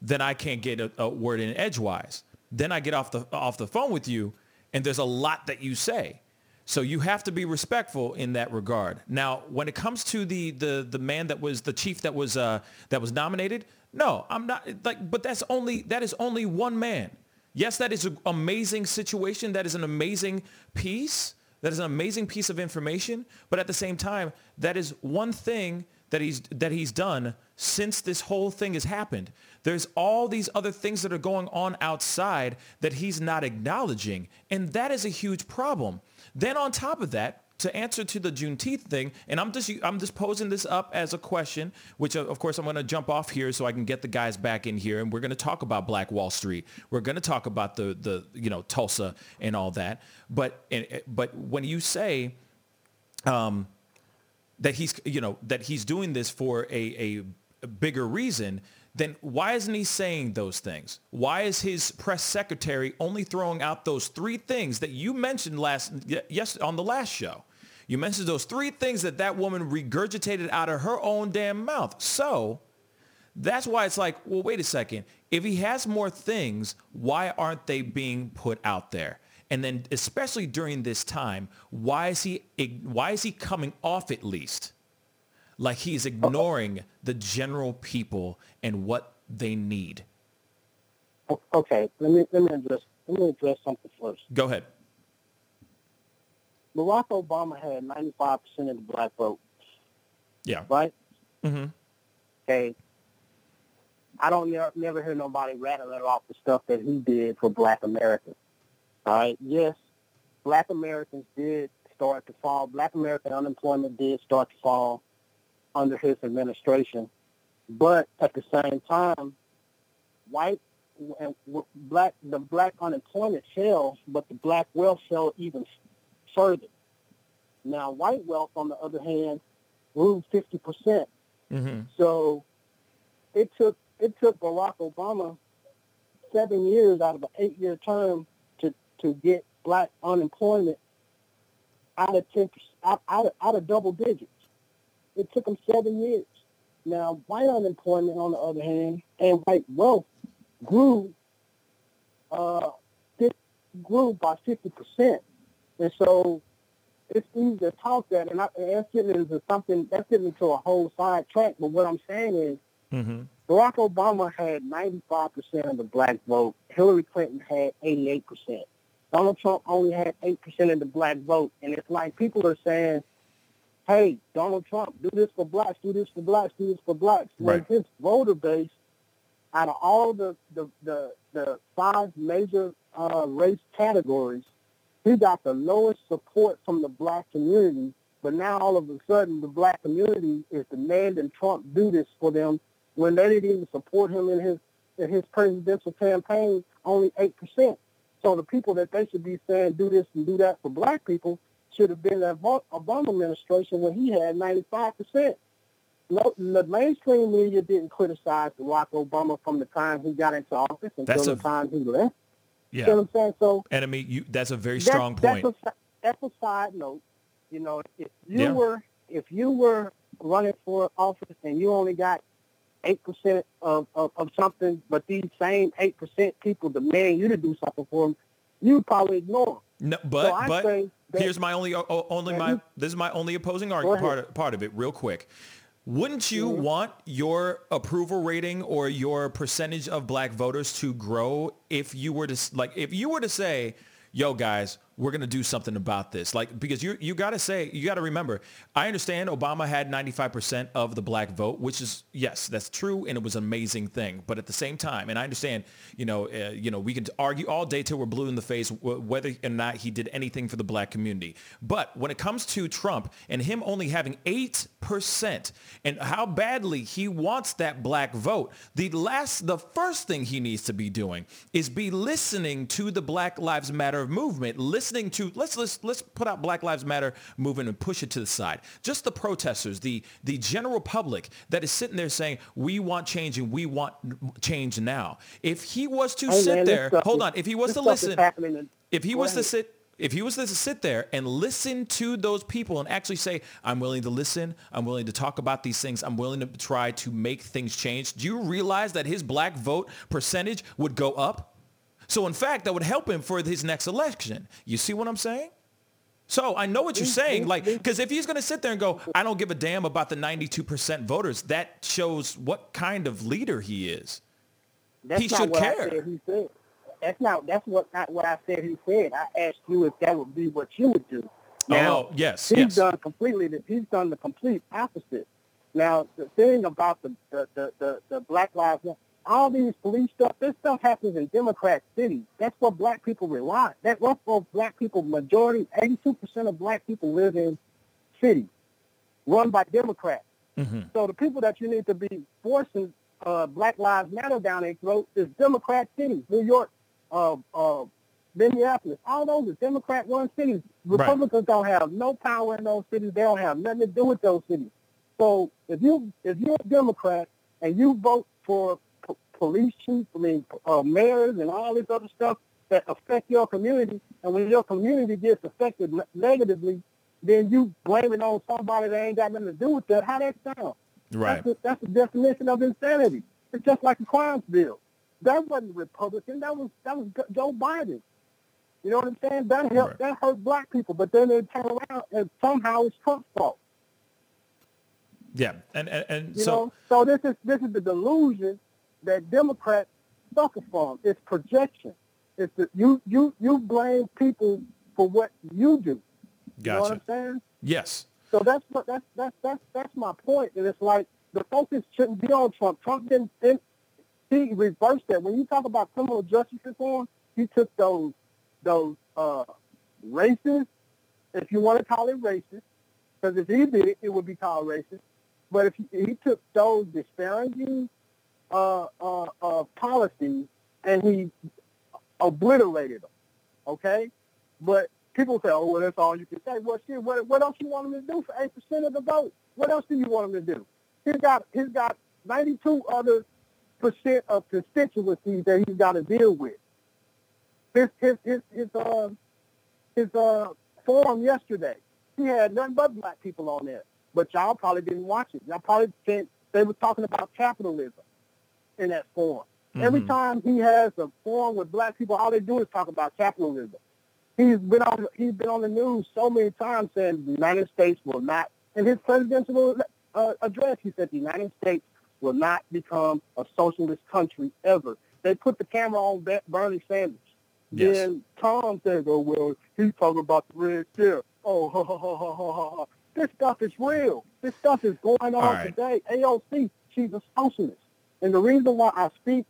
then I can't get a, a word in edgewise. Then I get off the off the phone with you, and there's a lot that you say. So you have to be respectful in that regard. Now, when it comes to the the the man that was the chief that was uh, that was nominated, no, I'm not like. But that's only that is only one man. Yes, that is an amazing situation. That is an amazing piece. That is an amazing piece of information. But at the same time, that is one thing that he's that he's done since this whole thing has happened. There's all these other things that are going on outside that he's not acknowledging, and that is a huge problem. Then on top of that, to answer to the Juneteenth thing, and I'm just I'm just posing this up as a question, which of course I'm going to jump off here so I can get the guys back in here, and we're going to talk about Black Wall Street. We're going to talk about the the you know Tulsa and all that. But and, but when you say um, that he's you know that he's doing this for a, a bigger reason then why isn't he saying those things why is his press secretary only throwing out those three things that you mentioned last yes on the last show you mentioned those three things that that woman regurgitated out of her own damn mouth. So that's why it's like well wait a second. If he has more things why aren't they being put out there? And then especially during this time why is he why is he coming off at least? Like he's ignoring the general people and what they need. Okay, let me let me address let me address something first. go ahead Barack Obama had 95% of the black vote, yeah right? mm-hmm. Okay. I don't never, never hear nobody rattling off the stuff that he did for black Americans. All right. Yes, black Americans did start to fall. Black American unemployment did start to fall under his administration. But at the same time, white and black the black unemployment fell, but the black wealth fell even further. Now, white wealth, on the other hand, grew 50%. Mm-hmm. So it took it took Barack Obama seven years out of an eight year term to, to get black unemployment out of ten out, out, of, out of double digits. It took him seven years. Now white unemployment on the other hand and white wealth grew uh grew by fifty percent. And so it's easy to talk that and, I, and that's getting into something that's getting into a whole side track. But what I'm saying is Mm-hmm. Barack Obama had 95% of the black vote. Hillary Clinton had 88%. Donald Trump only had 8% of the black vote. And it's like people are saying, hey, Donald Trump, do this for blacks, do this for blacks, do this for blacks. When Right. his voter base out of all the the the, the five major uh, race categories, he got the lowest support from the black community. But now all of a sudden, the black community is demanding Trump do this for them when they didn't even support him in his in his presidential campaign. Only eight percent. So the people that they should be saying do this and do that for black people should have been that Obama administration when he had 95 percent. No, the mainstream media didn't criticize Barack Obama from the time he got into office until That's the a- time he left. Yeah. You know what I'm saying? So Enemy, you, that's a very that's- strong point. That's a, that's a side note. You know, if you Yeah. were if you were running for office and you only got eight percent of, of, of something, but these same eight percent people demand you to do something for them, you probably ignore them. No, but So but here's my only only my you- this is my only opposing argument part of, part of it real quick. Wouldn't you want your approval rating or your percentage of black voters to grow if you were to like if you were to say, "Yo guys, we're going to do something about this." Like because you you got to say, you got to remember, I understand Obama had 95% of the black vote, which is yes, that's true and it was an amazing thing, but at the same time, and I understand, you know, uh, you know, we can argue all day till we're blue in the face w- whether or not he did anything for the black community. But when it comes to Trump and him only having 8% and how badly he wants that black vote, the last the first thing he needs to be doing is be listening to the Black Lives Matter movement, listening to let's let's let's put out Black Lives Matter movement and push it to the side. Just the protesters, the the general public that is sitting there saying we want change and we want change now. If he was to Hey, sit man, there, hold on, if he was to listen, if he was to sit if he was to sit there and listen to those people and actually say, I'm willing to listen, I'm willing to talk about these things, I'm willing to try to make things change, do you realize that his black vote percentage would go up? So in fact, that would help him for his next election. You see what I'm saying? So I know what you're mm-hmm. saying, like, mm-hmm. because if he's going to sit there and go, I don't give a damn about the 92% voters, that shows what kind of leader he is. That's he not should what care. I said he said. That's not that's what not what I said he said. I asked you if that would be what you would do. Oh, now, oh, yes, he's yes. done completely the, he's done the complete opposite. Now the thing about the the, the, the, the Black Lives Matter, all these police stuff, this stuff happens in Democrat cities. That's what black people rely. That what black people majority, eighty two percent of black people live in cities run by Democrats. Mm-hmm. So the people that you need to be forcing uh, Black Lives Matter down their throat is Democrat cities, New York, uh, uh, Minneapolis. All those are Democrat-run cities. Right. Republicans don't have no power in those cities. They don't have nothing to do with those cities. So if you if you're a Democrat and you vote for police chiefs, I mean uh, mayors and all this other stuff that affect your community, and when your community gets affected negatively, then you blame it on somebody that ain't got nothing to do with that. How that sound? Right. That's the, that's the definition of insanity. It's just like the crimes bill. That wasn't Republican. That was that was Joe Biden. You know what I'm saying? That helped. That hurt black people. But then they turn around and somehow it's Trump's fault. Yeah, and and, and You so know. So this is this is the delusion that Democrats suffer from. It's projection. It's the, you you you blame people for what you do. You know what Gotcha. I'm saying? yes, So that's what that's that's that's that's my point. And it's like the focus shouldn't be on Trump. Trump didn't, didn't he reversed that. When you talk about criminal justice reform, he took those those uh, racist, if you want to call it racist, because if he did it, it would be called racist. But if he, he took those disparaging uh, uh, uh, policies and he obliterated them, okay? But people say, oh, well, that's all you can say. Well, shit, what, what else you want him to do for 8% of the vote? What else do you want him to do? He's got, he's got 92 other percent of constituencies that he's got to deal with. His, his, his, his, uh, his uh, forum yesterday, he had nothing but black people on there. But y'all probably didn't watch it. Y'all probably think they were talking about capitalism in that forum. Every Mhm. time he has a forum with black people, all they do is talk about capitalism. He's been on he's been on the news so many times saying the United States will not. In his presidential uh, address, he said the United States will not become a socialist country ever. They put the camera on Be- Bernie Sanders. Yes. Then Tom says, "Oh well, he's talking about the red scare." Oh, [laughs] ha, ha, ha, ha, ha, this stuff is real. This stuff is going on right. today. AOC, she's a socialist. And the reason why I speak,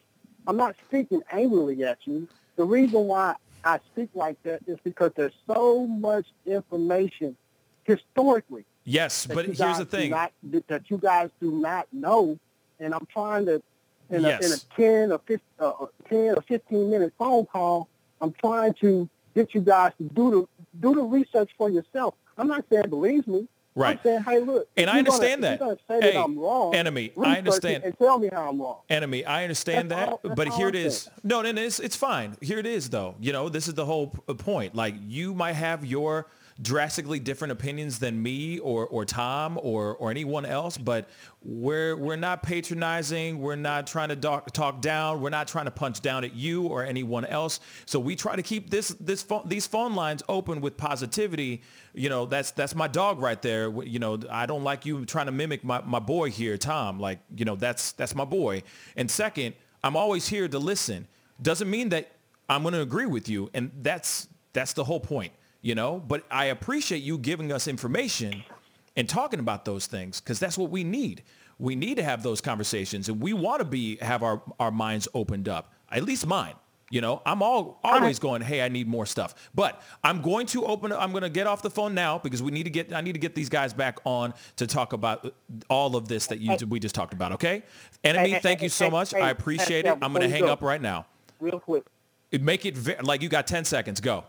I'm not speaking angrily at you. The reason why I speak like that is because there's so much information historically. Yes, but here's the thing. not- that you guys do not know, and I'm trying to, in, a, in a 10 or 15, uh, uh, 10 or 15 minute phone call, I'm trying to get you guys to do the do the research for yourself. I'm not saying believe me. Right. I'm saying, hey, look. And I you're gonna- understand that. Say Hey, that I'm wrong. enemy, I understand. And tell me how I'm wrong. enemy. I understand That's that, all- but here it is. No, no, no, it's it's fine. Here it is, though. You know, this is the whole point. Like you might have your drastically different opinions than me or or Tom or or anyone else, but we're we're not patronizing. We're not trying to talk, talk down. We're not trying to punch down at you or anyone else. So we try to keep this this phone, these phone lines open with positivity. You know, that's that's my dog right there. You know, I don't like you trying to mimic my, my boy here, Tom. Like, you know, that's that's my boy. And second, I'm always here to listen. Doesn't mean that I'm going to agree with you, and that's that's the whole point. You know, but I appreciate you giving us information and talking about those things because that's what we need. We need to have those conversations, and we want to be have our our minds opened up. At least mine. You know, I'm all always going, hey, I need more stuff. But I'm going to open. I'm going to get off the phone now because we need to get. I need to get these guys back on to talk about uh, all of this that you we just talked about. Okay, enemy, thank you so much. I appreciate it. I'm going to hang up right now. Real quick. Make it like you got 10 seconds. Go.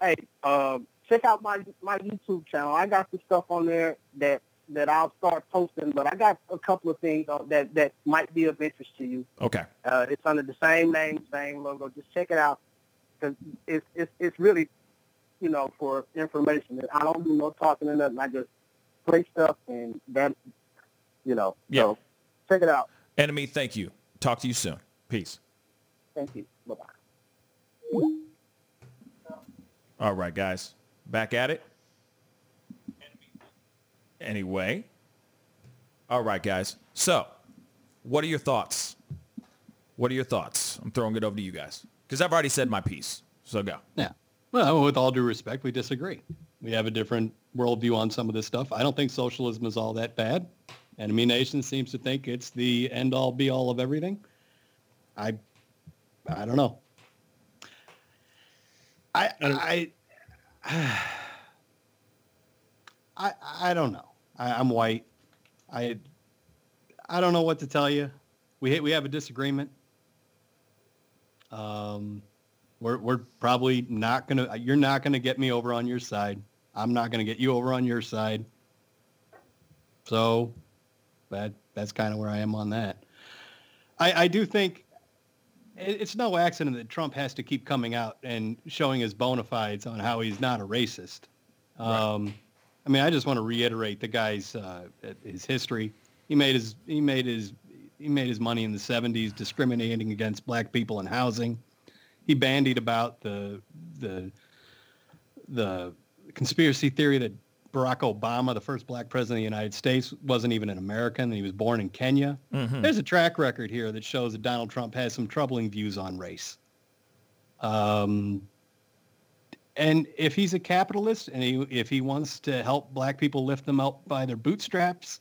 Hey, um, check out my my YouTube channel. I got some stuff on there that that I'll start posting, but I got a couple of things uh, that that might be of interest to you. Okay. Uh, it's under the same name, same logo. Just check it out because it's it's it's really, you know, for information. I don't do no talking or nothing. I just play stuff and that, you know. Yeah. So check it out. Enemy, thank you. Talk to you soon. Peace. Thank you. Bye bye. All right, guys. Back at it. Anyway. All right, guys. So, what are your thoughts? What are your thoughts? I'm throwing it over to you guys because I've already said my piece. So go. Yeah. Well, with all due respect, we disagree. We have a different worldview on some of this stuff. I don't think socialism is all that bad. Enemy Nation seems to think it's the end all be all of everything. I, I don't know. I, I, [sighs] I, I don't know. I, I'm white. I, I don't know what to tell you. We we have a disagreement. Um, we're we're probably not gonna. You're not gonna get me over on your side. I'm not gonna get you over on your side. So, that that's kind of where I am on that. I I do think it's no accident that Trump has to keep coming out and showing his bona fides on how he's not a racist. Um, I mean, I just want to reiterate the guy's uh, his history. He made his he made his he made his money in the 70s discriminating against black people in housing. He bandied about the the the conspiracy theory that Barack Obama, the first black president of the United States, wasn't even an American he was born in Kenya. Mhm. There's a track record here that shows that Donald Trump has some troubling views on race. Um, and if he's a capitalist and he, if he wants to help black people lift them up by their bootstraps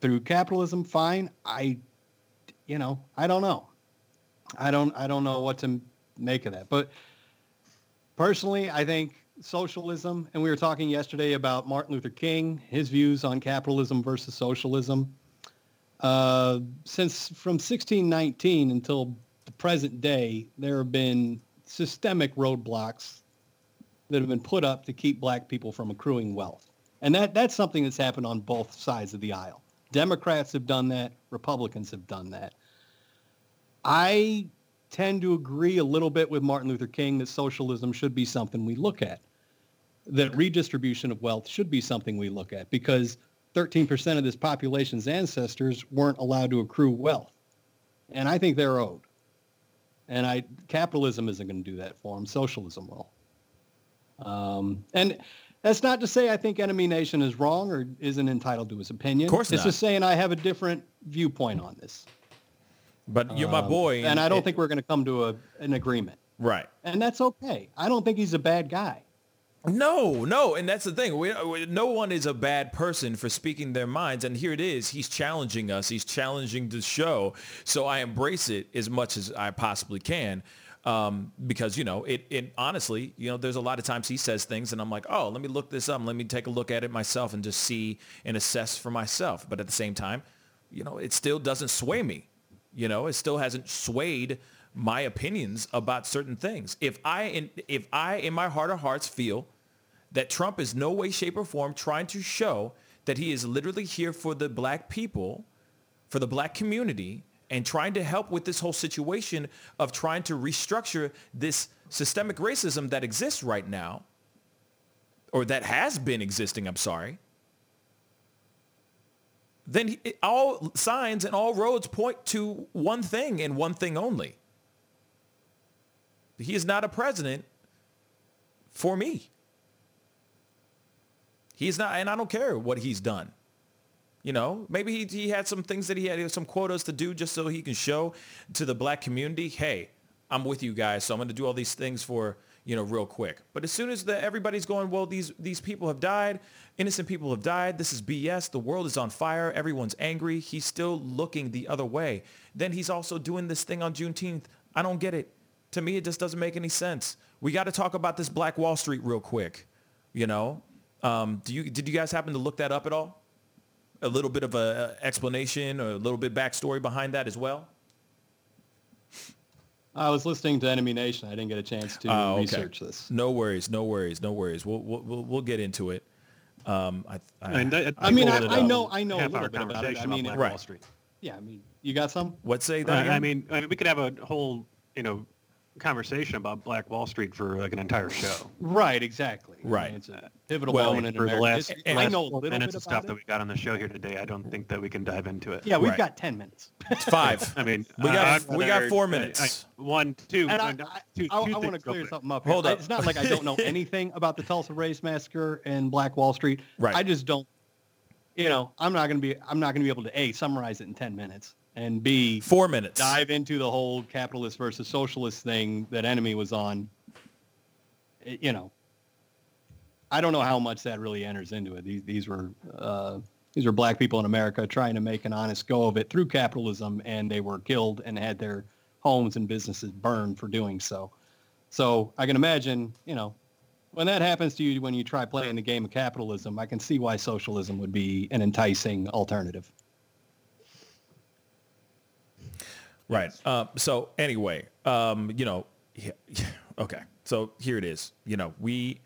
through capitalism, fine. I, you know, I don't know. I don't, I don't know what to make of that. But personally, I think socialism, and we were talking yesterday about Martin Luther King, his views on capitalism versus socialism. Uh, since from 1619 until the present day, there have been systemic roadblocks that have been put up to keep black people from accruing wealth. And that, that's something that's happened on both sides of the aisle. Democrats have done that. Republicans have done that. I tend to agree a little bit with Martin Luther King that socialism should be something we look at. That redistribution of wealth should be something we look at because 13% of this population's ancestors weren't allowed to accrue wealth. And I think they're owed. And I capitalism isn't going to do that for them. Socialism will. Um, and that's not to say I think Enemy Nation is wrong or isn't entitled to his opinion. Of course It's not. just saying I have a different viewpoint on this. But you're my Um, boy. and I don't it- think we're going to come to a, an agreement. Right. And that's okay. I don't think he's a bad guy. No, no, and that's the thing. We, we, no one is a bad person for speaking their minds, and here it is. He's challenging us. He's challenging the show. So I embrace it as much as I possibly can, um, because you know, it, it. Honestly, you know, there's a lot of times he says things, and I'm like, oh, let me look this up. Let me take a look at it myself and just see and assess for myself. But at the same time, you know, it still doesn't sway me. You know, it still hasn't swayed my opinions about certain things. If I, in, if I, in my heart of hearts, feel that Trump is no way, shape, or form trying to show that he is literally here for the black people, for the black community, and trying to help with this whole situation of trying to restructure this systemic racism that exists right now, or that has been existing, I'm sorry, then he, all signs and all roads point to one thing and one thing only. He is not a president for me. He's not, and I don't care what he's done. You know, maybe he, he had some things that he had some quotas to do just so he can show to the black community, hey, I'm with you guys, so I'm going to do all these things for you know real quick. But as soon as the, everybody's going, well, these these people have died, innocent people have died. This is BS. The world is on fire. Everyone's angry. He's still looking the other way. Then he's also doing this thing on Juneteenth. I don't get it. To me, it just doesn't make any sense. We got to talk about this Black Wall Street real quick. You know, um, do you did you guys happen to look that up at all? A little bit of a explanation or a little bit backstory behind that as well. I was listening to Enemy Nation. I didn't get a chance to Oh, okay. research this. No worries, no worries, no worries. We'll we'll we'll, we'll get into it. Um, I I, And I- I mean, I, I know, I know a little bit about it. I mean, about Right. Wall Street. yeah. I mean, you got some? What say Uh. I mean, I mean, we could have a whole, you know, conversation about Black Wall Street for like an entire show. Right, exactly. I mean, Right. it's a pivotal Well, moment in for the American last, history. I last know a little minutes bit of stuff about that we got on the show here today. I don't think that we can dive into it. Yeah, we've Right. got 10 minutes. it's five. [laughs] I mean, We uh, got- I'd we got four minutes. I- one, two, And I, one, I, two, I, two want to clear something up. Hold here. I- up. It's not like I don't know [laughs] anything about the Tulsa Race Massacre and Black Wall Street. Right. I just don't, you know, I'm not going to be, I'm not going to be able to A, summarize it in 10 minutes and B, Four minutes. dive into the whole capitalist versus socialist thing that Enemy was on. It- you know, I don't know how much that really enters into it. These, these were, uh, these were black people in America trying to make an honest go of it through capitalism, and they were killed and had their homes and businesses burned for doing so. So I can imagine, you know, when that happens to you when you try playing the game of capitalism, I can see why socialism would be an enticing alternative. Right. Uh, so anyway, um, you know, yeah, [laughs] okay. So here it is. You know, we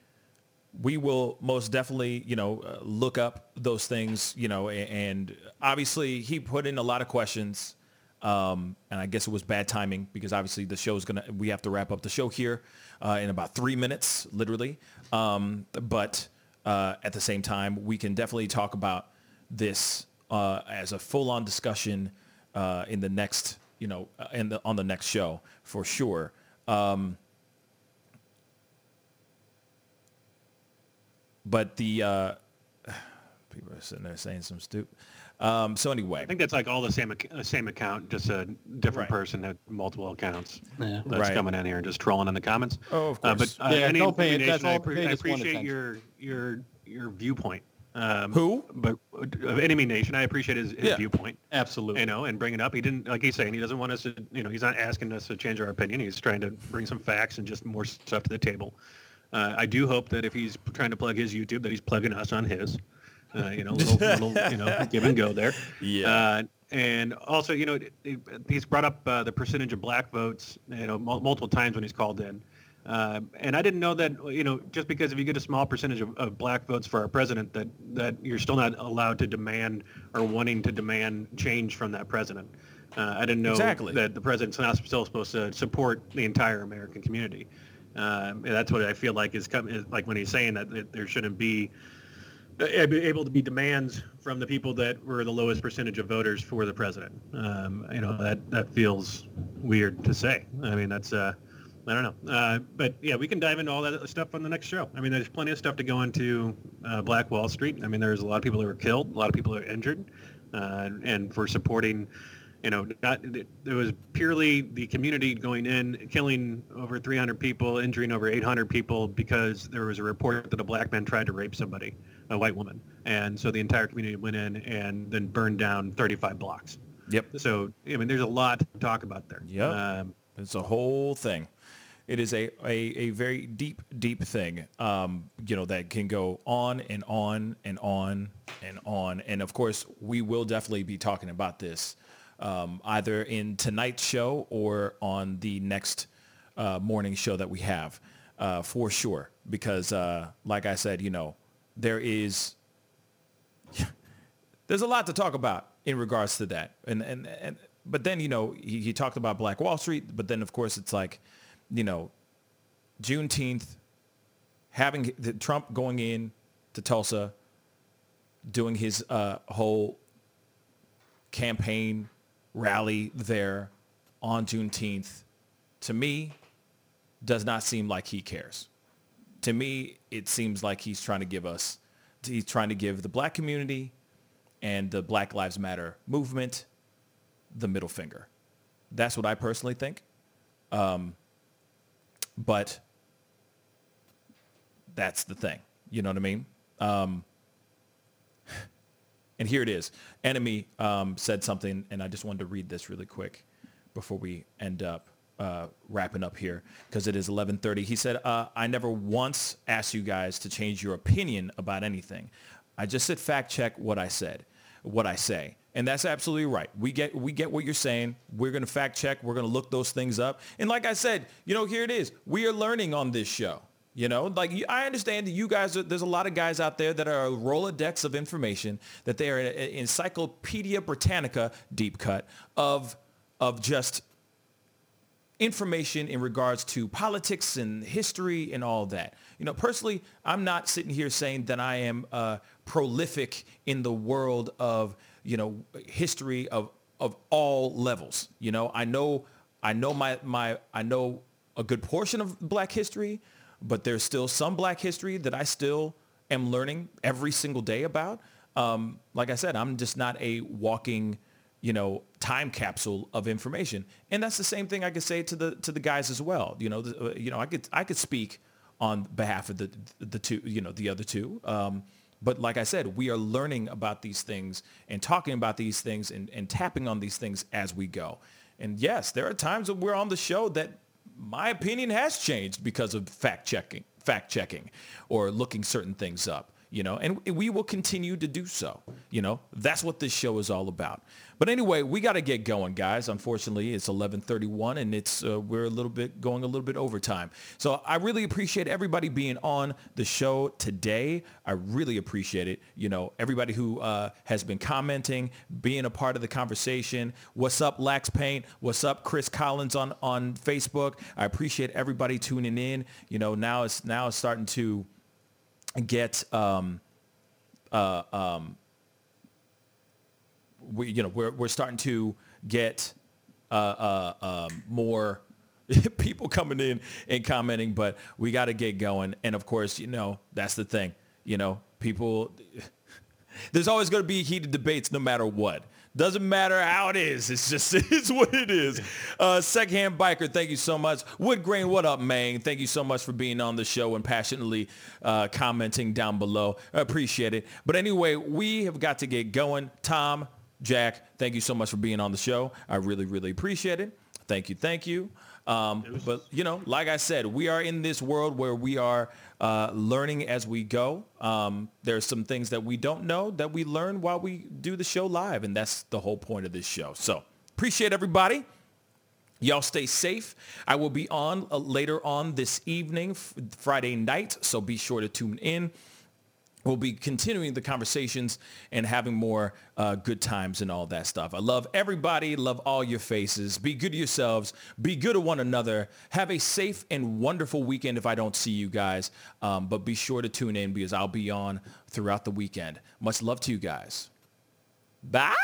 we will most definitely, you know, uh, look up those things. You know, a- and obviously he put in a lot of questions. Um, and I guess it was bad timing because obviously the show is gonna. We have to wrap up the show here uh, in about three minutes, literally. Um, but uh, at the same time, we can definitely talk about this uh, as a full-on discussion uh, in the next, you know, uh, in the on the next show for sure. Um, but the uh, [sighs] people are sitting there saying some stupid. Um, so anyway, I think that's like all the same uh, same account, just a different Right. person had multiple accounts. Yeah. That's Right. coming in here and just trolling in the comments. Oh, of Uh, course. but uh, Yeah, any don't pay it. That's all- I, appre- they I appreciate your your your viewpoint. Um, Who? But uh, of Enemy Nation, I appreciate his, his Yeah. viewpoint. Absolutely. You know, and bring it up. He didn't, like he's saying, he doesn't want us to, you know, he's not asking us to change our opinion. He's trying to bring some facts and just more stuff to the table. Uh, I do hope that if he's trying to plug his YouTube, that he's plugging us on his. Uh, you know, little, little, [laughs] you know, give and go there. Yeah. Uh, and also, you know, he's brought up uh, the percentage of black votes, you know, mul- multiple times when he's called in. Uh, and I didn't know that, you know, just because if you get a small percentage of, of black votes for our president, that, that you're still not allowed to demand or wanting to demand change from that president. Uh, I didn't know Exactly. that the president's not still supposed to support the entire American community. Um, and that's what I feel like is, com- is like when he's saying that, that there shouldn't be uh, able to be demands from the people that were the lowest percentage of voters for the president. Um, you know that that feels weird to say. I mean that's uh, I don't know. Uh, but yeah, we can dive into all that stuff on the next show. I mean there's plenty of stuff to go into uh, Black Wall Street. I mean there's a lot of people that were killed, a lot of people that were injured, uh, and for supporting You know, not it was purely the community going in, killing over 300 people, injuring over 800 people because there was a report that a black man tried to rape somebody, a white woman, and so the entire community went in and then burned down 35 blocks. Yep. So I mean, there's a lot to talk about there. Yep. Um, it's a whole thing. It is a, a, a very deep, deep thing, um, you know, that can go on and on and on and on. And of course, we will definitely be talking about this um, either in tonight's show or on the next uh, morning show that we have uh, for sure. Because uh, like I said, you know, there is, [laughs] there's a lot to talk about in regards to that. And, and, and but then, you know, he, he talked about Black Wall Street, but then of course it's like, you know, Juneteenth, having the, Trump going in to Tulsa, doing his uh, whole campaign rally there on Juneteenth, to me, does not seem like he cares. To me, it seems like he's trying to give us, he's trying to give the black community and the Black Lives Matter movement the middle finger. That's what I personally think. Um, but that's the thing. You know what I mean? Um, [sighs] and here it is. Enemy um, said something, and I just wanted to read this really quick before we end up uh, wrapping up here because it is 11:30. He said, uh, "I never once asked you guys to change your opinion about anything. I just said fact check what I said, what I say." And that's absolutely right. We get we get what you're saying. We're going to fact check. We're going to look those things up. And like I said, you know, here it is. We are learning on this show. You know, like I understand that you guys, are, there's a lot of guys out there that are a Rolodex of information, that they are an Encyclopedia Britannica deep cut of, of just information in regards to politics and history and all that. You know, personally, I'm not sitting here saying that I am uh, prolific in the world of, you know, history of, of all levels. You know, I know, I know my, my, I know a good portion of black history, but there's still some black history that I still am learning every single day about. Um, like I said, I'm just not a walking, you know, time capsule of information. And that's the same thing I could say to the to the guys as well. You know, the, uh, you know, I could I could speak on behalf of the the two, you know, the other two. Um, but like I said, we are learning about these things and talking about these things and, and tapping on these things as we go. And yes, there are times that we're on the show that my opinion has changed because of fact checking, fact checking, or looking certain things up. You know, and we will continue to do so. You know, that's what this show is all about. But anyway, we got to get going, guys. Unfortunately, it's 11:31, and it's uh, we're a little bit going a little bit overtime. So I really appreciate everybody being on the show today. I really appreciate it. You know, everybody who uh, has been commenting, being a part of the conversation. What's up, Lax Paint? What's up, Chris Collins on on Facebook? I appreciate everybody tuning in. You know, now it's now it's starting to get um, uh, um, we you know we're we're starting to get uh, uh, um, more [laughs] people coming in and commenting, but we got to get going. And of course, you know that's the thing. You know, people. [laughs] There's always going to be heated debates, no matter what. Doesn't matter how it is. It's just [laughs] it's what it is. Uh, Secondhand Biker, thank you so much. Wood Grain, what up, man? Thank you so much for being on the show and passionately uh, commenting down below. I appreciate it. But anyway, we have got to get going. Tom, Jack, thank you so much for being on the show. I really, really appreciate it. Thank you. Thank you. Um, but, you know, like I said, we are in this world where we are uh, learning as we go. Um, there are some things that we don't know that we learn while we do the show live. And that's the whole point of this show. So appreciate everybody. Y'all stay safe. I will be on uh, later on this evening, Friday night. So be sure to tune in we'll be continuing the conversations and having more uh, good times and all that stuff. I love everybody. Love all your faces. Be good to yourselves. Be good to one another. Have a safe and wonderful weekend if I don't see you guys. Um, but be sure to tune in because I'll be on throughout the weekend. Much love to you guys. Bye.